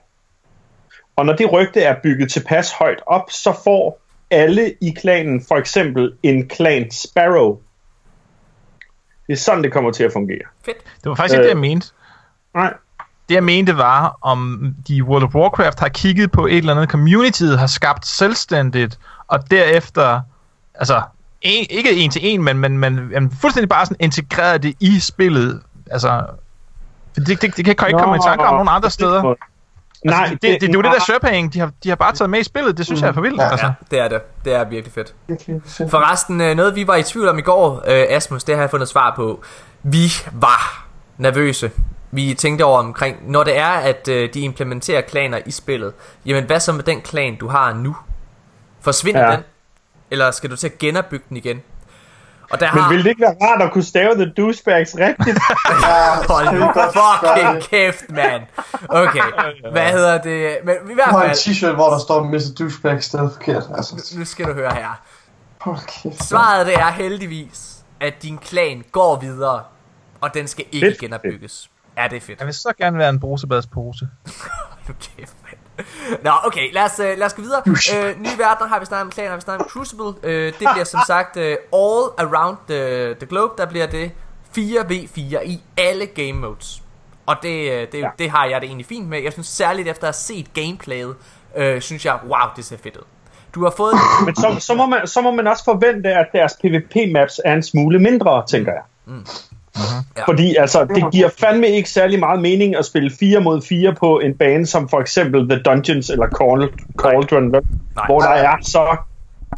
Og når det rygte er bygget tilpas højt op, så får alle i klanen for eksempel en clan Sparrow. Det er sådan, det kommer til at fungere. Fedt. Det var faktisk ikke Øh. det, jeg mente. Nej. Det jeg mente var, om de World of Warcraft har kigget på et eller andet community, har skabt selvstændigt, og derefter, altså, en, ikke en til en, men, men, men, men fuldstændig bare sådan integreret det i spillet. Altså, det, det, det, det kan jeg ikke komme i tanke om nogen andre steder. Nej, Altså, det, det, det, det er jo det der Sherpaying, de har, de har bare taget med i spillet, det synes jeg er for vildt. Ja. Altså. Ja, det er det. Det er virkelig fedt. Forresten, øh, noget vi var i tvivl om i går, øh, Asmus, det har jeg fundet svar på. Vi var nervøse. Vi tænkte over omkring, når det er, at øh, de implementerer klaner i spillet, jamen hvad så med den klan, du har nu? Forsvinder Ja. den? Eller skal du til at genopbygge den igen? Og der Men har... ville det ikke være rart at kunne stave The Douchebags rigtigt? Hold nu fucking kæft, mand. Okay, hvad hedder det? Men i hvert Du har en fald, t-shirt, hvor der står Mr. Douchebag stadig forkert. Altså, nu skal du høre her. kæft. Svaret det er heldigvis, at din klan går videre, og den skal ikke Fedt. genopbygges. Ja, det er fedt. Jeg vil så gerne være en brusebadspose. Nu kæft. Nå, okay, lad os, øh, lad os gå videre. Øh, nye verdener har vi snakket om, klaner har vi snakket om, Crucible. Øh, det bliver som sagt øh, all around the, the globe, der bliver det 4v4 i alle game modes. Og det, øh, det, ja. Det har jeg det egentlig fint med. Jeg synes særligt efter at have set gameplayet, øh, synes jeg, wow, det ser fedt ud. Du har fået... Men så, så, må man, så må man også forvente, at deres PvP-maps er en smule mindre, tænker jeg. Ja. Ja. Fordi altså, det giver fandme ikke særlig meget mening at spille 4 mod 4 på en bane som for eksempel The Dungeons eller Cauldron, Cauldron vel? Nej. hvor der er så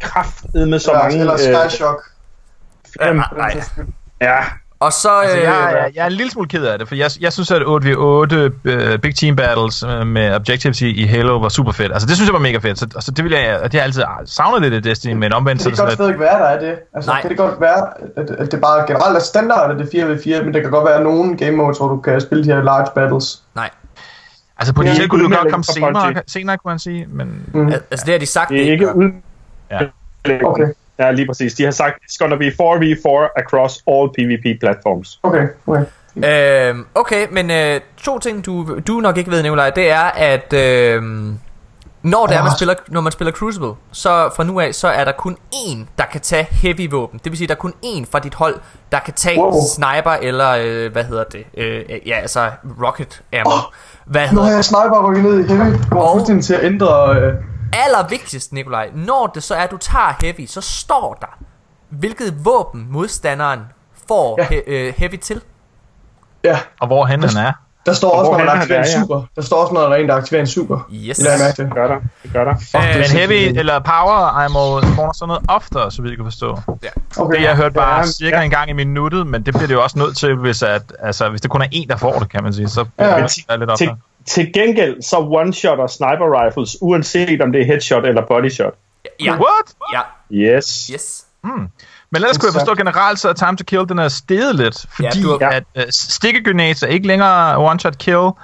kraftet med så Ja, mange... eller øh, Skyshock. Ja, fem- nej. ja, Og så... Altså, Øh, jeg, jeg, jeg er en lille smule ked af det, for jeg, jeg synes, at 8v8 uh, Big Team Battles uh, med Objectives i, i Halo var super fedt. Altså, det synes jeg var mega fedt. Så, altså, det vil jeg, og det har jeg altid savnet lidt i Destiny, men omvendt så Det kan godt stadig være, der er det. Altså, Nej. kan det godt være, at, at det bare generelt er standard, at det er 4v4, men det kan godt være nogle game modes, hvor du kan spille de her large battles. nej. altså potentielt Det er kunne ikke godt komme senere, senere, kunne man sige, men Mm. Al- Altså, det har de sagt, det er ikke ud... Ja. Okay, Ja, lige præcis. De har sagt, it's gonna be 4v4 across all PvP platforms. okay, okay. Øhm, okay, men øh, to ting, du, du nok ikke ved, Nikolaj, det er, at øh, når, det er, man spiller, når man spiller Crucible, så fra nu af, så er der kun én, der kan tage heavy våben. Det vil sige, der er kun én fra dit hold, der kan tage Wow. sniper eller, øh, hvad hedder det, øh, ja, altså rocket ammo. Åh, Hvad Nu hedder har jeg sniper rykket ned i heavy. Går Og- fuldstændig til at ændre... Øh, allervigtigst, Nikolaj, når det så er, at du tager heavy, så står der, hvilket våben modstanderen får Ja. he, øh, heavy til. ja, og hvor han er. der står Og også, når man han er aktiverer en der, ja. super. Der står også, når der er en, der aktiverer en super. Yes. Det mærke. Det gør der. Det gør der. Fuck, det er Men heavy eller power ammo spawner sådan noget oftere, så vidt jeg kan forstå. Okay. Det jeg har hørt bare Ja, cirka ja. en gang i minuttet, men det bliver det jo også nødt til, hvis, at, altså, hvis det kun er en, der får det, kan man sige. Så Ja. bliver det lidt Til, oftere. Til gengæld så one-shotter sniper rifles, uanset om det er headshot eller bodysshot. Ja, What? ja, Yes. yes. Men ellers kunne jeg forstå generelt, så er Time to Kill, den er steget lidt, fordi Ja, du at uh, er ikke længere one-shot kill, og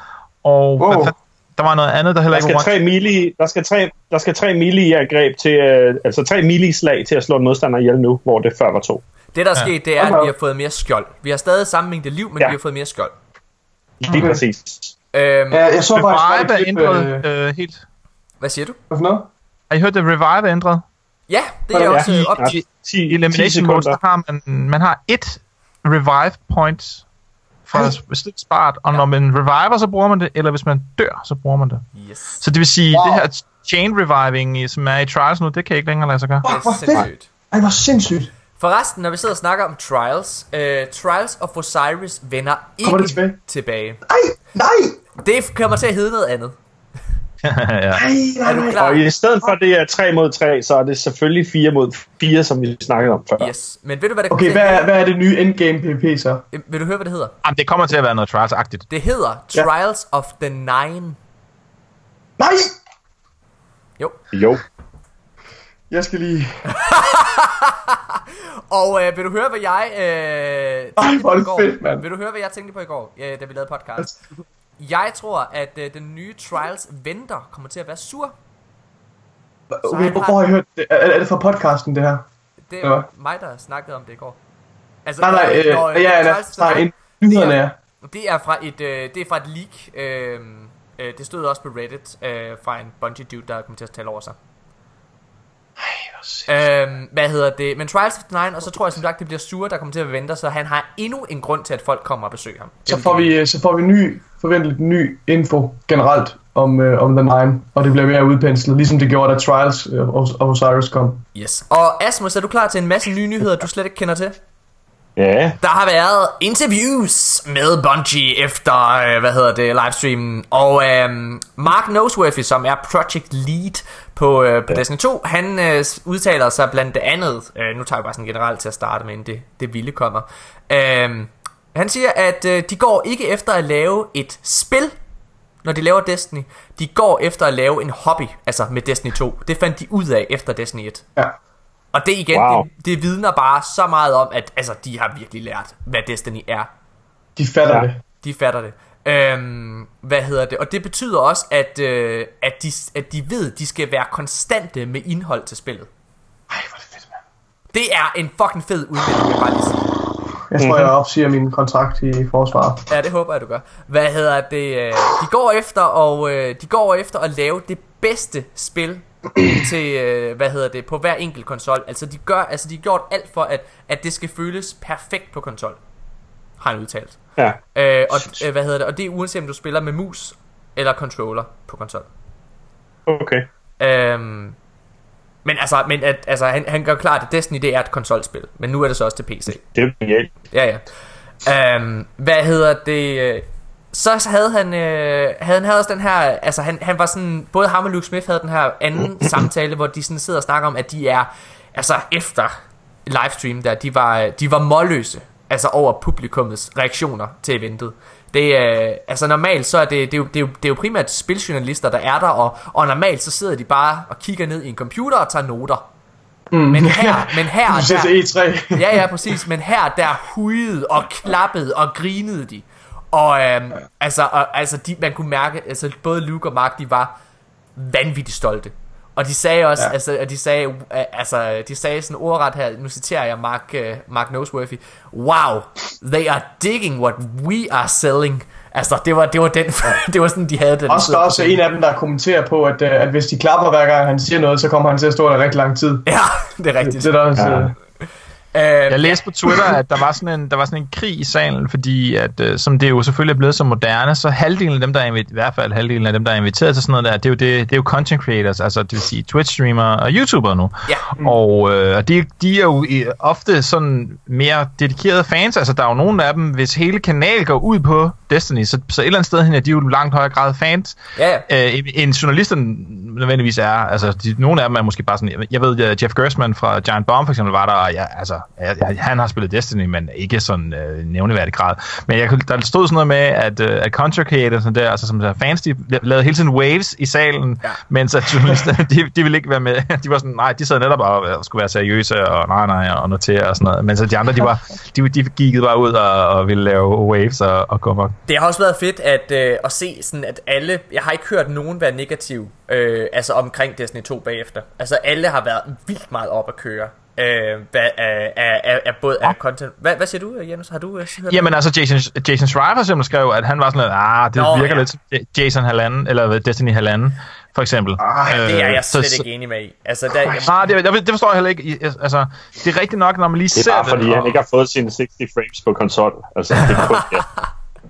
Wow. hvad fanden- der var noget andet, der heller Der ikke skal var tre melee, der skal tre, der skal tre melee angreb til, øh, altså tre melee slag til at slå en modstander ihjel nu, hvor det før var to. Det der er Ja. sket, det er, at vi har fået mere skjold. Vi har stadig samme mængde liv, men Ja. vi har fået mere skjold. Lige Okay. præcis. Øhm, Ja, jeg så bare Revive er ændret øh, øh, helt. Hvad siger du? Hvad for noget? Har I hørt, at Revive er ændret? Ja, det er Ja, også i- øh, op ja. til... I 10, Elimination Mode, så har man, man har et Revive point fra Ej. et start, og når man reviver, så bruger man det, eller hvis man dør, så bruger man det. Yes. Så det vil sige, Wow. det her chain reviving, i- som er i Trials nu, det kan ikke længere lade sig gøre. Det Fuck, hvor er fedt. sindssygt. Ej, hvor sindssygt. Forresten, når vi sidder og snakker om Trials, øh, Trials of Osiris vender ikke det tilbage? tilbage. Ej, nej! Det kommer til at hedde noget andet. ja. Nej, Er du klar? Og i stedet for, at det er 3 mod 3, så er det selvfølgelig 4 mod 4, som vi snakkede om før. Yes. Men ved du, hvad det Okay, hvad er, hvad er det nye endgame PvP så? Vil du høre, hvad det hedder? Jamen, det kommer til at være noget Trials-agtigt. Det hedder Ja. Trials of the Nine. Nej! Jo. Jo. Jeg skal lige... Og øh, vil du høre, hvad jeg øh, Ej, hvor er det fedt, mand. Vil du høre, hvad jeg tænkte på i går, øh, da vi lavede podcast? Jeg tror, at øh, den nye Trials venter kommer til at være sur. Okay, hvor, har- I hørt det? Er, er det fra podcasten, det her? Det Ja. er mig, der snakkede om det i går. Altså, Nej, nej, øh, når, øh, ja, ja, Trials nej, nyhederne er. Det er fra et, øh, det er fra et leak. Øh, øh, det stod også på Reddit øh, fra en Bungie dude, der kom til at tale over sig. Øhm, hvad hedder det? Men Trials of the Nine, og så tror jeg som sagt, det bliver sure, der kommer til at vente, så han har endnu en grund til, at folk kommer og besøger ham. Så får vi, øh, så får vi ny, forventeligt ny info generelt om, øh, om The Nine, og det bliver mere udpenslet, ligesom det gjorde, da Trials øh, of of Osiris kom. Yes. Og Asmus, er du klar til en masse nye nyheder, du slet ikke kender til? Ja. Der har været interviews med Bungie efter, øh, hvad hedder det, livestreamen. Og øh, Mark Noseworthy, som er project lead på, øh, på ja. Destiny 2, han øh, udtaler sig blandt andet, øh, nu tager jeg bare sådan generelt til at starte med, inden det, det vilde kommer. Øh, han siger, at øh, de går ikke efter at lave et spil, når de laver Destiny. De går efter at lave en hobby, altså med Destiny 2. Det fandt de ud af efter Destiny 1. Ja. Og det igen, Wow. det, det vidner bare så meget om, at altså, de har virkelig lært, hvad Destiny er. De fatter Ja. det. De fatter det. Øhm, hvad hedder det? Og det betyder også, at, øh, at, de, at de ved, at de skal være konstante med indhold til spillet. Ej, hvor er det fedt, mand. Det er en fucking fed vil jeg bare lige sige. Jeg tror, jeg opsiger min kontrakt i forsvaret. Ja, det håber jeg, du gør. Hvad hedder det? øh, De går efter, og øh, de går efter at lave det bedste spil til, øh, hvad hedder det, på hver enkelt konsol. Altså, de gør, altså, de har gjort alt for, at, at det skal føles perfekt på konsol. Har han udtalt. Ja. Øh, og, øh, hvad hedder det? Og det er uanset om du spiller med mus eller controller på konsol. Okay. Øhm, men altså, men at, altså han, han gør klart, at Destiny det er et konsolspil. Men nu er det så også til PC. Det er genialt. Ja, ja. Øhm, hvad hedder det? Øh, Så havde han, øh, havde han havde også den her, altså han, han var sådan, både ham og Luke Smith havde den her anden samtale, hvor de sådan sidder og snakker om, at de er, altså efter livestream der, de var, de var målløse, altså over publikummets reaktioner til eventet. Det er, altså normalt så er det, det, er jo, det, er jo, det er jo primært spiljournalister, der er der, og, og normalt så sidder de bare og kigger ned i en computer og tager noter. Mm. Men her, men her, der, til E3. ja, ja, præcis. Men her, der hujede og klappede og grinede de. Og øhm, altså, og, altså de, man kunne mærke, altså både Luke og Mark, de var vanvittigt stolte. Og de sagde også, ja. Ja. altså, at de sagde, øh, altså, de sagde sådan ordret her, nu citerer jeg Mark, uh, Mark Noseworthy, Wow, they are digging what we are selling. Altså, det var, det var, den, det var sådan, de havde den. Også der er også en af dem, der kommenterer på, at, øh, at hvis de klapper hver gang han siger noget, så kommer han til at stå der rigtig lang tid. Ja, det er rigtigt. Det er der også, Ja. Øh, Jeg læste på Twitter, at der var sådan en, der var sådan en krig i salen, fordi at, øh, som det jo selvfølgelig er blevet så moderne, så halvdelen af dem, der er inviteret, i hvert fald halvdelen af dem, der er inviteret til sådan noget der, det er jo, det, det er jo content creators, altså det vil sige Twitch-streamere og YouTubere nu. Ja. Og øh, de, de er jo ofte sådan mere dedikerede fans, altså der er jo nogle af dem, hvis hele kanal går ud på Destiny, så, så et eller andet sted hen er de jo langt højere grad fans, ja, ja. øh, end journalisterne nødvendigvis er. Altså, de, nogle af dem er måske bare sådan... Jeg ved, Jeff Gersman fra Giant Bomb for eksempel var der, og ja, altså, jeg, jeg, han har spillet Destiny, men ikke sådan øh, nævneværdig grad. Men jeg, der stod sådan noget med, at, øh, at content creators sådan der, altså som der fans, de lavede hele tiden waves i salen, Ja. mens at journalisterne, de, de ville ikke være med. De var sådan, nej, de sad netop og, og skulle være seriøse, og nej, nej, og notere og sådan noget. Mens at de andre, de, var, de, de gik bare ud og, og ville lave waves og, og gå amok. Det har også været fedt at, øh, at se sådan, at alle... Jeg har ikke hørt nogen være negativ øh, altså omkring Destiny 2 bagefter. Altså alle har været vildt meget op at køre. Øh, hvad, af, af, af, både af content... Hvad, hvad siger du, Jens? Har du øh, hørt Jamen altså, Jason, Jason Schreier for eksempel skrev, at han var sådan lidt, ah, det Nå, virker ja. lidt som Jason halvanden, eller Destiny halvanden, for eksempel. Ah, det er jeg så- slet så- ikke enig med i. Altså, der, jeg, Nej, det, jeg, det forstår jeg heller ikke. I- Altså, det er rigtigt nok, når man lige Det ser er bare fordi, det. han ikke har fået sine 60 frames på konsol. Altså, det er kun det.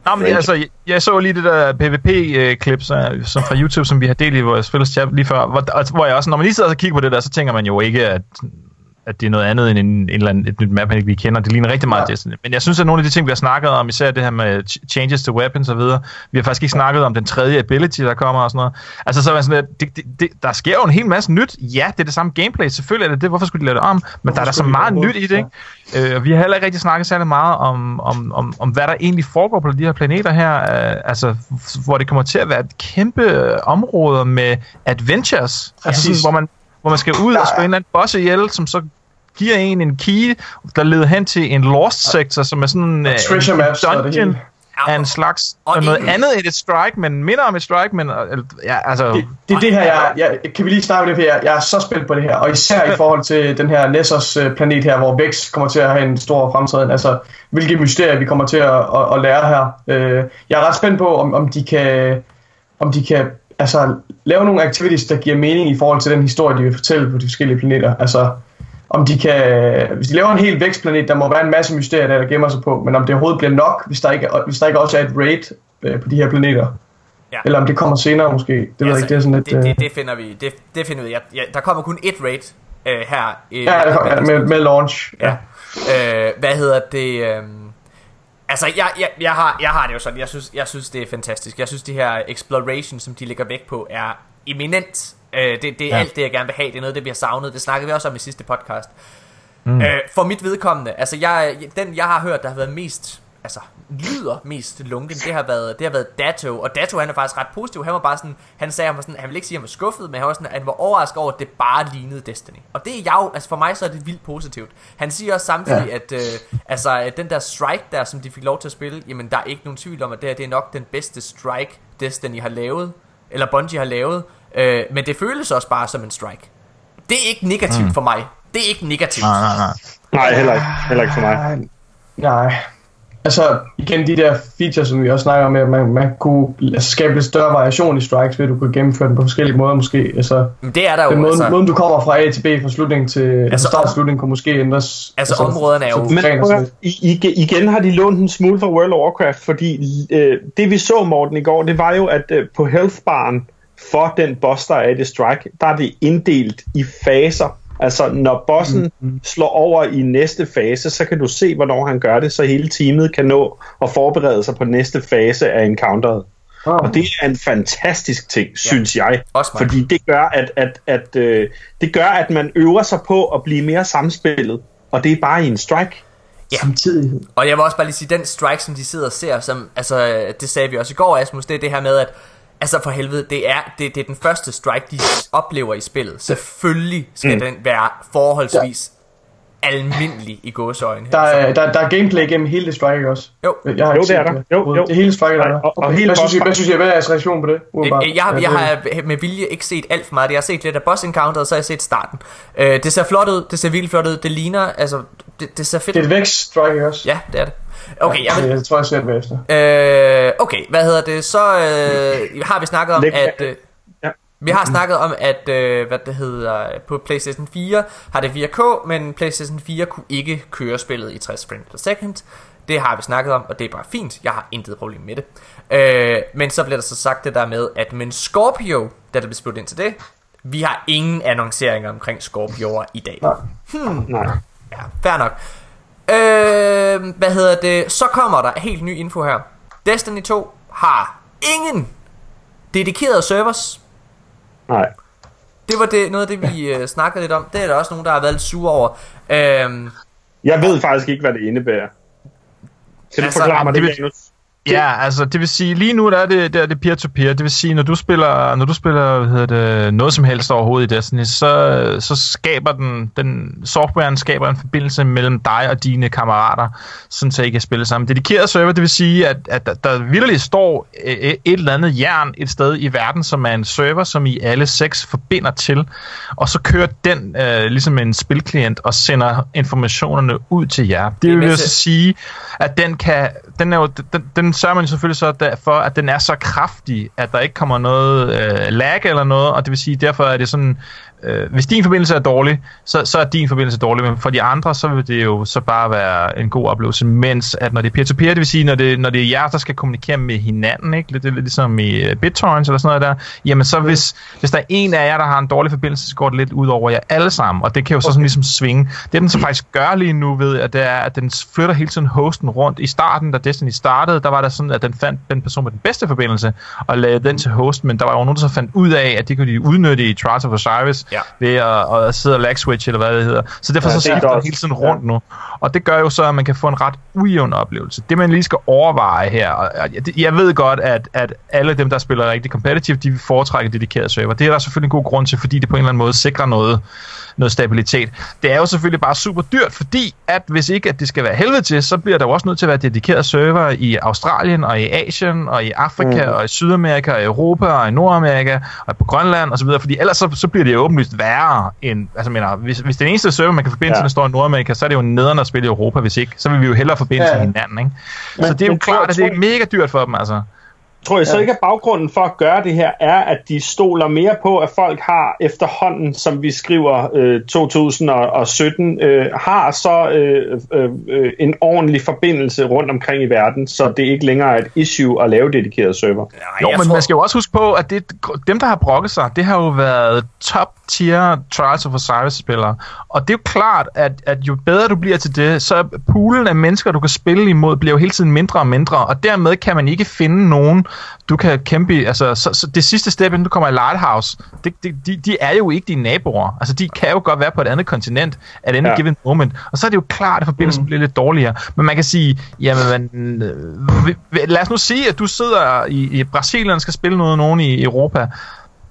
Nå, men altså, jeg, jeg så lige det der PvP-klip som fra YouTube, som vi har delt i vores fælles chat lige før, hvor, og- hvor jeg også, når man lige sidder og kigger på det der, så tænker man jo ikke, at at det er noget andet end en, en eller anden, et nyt map, vi kender. Det ligner rigtig meget ja. Destiny. Men jeg synes, at nogle af de ting, vi har snakket om, især det her med changes to weapons og videre, vi har faktisk ikke snakket om den tredje ability, der kommer og sådan noget. Altså, så er sådan, at det, det, det, der sker jo en hel masse nyt. Ja, det er det samme gameplay. Selvfølgelig er det det. Hvorfor skulle de lave det om? Men hvorfor der er der så meget nyt i det, ikke? Øh, vi har heller ikke rigtig snakket særlig meget om, om, om, om, hvad der egentlig foregår på de her planeter her. Øh, altså, hvor det kommer til at være et kæmpe område med adventures. Altså, sådan, hvor man hvor man skal ud og slå en eller anden boss ihjel, som så giver en en key, der leder hen til en lost sektor, som er sådan uh, en maps, dungeon af en slags og noget en... andet end et strike, men minder om et strike, men ja, altså... Det, det er det her, jeg, jeg, kan vi lige starte med det, her? jeg er så spændt på det her, og især i forhold til den her Nessos øh, planet her, hvor Vex kommer til at have en stor fremtræden, altså hvilke mysterier vi kommer til at, at, at lære her. Øh, jeg er ret spændt på, om, om de kan om de kan altså, lave nogle activities, der giver mening i forhold til den historie, de vil fortælle på de forskellige planeter. Altså, om de kan, hvis de laver en helt vækstplanet, der må være en masse mysterier, der, der gemmer sig på, men om det overhovedet bliver nok, hvis der ikke, hvis der ikke også er et raid øh, på de her planeter. Ja. Eller om det kommer senere måske. Det ja, ved jeg ikke, det er sådan lidt... Det, det, øh, det finder vi. Det, det finder vi. Ja, ja, der kommer kun et raid øh, her. I, ja, ja med, med launch. Ja. ja. Øh, hvad hedder det... Øh, Altså, jeg, jeg, jeg, har, jeg har det jo sådan, jeg synes, jeg synes, det er fantastisk. Jeg synes, de her exploration, som de lægger væk på, er eminent. Øh, det, det er ja. alt det, jeg gerne vil have. Det er noget, det bliver savnet. Det snakkede vi også om i sidste podcast. Mm. Øh, for mit vedkommende, altså, jeg, den, jeg har hørt, der har været mest altså, lyder mest lunken, det har været, det har været Dato, og Dato han er faktisk ret positiv, han var bare sådan, han sagde, han var sådan, han ville ikke sige, at han var skuffet, men han var sådan, at han var overrasket over, at det bare lignede Destiny. Og det er jeg jo, altså for mig så er det vildt positivt. Han siger også samtidig, ja. at, øh, altså, at den der strike der, som de fik lov til at spille, jamen der er ikke nogen tvivl om, at det, her, det er nok den bedste strike, Destiny har lavet, eller Bungie har lavet, øh, men det føles også bare som en strike. Det er ikke negativt mm. for mig. Det er ikke negativt. Nej, nej, nej. Nej, heller ikke. Heller ikke for mig. Nej. Altså, igen de der features, som vi også snakker om, at man, man kunne altså, skabe lidt større variation i strikes, ved at du kunne gennemføre den på forskellige måder måske. Altså, det er der jo. Den måde, altså, måden, du kommer fra A til B, fra slutning til altså, start slutning, kunne måske ændres. Altså, altså områderne er jo... Men prøv, igen har de lånt en smule fra World of Warcraft, fordi øh, det vi så, Morten, i går, det var jo, at øh, på healthbaren for den boss, der er i det strike, der er det inddelt i faser Altså, når bossen mm-hmm. slår over i næste fase, så kan du se, hvornår han gør det, så hele teamet kan nå at forberede sig på næste fase af encounteret. Oh. Og det er en fantastisk ting, ja. synes jeg. Også fordi det gør, at, at, at, øh, det gør, at man øver sig på at blive mere samspillet. Og det er bare i en strike. Ja. Samtidig. Og jeg vil også bare lige sige, den strike, som de sidder og ser, som, altså, det sagde vi også i går, Asmus, det er det her med, at Altså for helvede, det er, det, det er den første strike, de oplever i spillet. Selvfølgelig skal mm. den være forholdsvis ja. almindelig i gåsøjne. Der er, der, der er gameplay gennem hele det strike også. Jo, jeg har jo det er der. Jo, jo. Det hele strike, der er og, og hele hvad, synes I, hvad synes I, hvad er jeres reaktion på det? det jeg, jeg, jeg har med vilje ikke set alt for meget. Jeg har set lidt af boss encounter, og så har jeg set starten. Uh, det ser flot ud, det ser virkelig flot ud. Det ligner, altså, det, det ser fedt Det er et vækst strike også. Ja, det er det. Okay, jeg, vil... jeg tror, jeg ser det efter. Øh, okay, hvad hedder det? Så øh, har vi snakket om, at... Øh, vi har snakket om, at øh, hvad det hedder, på PlayStation 4 har det 4K, men PlayStation 4 kunne ikke køre spillet i 60 frames per second. Det har vi snakket om, og det er bare fint. Jeg har intet problem med det. Øh, men så bliver der så sagt det der med, at men Scorpio, da der blev spurgt ind til det, vi har ingen annonceringer omkring Scorpioer i dag. Nej. Hmm. Nej. Ja, fair nok. Øh, hvad hedder det? Så kommer der helt ny info her. Destiny 2 har ingen dedikerede servers. Nej. Det var det, noget af det, vi øh, snakkede lidt om. Det er der også nogen, der har været lidt sure over. Øh, jeg ved faktisk ikke, hvad det indebærer. Kan du altså, forklare mig det, det Ja, altså det vil sige, lige nu der er det, der er det peer-to-peer. Det vil sige, når du spiller, når du spiller hvad hedder det, noget som helst overhovedet i Destiny, så, så skaber den, den softwaren skaber en forbindelse mellem dig og dine kammerater, sådan så I kan spille sammen. Dedikeret server, det vil sige, at, at der, der virkelig står et, et eller andet jern et sted i verden, som er en server, som I alle seks forbinder til, og så kører den øh, ligesom en spilklient og sender informationerne ud til jer. Det vil så sige, at den kan, den er jo, den, den sørger man selvfølgelig så for, at den er så kraftig, at der ikke kommer noget øh, lag eller noget, og det vil sige, derfor er det sådan øh, hvis din forbindelse er dårlig, så, så er din forbindelse dårlig, men for de andre, så vil det jo så bare være en god oplevelse, mens at når det er peer-to-peer, det vil sige, når det, når det er jer, der skal kommunikere med hinanden, ikke? Lidt, lidt ligesom i øh, BitTorrents eller sådan noget der, jamen så hvis, hvis der er en af jer, der har en dårlig forbindelse, så går det lidt ud over jer alle sammen, og det kan jo så sådan ligesom svinge. Det den så faktisk gør lige nu ved, at det er, at den flytter hele tiden hosten rundt. I starten, da Destiny startede, der var der sådan, at den fandt den person med den bedste forbindelse, og lagde den til host, men der var jo nogen, der så fandt ud af, at det kunne de udnytte i Trials of Osiris, Ja. ved at, at sidde og lag switch, eller hvad det hedder. Så derfor Ja, så er skifter den hele tiden rundt nu. Og det gør jo så, at man kan få en ret ujævn oplevelse. Det man lige skal overveje her, og jeg, ved godt, at, at alle dem, der spiller rigtig competitive, de vil foretrække dedikeret server. Det er der selvfølgelig en god grund til, fordi det på en eller anden måde sikrer noget, noget stabilitet. Det er jo selvfølgelig bare super dyrt, fordi at hvis ikke at det skal være helvede til, så bliver der jo også nødt til at være dedikeret server i Australien og i Asien og i Afrika mm. og i Sydamerika og i Europa og i Nordamerika og på Grønland og så videre, fordi ellers så, så bliver det jo åbenlyst værre end, altså mener, hvis, hvis den eneste server, man kan forbinde Ja. til, står i Nordamerika, så er det jo nederen at spille i Europa, hvis ikke, så vil vi jo hellere forbinde Ja. til hinanden, ikke? så Men- det er jo klart, at det er mega dyrt for dem, altså. Tror jeg så Ja. ikke, at baggrunden for at gøre det her er, at de stoler mere på, at folk har efterhånden, som vi skriver øh, 2017, øh, har så øh, øh, en ordentlig forbindelse rundt omkring i verden, så det ikke længere er et issue at lave dedikeret server. Nej, Jo, jeg men tror, man skal jo også huske på, at det, dem, der har brokket sig, det har jo været top tier Trials of Osiris-spillere. Og det er jo klart, at, at jo bedre du bliver til det, så poolen af mennesker, du kan spille imod, bliver jo hele tiden mindre og mindre. Og dermed kan man ikke finde nogen, du kan kæmpe i. Altså, så, så det sidste step, inden du kommer i Lighthouse, det, det, de, de er jo ikke dine naboer. Altså, de kan jo godt være på et andet kontinent at any Ja. given moment. Og så er det jo klart, at forbindelsen mm. bliver lidt dårligere. Men man kan sige, jamen, man, øh, lad os nu sige, at du sidder i, i Brasilien og skal spille noget nogen i Europa.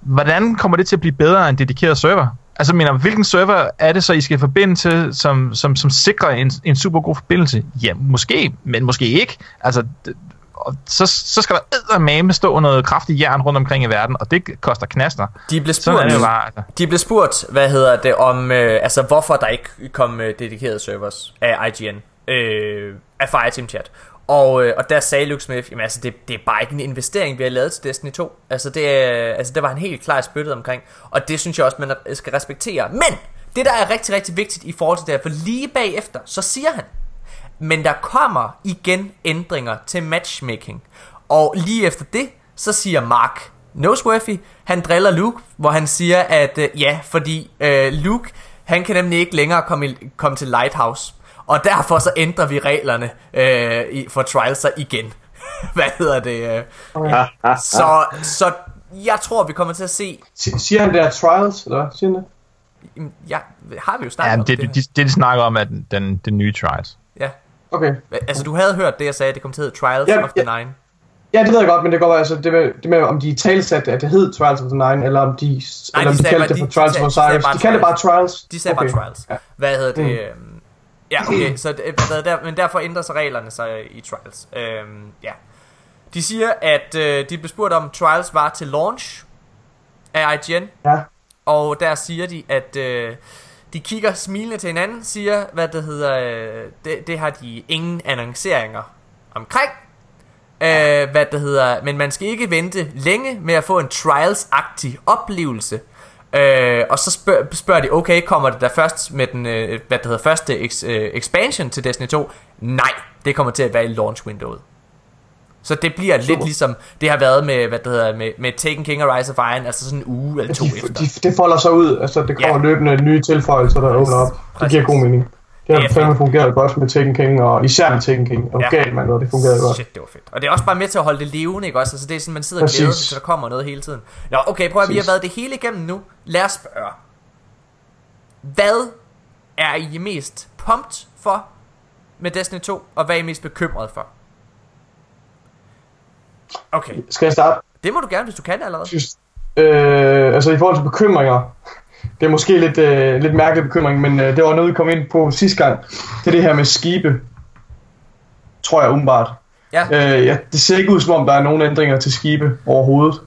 Hvordan kommer det til at blive bedre end dedikeret server? Altså, mener, hvilken server er det så, I skal forbinde til, som, som, som sikrer en, en super god forbindelse? Ja, måske, men måske ikke. Altså, og så, så skal der eddermame stå noget kraftigt jern rundt omkring i verden, og det koster knaster. de blev spurgt, det bare. Altså. de blev spurgt, hvad hedder det, om, øh, altså hvorfor der ikke kom øh, dedikerede servers af IGN, øh, af Fireteam Chat. Og, øh, og der sagde Luke Smith, jamen altså det, det er bare ikke en investering, vi har lavet til Destiny 2. Altså det, er, altså det var han helt klar spyttet omkring, og det synes jeg også, man skal respektere. Men det der er rigtig, rigtig vigtigt i forhold til det her, for lige bagefter, så siger han, men der kommer igen ændringer til matchmaking. Og lige efter det, så siger Mark Noseworthy, han driller Luke, hvor han siger, at øh, ja, fordi øh, Luke, han kan nemlig ikke længere komme, i, komme til Lighthouse. Og derfor så ændrer vi reglerne øh, i, for trialser igen. Hvad hedder det? Øh? Så, så jeg tror, vi kommer til at se... Si- Siger han der trials, eller? Siger han det? Ja, har vi jo snakket Ja, om det, det. det, det, de snakker om, at den, den nye Trials. Okay. Altså, du havde hørt det, jeg sagde, det kom til at hedde Trials Ja, of the ja. Nine. Ja, det ved jeg godt, men det går altså det med, det med om de talsatte, at det hed Trials of the Nine, eller om de, Nej, eller om de de, sagde kaldte bare- det for de- Trials de of de Osiris. bare De kaldte det bare Trials. De sagde okay. bare Trials. Ja. Hvad hedder det? Mm. øhm, Ja, okay, så det, der, men derfor ændrer sig reglerne sig i Trials. Øhm, ja. De siger, at øh, de blev spurgt om Trials var til launch af IGN, Ja. og der siger de, at øh, de kigger smilende til hinanden, siger, hvad det hedder, øh, det, det har de ingen annonceringer omkring. Øh, hvad det hedder, men man skal ikke vente længe med at få en Trials-agtig oplevelse. Øh, og så spørger, spørger de, okay, kommer det der først med den, øh, hvad det hedder, første eks, øh, expansion til Destiny 2? Nej, det kommer til at være i launch-windowet. Så det bliver lidt ligesom det har været med, hvad det hedder, med, med Taken King og Rise of Iron, altså sådan en uge eller to De, efter. de, det folder sig ud, altså det kommer Ja. løbende nye tilføjelser, der åbner op. Det giver god mening. Det har fandme fungeret godt med Taken King, og især med Taken King. Og Ja. galt, man, og det fungerede godt. Shit, det var fedt. Og det er også bare med til at holde det levende, ikke også? Altså det er sådan, man sidder og Præcis. glæder sig til, der kommer noget hele tiden. Nå, okay, prøv at vi har Præcis. været det hele igennem nu. Lad os spørge. Hvad er I mest pumped for med Destiny 2, og hvad er I mest bekymret for? Okay, Skal jeg starte? det må du gerne, hvis du kan allerede. synes, øh, altså i forhold til bekymringer, det er måske lidt, øh, lidt mærkelig bekymring, men øh, det var noget, vi kom ind på sidste gang. Det er det her med skibe, tror jeg umiddelbart. Ja. Øh, ja, det ser ikke ud som om, der er nogen ændringer til skibe overhovedet.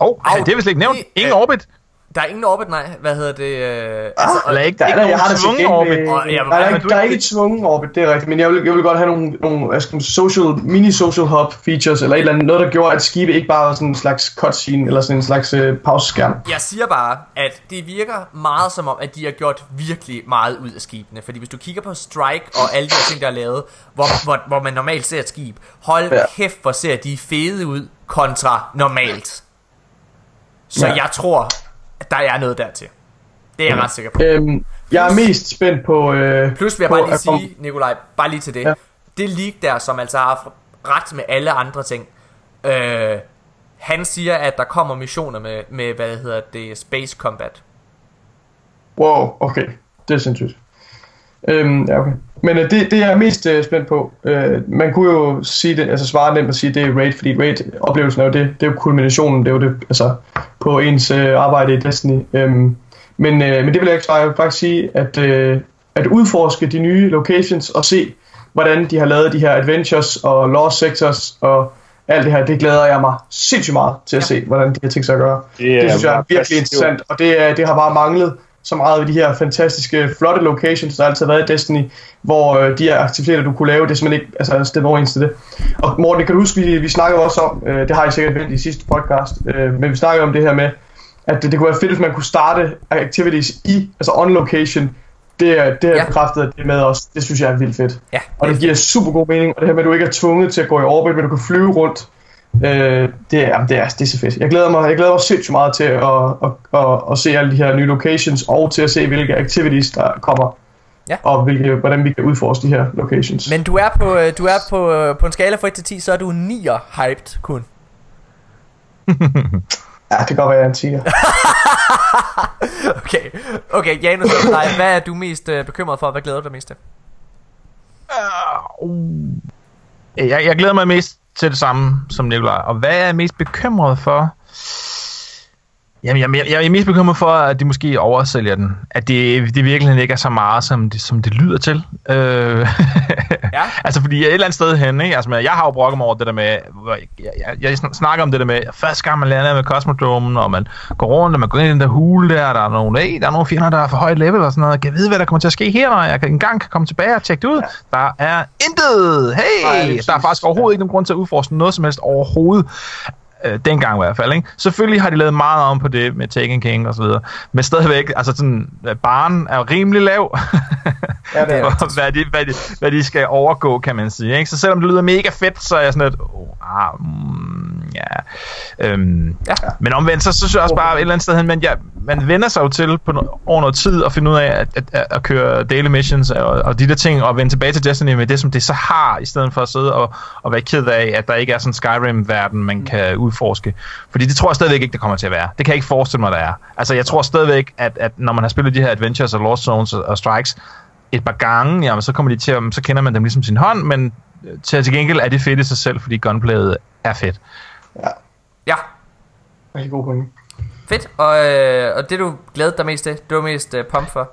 Åh, oh, det er vist ikke nævnt. Ingen øh, orbit. Der er ingen orbit, nej. Hvad hedder det? Øh, Ah, altså, Eller ikke, Der, ikke der, jeg har det til orbit. Og jeg- der, er men ikke, der er ikke- ikke et tvungen orbit, det er rigtigt, men jeg vil, jeg vil godt have nogle, nogle hvad skal man, social, mini-social hub features, eller et eller andet, noget, der gjorde, at skibe ikke bare var sådan en slags cutscene, eller sådan en slags øh, pauseskærm. Jeg siger bare, at det virker meget som om, at de har gjort virkelig meget ud af skibene. Fordi hvis du kigger på Strike og alle de her ting, der er lavet, hvor, hvor, hvor man normalt ser et skib, hold Ja. kæft, hvor ser de fede ud kontra normalt. Så Ja. jeg tror, at der er noget dertil. Det er jeg ret sikker på. Øhm, jeg er mest spændt på... Øh, Plus vil jeg på bare lige sige, Nikolaj, bare lige til det. Ja. Det leak der, som altså har ret med alle andre ting. Øh, han siger, at der kommer missioner med, med hvad hedder det, Space Combat. Wow, okay. Det er sindssygt. Øhm, ja, okay. Men øh, det, det jeg er mest øh, spændt på, øh, man kunne jo sige det, altså svare nemt og sige, det er Raid, fordi Raid-oplevelsen er jo det, det er jo kulminationen, det er jo det, altså på ens øh, arbejde i Destiny. Øhm, men, øh, men det vil jeg ikke svare, jeg vil faktisk sige, at, øh, at udforske de nye locations og se, hvordan de har lavet de her adventures og lost sectors og alt det her, det glæder jeg mig sindssygt meget til at se, hvordan de har tænkt sig at gøre. Det Det synes jeg er virkelig interessant, og det, det har bare manglet så meget ved de her fantastiske, flotte locations, der altid har været i Destiny, hvor øh, de her aktiviteter, du kunne lave, det er simpelthen ikke altså, stemmer overens til det. Og Morten, kan du huske, vi, vi snakkede også om, øh, det har I sikkert vendt i sidste podcast, øh, men vi snakkede om det her med, at det, det kunne være fedt, hvis man kunne starte activities i, altså on location, det det er Ja. bekræftet, det med os. Det synes jeg er vildt fedt. Ja, Og det giver super god mening, og det her med, at du ikke er tvunget til at gå i orbit, men du kan flyve rundt, øh, det, er, det, er, det er så fedt. Jeg glæder mig, jeg glæder mig sindssygt meget til at, at, at, at se alle de her nye locations, og til at se, hvilke activities, der kommer. Ja. Og hvilke, hvordan vi kan udforske de her locations. Men du er på, øh, du er på, øh, på en skala fra 1 til 10, så er du 9'er hyped kun. Ja, det kan godt være, jeg er en tiger. Okay, okay Janus, dig? hvad er du mest øh, bekymret for? Hvad glæder du dig mest til? Uh, jeg, jeg glæder mig mest til det samme som Nikolaj. Og hvad er jeg mest bekymret for? Jamen, jeg, jeg, jeg er mest bekymret for, at de måske oversælger den. At det, det virkelig ikke er så meget, som det, som det lyder til. Øh, Ja. altså, fordi et eller andet sted hen, ikke? Altså, jeg har jo brokket mig over det der med, jeg, jeg, jeg snakker om det der med, første gang man lander med Cosmodromen, og man går rundt, og man går ind i den der hule der, der er nogle, hey, der er nogle fjender, der er for højt level og sådan noget. Kan jeg vide, hvad der kommer til at ske her, når jeg engang kan komme tilbage og tjekke det ud? Ja. Der er intet! Hey! Nej, er der er faktisk overhovedet ikke nogen grund til at udforske noget som helst overhovedet. Øh, dengang i hvert fald, ikke? Selvfølgelig har de lavet meget om på det med Taken King og så videre, men stadigvæk, altså sådan, øh, baren er rimelig lav, Ja, det er for, hvad, de, hvad, de, hvad de skal overgå, kan man sige, ikke? Så selvom det lyder mega fedt, så er jeg sådan lidt, oh, ah, mm, ja, øhm, Ja. men omvendt, så, så synes jeg også bare et eller andet sted hen, men ja, man vender sig jo til på no, over noget tid at finde ud af at, at, at, at køre daily missions og, og de der ting, og vende tilbage til Destiny med det, som det så har, i stedet for at sidde og, og være ked af, at der ikke er sådan en Skyrim-verden, man kan udforske. Fordi det tror jeg stadigvæk ikke, det kommer til at være. Det kan jeg ikke forestille mig, der er. Altså, jeg tror stadigvæk, at, at når man har spillet de her Adventures og Lost Zones og, og Strikes et par gange, jamen, så kommer de til at, så kender man dem ligesom sin hånd, men til, til gengæld er det fedt i sig selv, fordi gunplayet er fedt. Ja, rigtig god point. Fedt. Og, øh, og det du glæder dig mest til, det var mest øh, pump for.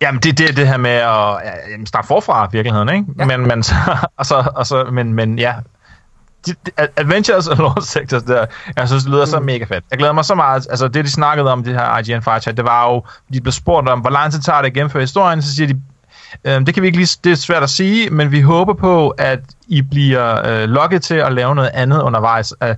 Jamen, det er det, det her med at ja, starte forfra i virkeligheden, ikke? Ja. Men, men, så, og så, og så, men, men ja, de, de, Adventures og Lost Sectors der, jeg synes, det lyder så mega fedt. Jeg glæder mig så meget, altså det, de snakkede om, det her IGN Fire Chat, det var jo, de blev spurgt om, hvor lang tid tager det at gennemføre historien, så siger de, Øhm, det kan vi ikke lige, det er svært at sige, men vi håber på, at I bliver øh, lokket til at lave noget andet undervejs. Øh,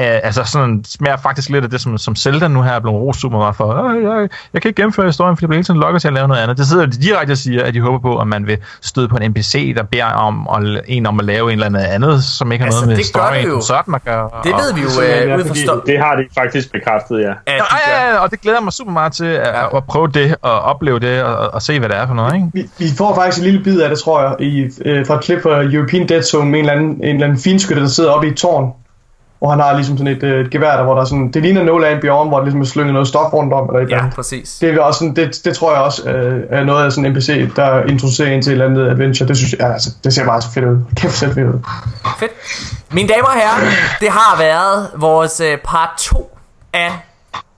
øh, altså sådan smager faktisk lidt af det, som, som Zelda nu her er blevet rost super meget for. Øh, jeg, jeg kan ikke gennemføre historien, fordi jeg bliver hele tiden lokket til at lave noget andet. Det sidder de direkte og siger, at de håber på, at man vil støde på en NPC, der beder om at, en om at lave en eller andet andet, som ikke har Altså, noget med det gør det storyen sådan at gøre. Det og- ved vi jo øh, ja, ud fra fordi Det har de faktisk bekræftet, ja. Ja, ja, ja, og det glæder mig super meget til at, ja. at prøve det og opleve det og, og se, hvad det er for noget, ikke? Vi, vi får faktisk en lille bid af det, tror jeg, i, øh, fra et klip fra European Dead Zone med en eller anden, en eller anden finskytte, der sidder oppe i et tårn. Hvor han har ligesom sådan et, øh, et gevær, der, hvor der er sådan, det ligner No Land Beyond, hvor der ligesom er slynget noget stof rundt om, eller Ja, andet. præcis. Det, er også sådan, det, det tror jeg også øh, er noget af sådan en NPC, der introducerer en til et eller andet adventure. Det synes jeg, altså, det ser bare så fedt ud. Kæft fedt ud. Fedt. Mine damer og herrer, det har været vores øh, part 2 af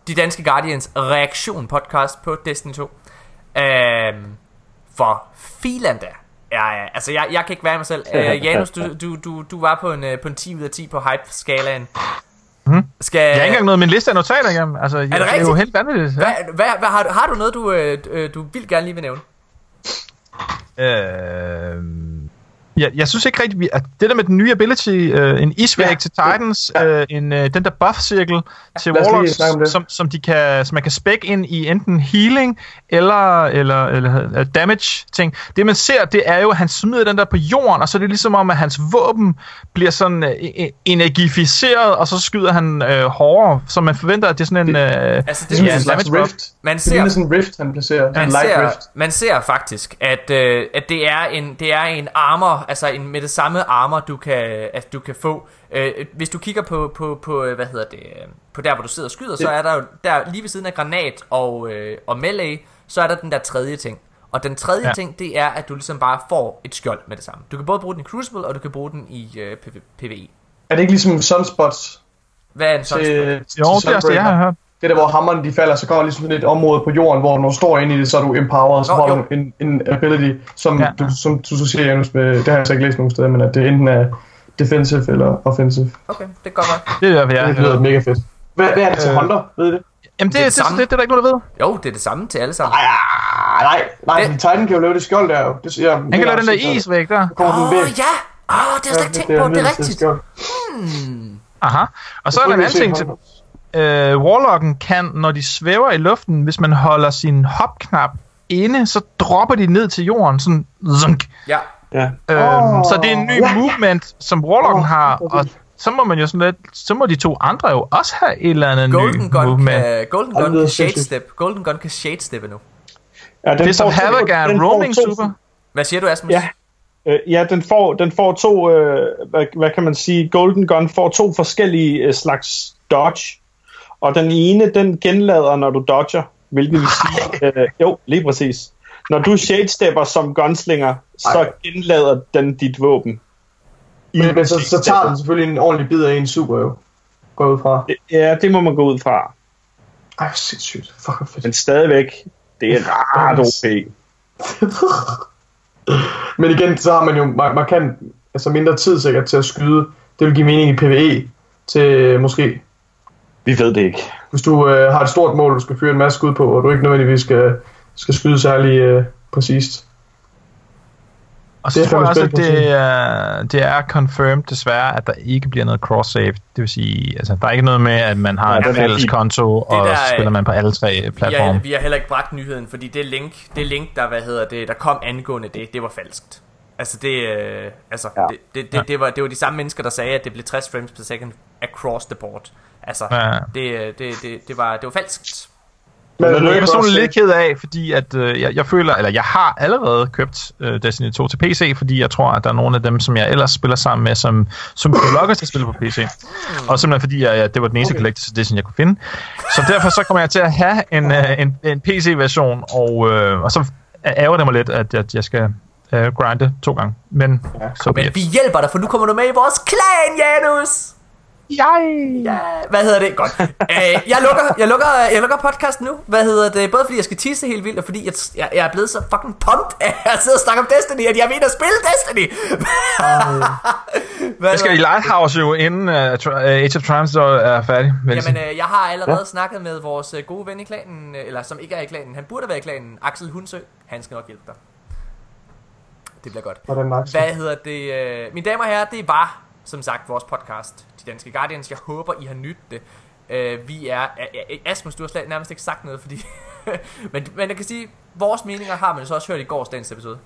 de danske Guardians reaktion podcast på Destiny 2. Øhm, for filan da. Ja, ja, altså jeg, jeg kan ikke være mig selv. Øh, Janus, du, du, du, du var på en, øh, på en 10 ud af 10 på hype-skalaen. Mhm. Skal, Jeg har ikke engang noget min liste af notater igennem. Altså, jeg, det det er jo rigtigt? helt vanvittigt. hvad, hvad, hvad, har, du- har du noget, du, øh, øh, du vil gerne lige vil nævne? Øh, jeg, jeg synes ikke rigtigt, at det der med den nye ability, øh, en isvæg Ja. ja. til Titans, øh, en, øh, den der buff-cirkel til os lige Warlocks, det. som, som, de kan, som man kan spec ind i enten healing eller, eller, eller øh, damage ting. Det man ser, det er jo, at han smider den der på jorden, og så er det ligesom om, at hans våben bliver sådan øh, e- energificeret, og så skyder han øh, hårdere, så man forventer, at det er sådan en... Øh, Altså, Det det, er ja, sådan en slags damage buff. rift. Man Det ser, ligner sådan en rift, han placerer. man en light ser, rift. man ser faktisk, at, øh, at det, er en, det er en armor, altså en, med det samme armor, du kan, at du kan få. Øh, hvis du kigger på, på, på, øh, hvad hedder det, øh, på der, hvor du sidder og skyder, så Ja. er der jo der lige ved siden af granat og, øh, og melee, så er der den der tredje ting. Og den tredje ja. Ting, det er, at du ligesom bare får et skjold med det samme. Du kan både bruge den i Crucible, og du kan bruge den i øh, PV, PvE. Er det ikke ligesom sunspots Hvad er en sådan? til, jo, det er også det, jeg har hørt. Det er der, hvor hammeren de falder, så kommer ligesom sådan et område på jorden, hvor når du står inde i det, så er du empowered, så jo. du en, en ability, som, Ja. du, som du så siger, Janus, med, det har jeg så ikke læst nogen steder, men at det enten er defensive eller offensive. Okay, det kan godt. Det er, jeg Det har lyder mega fedt. Hvad, hvad er det til Øh. Hunter? Ved I det? Jamen, det, Det er det, det det, samme. det, det, er der ikke nogen, der ved. Jo, det er det samme til alle sammen. Nej, nej, nej, Det- Titan kan jo lave det skjold der jo. Det, siger jeg, Han kan lave den der is væk der. Åh, væk. ja! Åh, det har jeg slet ikke tænkt på, det er rigtigt. skjold. Aha. Og så er der en anden ting til, øh, Warlocken kan, når de svæver i luften, hvis man holder sin hopknap inde, så dropper de ned til jorden, sådan zunk. Ja, Ja. Øhm, Åh, så det er en ny ja, ja. movement, som Warlocken Åh, har, og så må man jo sådan lidt, så må de to andre jo også have et eller andet Golden ny Gun movement. kan, Golden Gun kan shade step. Golden Gun kan shade steppe nu. ja den Det er som Havoc er en roaming to- super. Hvad siger du, Asmus? Ja. Øh, ja, den får, den får to, øh, hvad, hvad kan man sige, Golden Gun får to forskellige øh, slags dodge. Og den ene, den genlader, når du dodger, hvilket vil sige, øh, jo, lige præcis. Når du shade-stepper som gunslinger, så Ej. genlader den dit våben. Men, men så, så tager den selvfølgelig en ordentlig bid af en super jo. Gå ud fra. Ja, det må man gå ud fra. Ej, sindssygt. Fuck, fedt. Men stadigvæk, det er ret OP. Men igen, så har man jo mar- markant altså mindre tid sikkert til at skyde. Det vil give mening i PvE til øh, måske, Vi ved det ikke. hvis du øh, har et stort mål, du skal fyre en masse skud på, og du ikke nødvendigvis skal, skal skyde særlig øh, præcist. Og så Det er tror jeg også, at det er, det er confirmed desværre, at der ikke bliver noget cross-save. Det vil sige, altså der er ikke noget med, at man har Ja, ja, en fælles fin. konto, og der, så spiller man på alle tre platforme. har, vi har heller ikke bragt nyheden, fordi det link, det link der, hvad hedder det, der kom angående det, det var falskt. Altså det, øh, altså, ja. Ja. det, det, det, det, var, det var de samme mennesker, der sagde, at det blev 60 frames per second across the board. Altså, Ja. det, det, det, det, var, det var falskt. Men, jeg er ikke personligt lidt ked af, fordi at, øh, jeg, jeg føler, eller jeg har allerede købt øh, Destiny 2 til PC, fordi jeg tror, at der er nogle af dem, som jeg ellers spiller sammen med, som, som kunne lokke til at spille på PC. Og simpelthen fordi, jeg, jeg, det var den eneste Okay. okay. Collector's Edition, jeg kunne finde. Så derfor så kommer jeg til at have en, øh, en, en PC-version, og, øh, og så ærger det mig lidt, at jeg, jeg skal øh, grinde to gange. Men Ja. så Men vi hjælper dig, for nu kommer du med i vores klan, Janus! Jeg! Ja, hvad hedder det? Godt. Æh, jeg, lukker, jeg, lukker, jeg lukker podcasten nu. Hvad hedder det? Både fordi jeg skal tisse helt vildt, og fordi jeg, jeg, jeg er blevet så fucking pumped af at sidde og snakke om Destiny, at jeg mener at spille Destiny. Hvad Jeg skal i Lighthouse jo, inden uh, Age of Triumphs så er færdig. Jamen, øh, jeg har allerede ja. snakket med vores øh, gode ven i klanen, øh, eller som ikke er i klanen, han burde være i klanen, Axel Hunsø. Han skal nok hjælpe dig. Det bliver godt. Hvordan? Hvad hedder det? Øh, mine damer og herrer, det var som sagt vores podcast, De Danske Guardians. Jeg håber, I har nydt det. Øh, vi er... Asmus, du har slet nærmest ikke sagt noget, fordi... men, men jeg kan sige, vores meninger har man så også hørt i gårsdagens episode.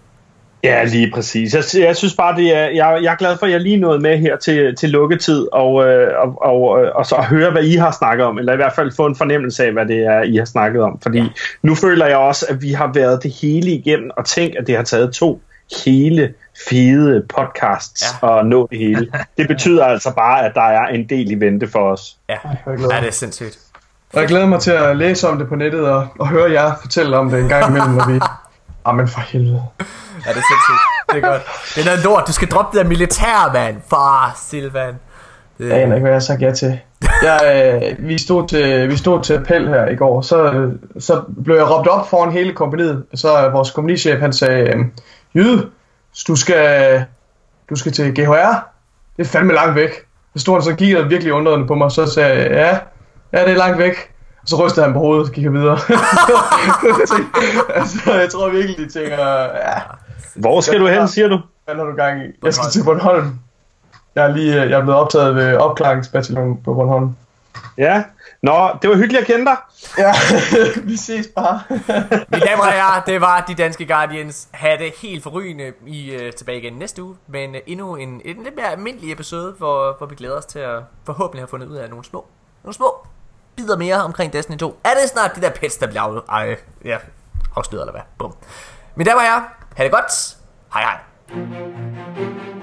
Ja, lige præcis. Jeg, jeg synes bare, det er, jeg, jeg er glad for, at jeg lige nåede med her til, til lukketid, og, øh, og, og, og så at høre, hvad I har snakket om, eller i hvert fald få en fornemmelse af, hvad det er, I har snakket om. Fordi ja. nu føler jeg også, at vi har været det hele igennem, og tænk, at det har taget to hele fede podcasts Ja. at nå det hele. Det betyder altså bare, at der er en del i vente for os. Ja, ja det er sindssygt. Og jeg glæder mig til at læse om det på nettet og, og høre jer fortælle om det en gang imellem, når vi... Ah, men for helvede. Ja, det er sindssygt. Det er godt. Det er noget lort. Du skal droppe det der militær, mand. Far, Silvan. Det, Jeg aner ikke, hvad jeg har sagt ja til. Jeg, øh, vi, stod til vi stod til appel her i går, så, øh, så blev jeg råbt op foran hele kompaniet. Så vores kompagnichef, han sagde, øh, Jyde, du skal, du skal til GHR. Det er fandme langt væk. Så stod han så og kiggede virkelig undrende på mig, så sagde jeg, ja, ja, det er langt væk. Og så rystede han på hovedet og kiggede videre. altså, jeg tror virkelig, de tænker, ja, Hvor skal du hen, siger du? hvad har du gang i? Jeg skal til Bornholm. Jeg er lige jeg er blevet optaget ved opklaringsbataljonen på Bornholm. Ja. Nå, det var hyggeligt at kende dig. Ja, vi ses bare. Mine damer og herrer, det var de danske Guardians. Ha' det helt forrygende. I uh, tilbage igen næste uge. Men uh, endnu en, en lidt mere almindelig episode, hvor, hvor vi glæder os til at forhåbentlig have fundet ud af nogle små, nogle små bidder mere omkring Destiny 2. Er det snart de der pets, der bliver af, ej, ja, afsløret eller hvad? Bum. Mine damer og herrer, ha' det godt. Hej hej.